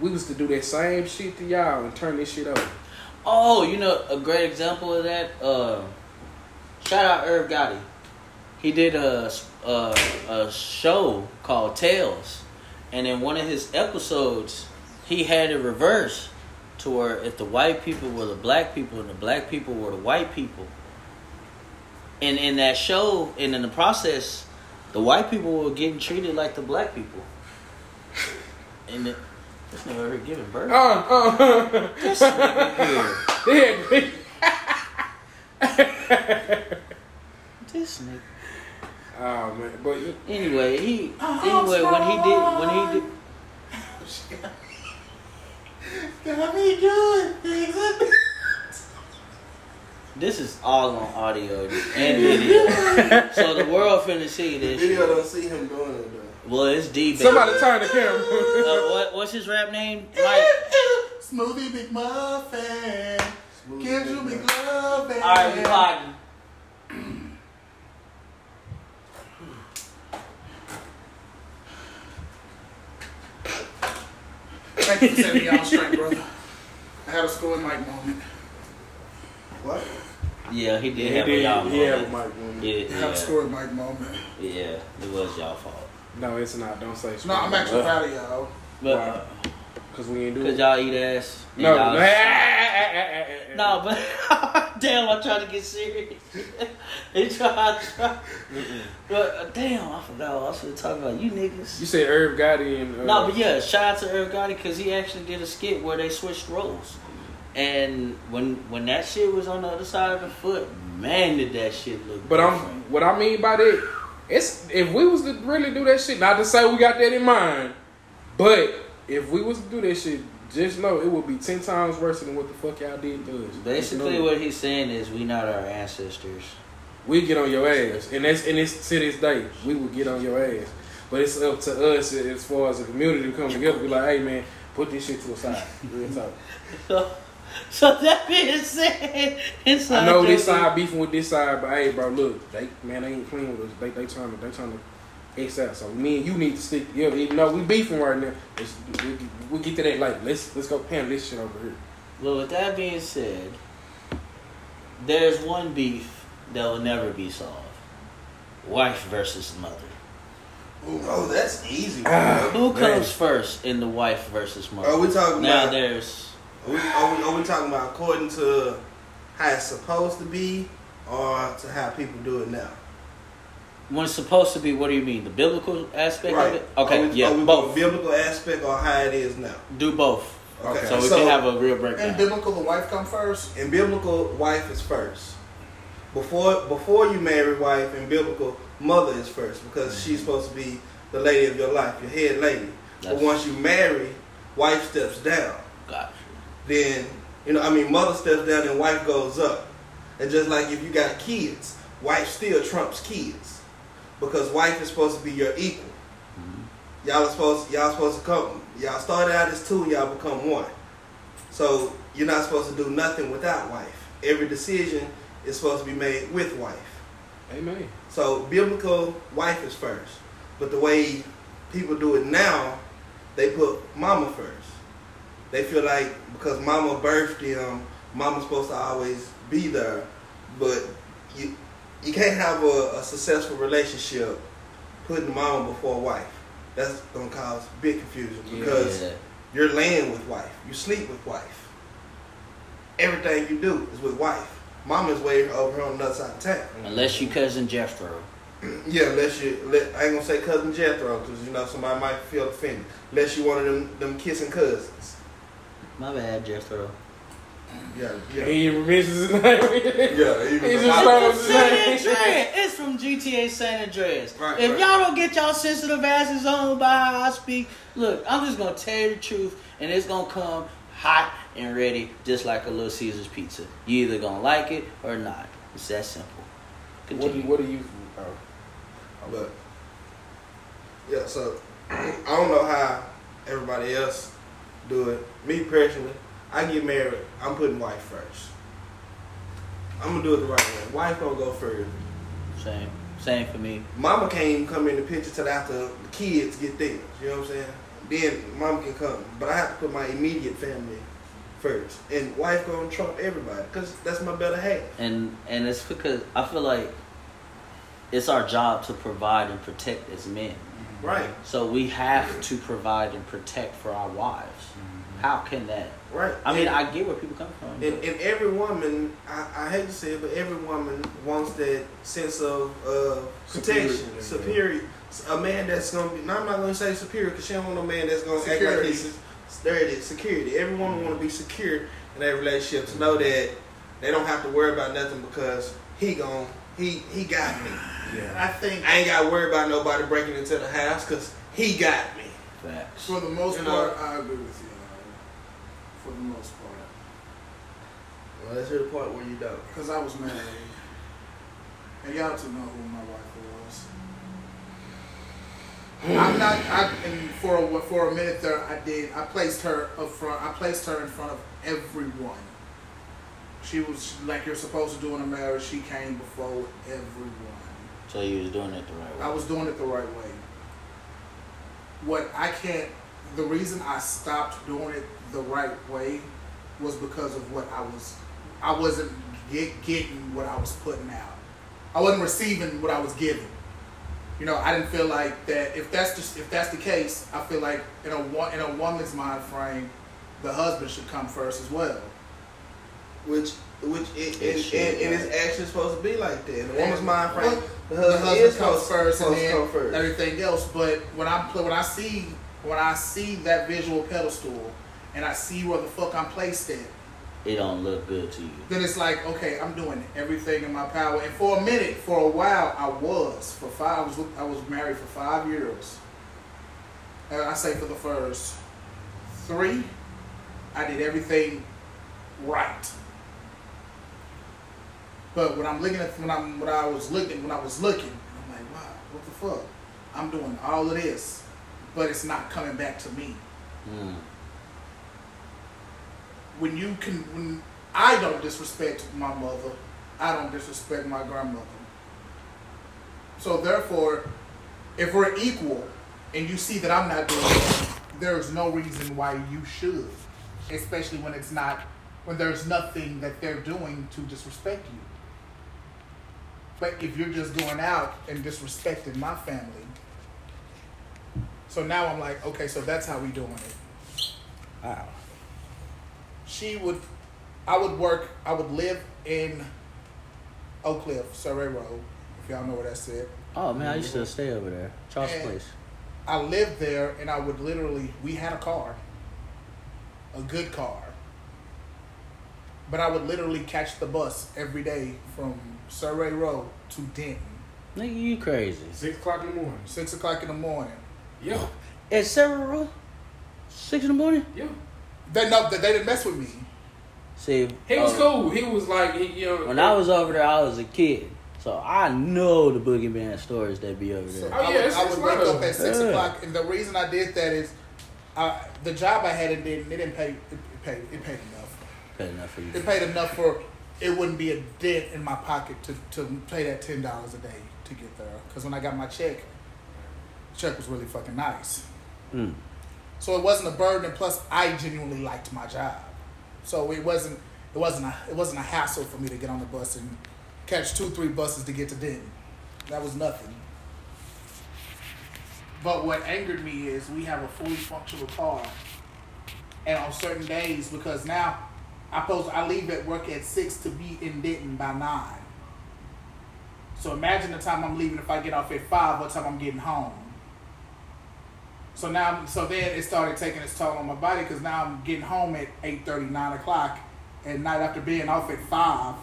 we was to do that same shit to y'all and turn this shit over? Oh, you know, a great example of that. Uh, shout out Irv Gotti. He did a, a a show called Tales, and in one of his episodes, he had it reversed to where if the white people were the black people and the black people were the white people. And in that show, and in the process, the white people were getting treated like the black people. And this nigga over here giving birth. Uh, uh, This nigga here. yeah, This nigga. Oh man, but it- Anyway, he anyway when he did when he did Got me doing things. this is all on audio and video, so the world finna see this. Video shit. don't see him doing it though. Well, it's D. baby. somebody turn the camera. Uh, what, what's his rap name? Mike. Smoothie McMuffin. Gives you McLovin. All right, we potting. Thank you for setting me on straight, brother. I had a score Mike moment. What? Yeah, he did He have did- a y'all he had a moment. Mike moment. Yeah, I had a yeah, score Mike moment. yeah, it was y'all fault. No, it's not. Don't say. No, I'm actually proud of y'all. But Why? Cause we ain't do it. cause it. y'all eat ass. No, y'all- no. No, but damn, I'm trying to get serious. he tried. Try. But uh, damn, I forgot what I was gonna talk about. You niggas. You said Irv Gotti and uh, No, but yeah, shout out to Irv Gotti because he actually did a skit where they switched roles. And when when that shit was on the other side of the foot, man, did that shit look. But I'm what I mean by that, it's if we was to really do that shit, not to say we got that in mind, but if we was to do that shit, just know it would be ten times worse than what the fuck y'all did to us. Basically, what he's saying is we not our ancestors. we get on your ass, and that's and it's to this day we will get on your ass. But it's up to us as far as the community to come together, be like, hey man, put this shit to the side. Real talk. So, so that being said, inside I know this side beefing with this side, but hey, bro, look, they man, they ain't playing with us. They they trying to they trying to X out. So me and you need to stick together. Even though we beefing right now, let's, we, we get to that like let's let's go handle this shit over here. Well, with that being said, there's one beef that will never be solved: wife versus mother. Oh, that's easy. Ah, bro. Who comes first in the wife versus mother? Are we talking now? about- There's Are we, are, we, are we talking about according to how it's supposed to be or to how people do it now? when it's supposed to be. What do you mean? The biblical aspect right. of it? Okay, Are we, yeah, are we both. going biblical aspect or how it is now? Do both. Okay. So we So- can have a real In breakdown. biblical, the wife come first. In biblical, wife is first. Before before you marry wife, in biblical, mother is first because mm-hmm. she's supposed to be the lady of your life, your head lady. but once you marry, wife steps down. Gotcha. Then you know, I mean, mother steps down and wife goes up. And just like if you got kids, wife still trumps kids because wife is supposed to be your equal. Mm-hmm. Y'all are supposed y'all supposed to come. Y'all started out as two, y'all become one. So you're not supposed to do nothing without wife. Every decision is supposed to be made with wife. Amen. So biblical wife is first, but the way people do it now, they put mama first. They feel like because mama birthed them, mama's supposed to always be there, but you you can't have a, a successful relationship putting mama before wife. That's gonna cause big confusion because Yeah. you're laying with wife, you sleep with wife. Everything you do is with wife. Mama's way over here on the other side of town. Unless you cousin Jethro. Yeah, unless you, let, I ain't gonna say cousin Jethro, because you know somebody might feel offended. Unless you one of them, them kissing cousins. My bad, Jethro. Yeah, yeah. He misses mentions his name. Yeah, he he was- just It's his from San name. Andreas. It's from GTA San Andreas. Right, if right. y'all don't get y'all sensitive asses on by how I speak, look, I'm just gonna tell you the truth, and it's gonna come hot and ready, just like a Little Caesars pizza. You either gonna like it or not. It's that simple. What do Continue. you, what do you? Oh. But yeah, so I don't know how everybody else do it. Me personally, I get married. I'm putting wife first. I'm gonna do it the right way. Wife gonna go first. Same. Same for me. Mama can't even come in the picture till after the kids get theirs. You know what I'm saying? Then mama can come, but I have to put my immediate family first, and wife gonna trump everybody because that's my better half. And and it's because I feel like it's our job to provide and protect as men. Right, So we have to provide and protect for our wives. How can that? right. I mean, And- I get where people come from. And, and every woman, I, I hate to say it, but every woman wants that sense of uh, protection, Superior. superior. A man that's gonna be. No, I'm not gonna say superior because she don't want no man that's gonna act like Security. he's. There it is, security. Every woman want to be secure in that relationship to know that they don't have to worry about nothing because he gonna he he got me. Yeah. I think I ain't got to worry about nobody breaking into the house because he got me. Facts. for the most You know- part, I agree with you. For the most part, Well, that's the part where you don't. because I was married, and y'all two know who my wife was. I'm not. I and for a, for a minute there, I did. I placed her up front. I placed her in front of everyone. She was like you're supposed to do in a marriage. She came before everyone. So you was doing it the right way. I was doing it the right way. What I can't, the reason I stopped doing it the right way was because of what I was, I wasn't get, getting what I was putting out. I wasn't receiving what I was giving. You know, I didn't feel like that. If that's just if that's the case, I feel like in a in a woman's mind frame, the husband should come first as well. Which which it, It it, should, it, it is actually supposed to be like that. In a woman's mind frame, Well, the the husband, husband is comes supposed, first, and supposed to then first. everything else. But when I play, when I see when I see that visual pedestal, and I see where the fuck I'm placed at, It don't look good to you. then it's like, okay, I'm doing everything in my power. And for a minute, for a while, I was for five. I was I was married for five years. And I say for the first three, I did everything right. But when I'm looking at when I'm when I was looking when I was looking, I'm like, wow, what the fuck? I'm doing all of this, but it's not coming back to me Mm. When you can when I don't disrespect my mother, I don't disrespect my grandmother. So therefore, if we're equal and you see that I'm not doing it, there's no reason why you should. Especially when it's not when there's nothing that they're doing to disrespect you. But if you're just going out and disrespecting my family, so now I'm like, okay, so that's how we doing it Wow. She would I would work I would live in Oak Cliff, Surrey Road, if y'all know where that's at. Oh man, I used to mm-hmm. stay over there. Charles And Place. I lived there and I would literally we had a car. A good car. But I would literally catch the bus every day from Surrey Road to Denton. Nigga, you crazy. Six o'clock in the morning. Six o'clock in the morning. Yeah. At Surrey Road? Six in the morning? Yeah. They no they didn't mess with me. See, He was uh, cool. He was like, he, you know. When I was over there, I was a kid. So I know the boogeyman stories that be over there. I would, yeah, it's- I would one wake up at six Yeah. o'clock, and the reason I did that is, I, the job I had it didn't it didn't pay it, it paid it paid enough. Paid enough for you. It paid enough for it wouldn't be a dent in my pocket to to pay that ten dollars a day to get there. Because when I got my check, check was really fucking nice. Mm. So it wasn't a burden, plus I genuinely liked my job. So it wasn't it wasn't a it wasn't a hassle for me to get on the bus and catch two three buses to get to Denton. That was nothing. But what angered me is we have a fully functional car, and on certain days because now I post I leave at work at six to be in Denton by nine. So imagine the time I'm leaving if I get off at five, what time I'm getting home. So now, so then it started taking its toll on my body because now I'm getting home at 8 9 o'clock at night after being off at 5.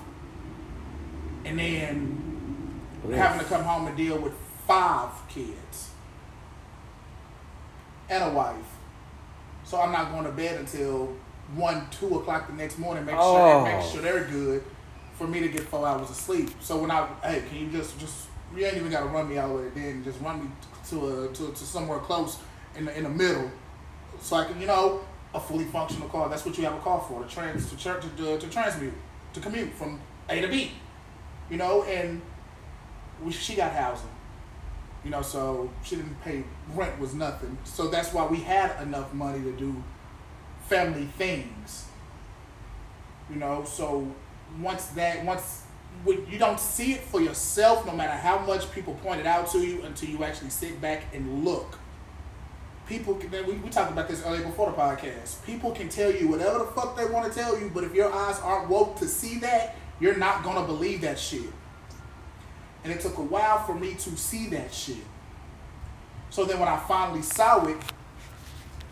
And then having to come home and deal with five kids and a wife. So I'm not going to bed until 1, 2 o'clock the next morning, make sure, Oh. make sure oh. they're good for me to get four hours of sleep. So when I, hey, can you just, just, you ain't even got to run me all the way then, just run me to a, to, to somewhere close in the, in the middle, so I can, you know, a fully functional car. That's what you have a car for, to trans, to, tr- to, to transmute, to commute from A to B, you know, and we, she got housing, you know, so she didn't pay, rent was nothing. So that's why we had enough money to do family things, you know, so once that, once you don't see it for yourself, no matter how much people point it out to you, until you actually sit back and look. People can, we, we talked about this earlier before the podcast. People can tell you whatever the fuck they want to tell you, but if your eyes aren't woke to see that, you're not gonna believe that shit. And it took a while for me to see that shit. So then when I finally saw it,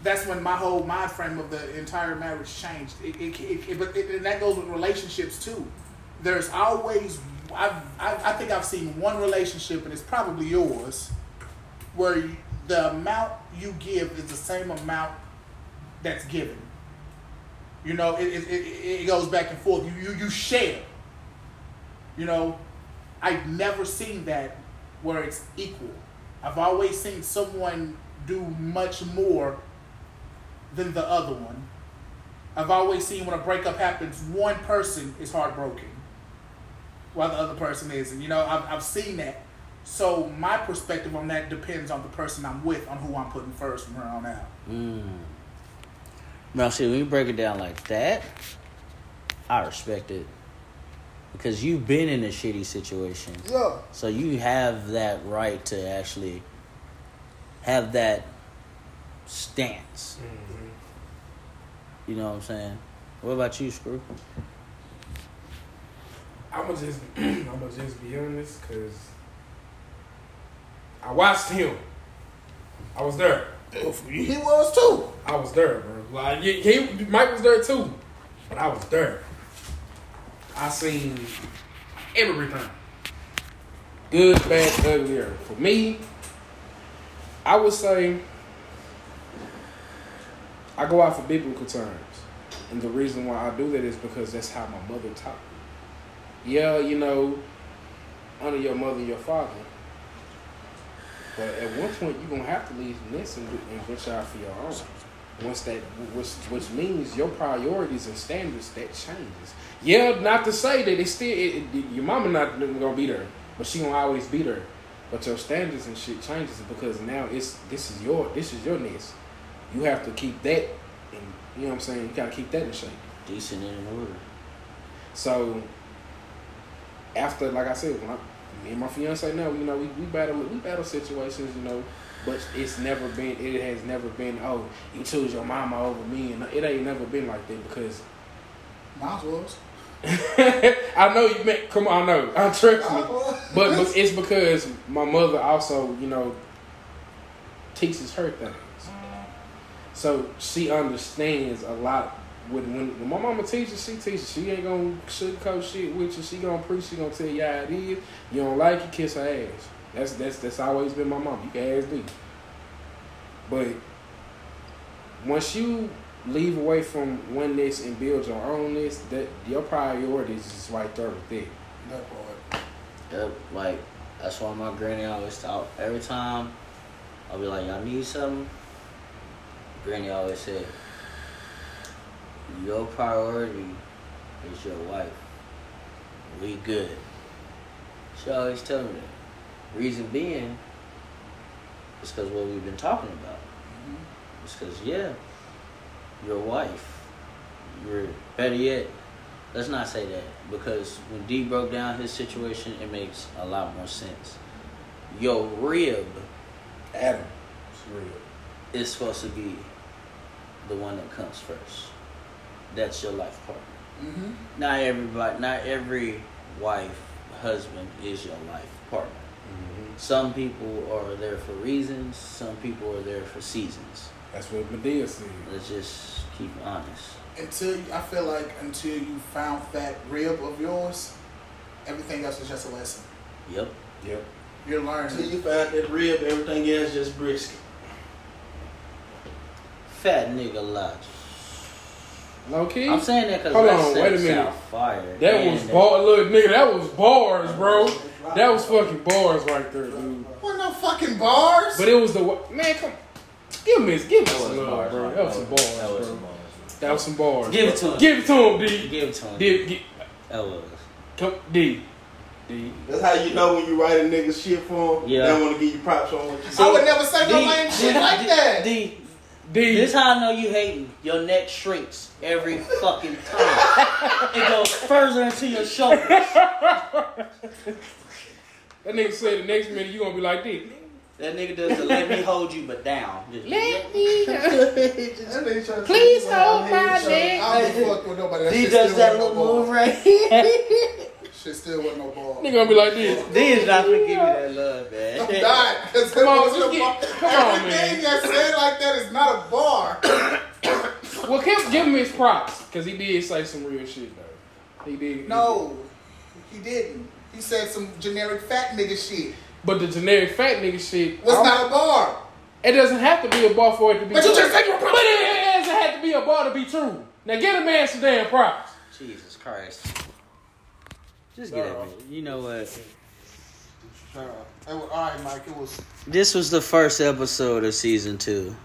that's when my whole mind frame of the entire marriage changed. It, it, it, it- but and that goes with relationships too. There's always I've, I, I think I've seen one relationship, and it's probably yours, where you, the amount you give is the same amount that's given. You know, it, it, it, it goes back and forth. You, you, you share. You know, I've never seen that where it's equal. I've always seen someone do much more than the other one. I've always seen when a breakup happens, one person is heartbroken while the other person isn't. You know, I've, I've seen that. So my perspective on that depends on the person I'm with, on who I'm putting first from here on out. Mm. Now, see, when you break it down like that, I respect it because you've been in a shitty situation. Yeah. So you have that right to actually have that stance. You know what I'm saying? What about you, Screw? I'ma just I'ma just be honest, cause I watched him. I was there. He was too. I was there, bro. Like he, he Mike was there too, but I was there. I seen everything. Good, bad, ugly. For me, I would say I go out for biblical terms. And the reason why I do that is because that's how my mother taught me. Yeah, you know, honor your mother your father. But at one point, you're going to have to leave nest and, and venture out for your own. Once that, which, which means your priorities and standards, that changes. Yeah, not to say that it's still, it, it, your mama not going to be there, but she going to always be there. But your standards and shit changes because now it's, this is your, this is your nest. You have to keep that, and you know what I'm saying? You got to keep that in shape. Decent and in order. So after, like I said, when I, me and my fiance now, you know, we, we battle we battle situations, you know, but it's never been it has never been oh you choose your mama over me and it ain't never been like that because Mine was. I know you meant come on I know I trust me but, but it's because my mother also you know teaches her things. Mm. So she understands a lot when, when, when my mama teaches, she teaches. She ain't gonna sugarcoat shit with you. She gonna preach. She gonna tell you how it is. You don't like it, kiss her ass. That's that's that's always been my mom. You can ask me. But once you leave away from oneness and build your own ness, that your priorities is right there with it. That part. Yep, like that's why my granny always taught. Every time I'll be like, "Y'all need something." Granny always said, "Your priority is your wife. We good." She always tell me that. Reason being, is because what we've been talking about. Mm-hmm. It's because yeah, your wife. You're better yet. Let's not say that because when D broke down his situation, it makes a lot more sense. Your rib, Adam, it's real. is supposed to be the one that comes first. That's your life partner. Mm-hmm. Not everybody, not every wife, husband is your life partner. Some people are there for reasons. Some people are there for seasons. That's what Madea said. Let's just keep honest. Until you, I feel like until you found that rib of yours, everything else is just a lesson. Yep. Yep. You're learning. Until you find that rib, everything else just brisket. Fat nigga logic. Low key. I'm saying that because Hold that on, wait a minute. fire. That And was bar. Look, nigga, that was bars, bro. That was fucking bars right there, dude. What no fucking bars? But it was the man. Come, give me, give me some love, bars, bro. That was some bars, That was bro. some bars. That was some bars. Give it to him. Give it to him, D. Give it to him. D. Gi- That was. Come, D. D. That's how you know when you write a nigga shit for him. Yeah. They don't want to give you props on what you I would never say no D- lame shit D- like that. D, D. this how I know you hating. Your neck shrinks every fucking time. it goes further into your shoulders. That nigga said the next minute you gonna be like this. That nigga does the let me hold you but down. Just- Let me. That nigga trying to Please hold my hate each neck. I don't fuck with nobody. That D shit does that little move right here. Shit still wasn't no ball. Nigga gonna be like this. D is not gonna give you that love, man. I'm not. Cause Come on, it just a bar. get- come on, Everything man. that said like that is not a bar. Well, give, give him his props because he did say some real shit though. He did. No, he didn't. He said some generic fat nigga shit. But the generic fat nigga shit Was don't- a bar. It doesn't have to be a bar for it to be But you just said you were But it, it doesn't have to be a bar to be true. Now get a man some damn props. Jesus Christ. Just get it. You know what? All right, Mike. It was. This was the first episode of season two.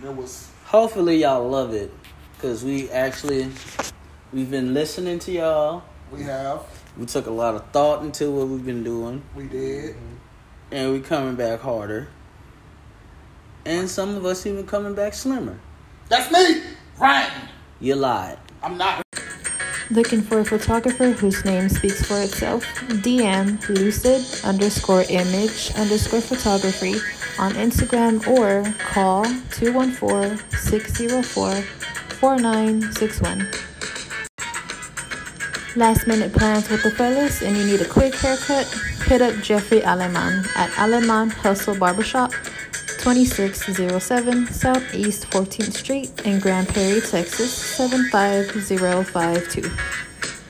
There was. Hopefully y'all love it, cause we actually we've been listening to y'all. We have. We took a lot of thought into what we've been doing, We did. and we coming back harder. And some of us even coming back slimmer. That's me. Ryan. You lied. I'm not. Looking for a photographer whose name speaks for itself? DM lucid underscore image underscore photography on Instagram or call 214 604 4961. Last minute plans with the fellas and you need a quick haircut? Hit up Jeffrey Aleman at Aleman Hustle Barbershop, 2607 Southeast 14th Street in Grand Prairie, Texas 75052.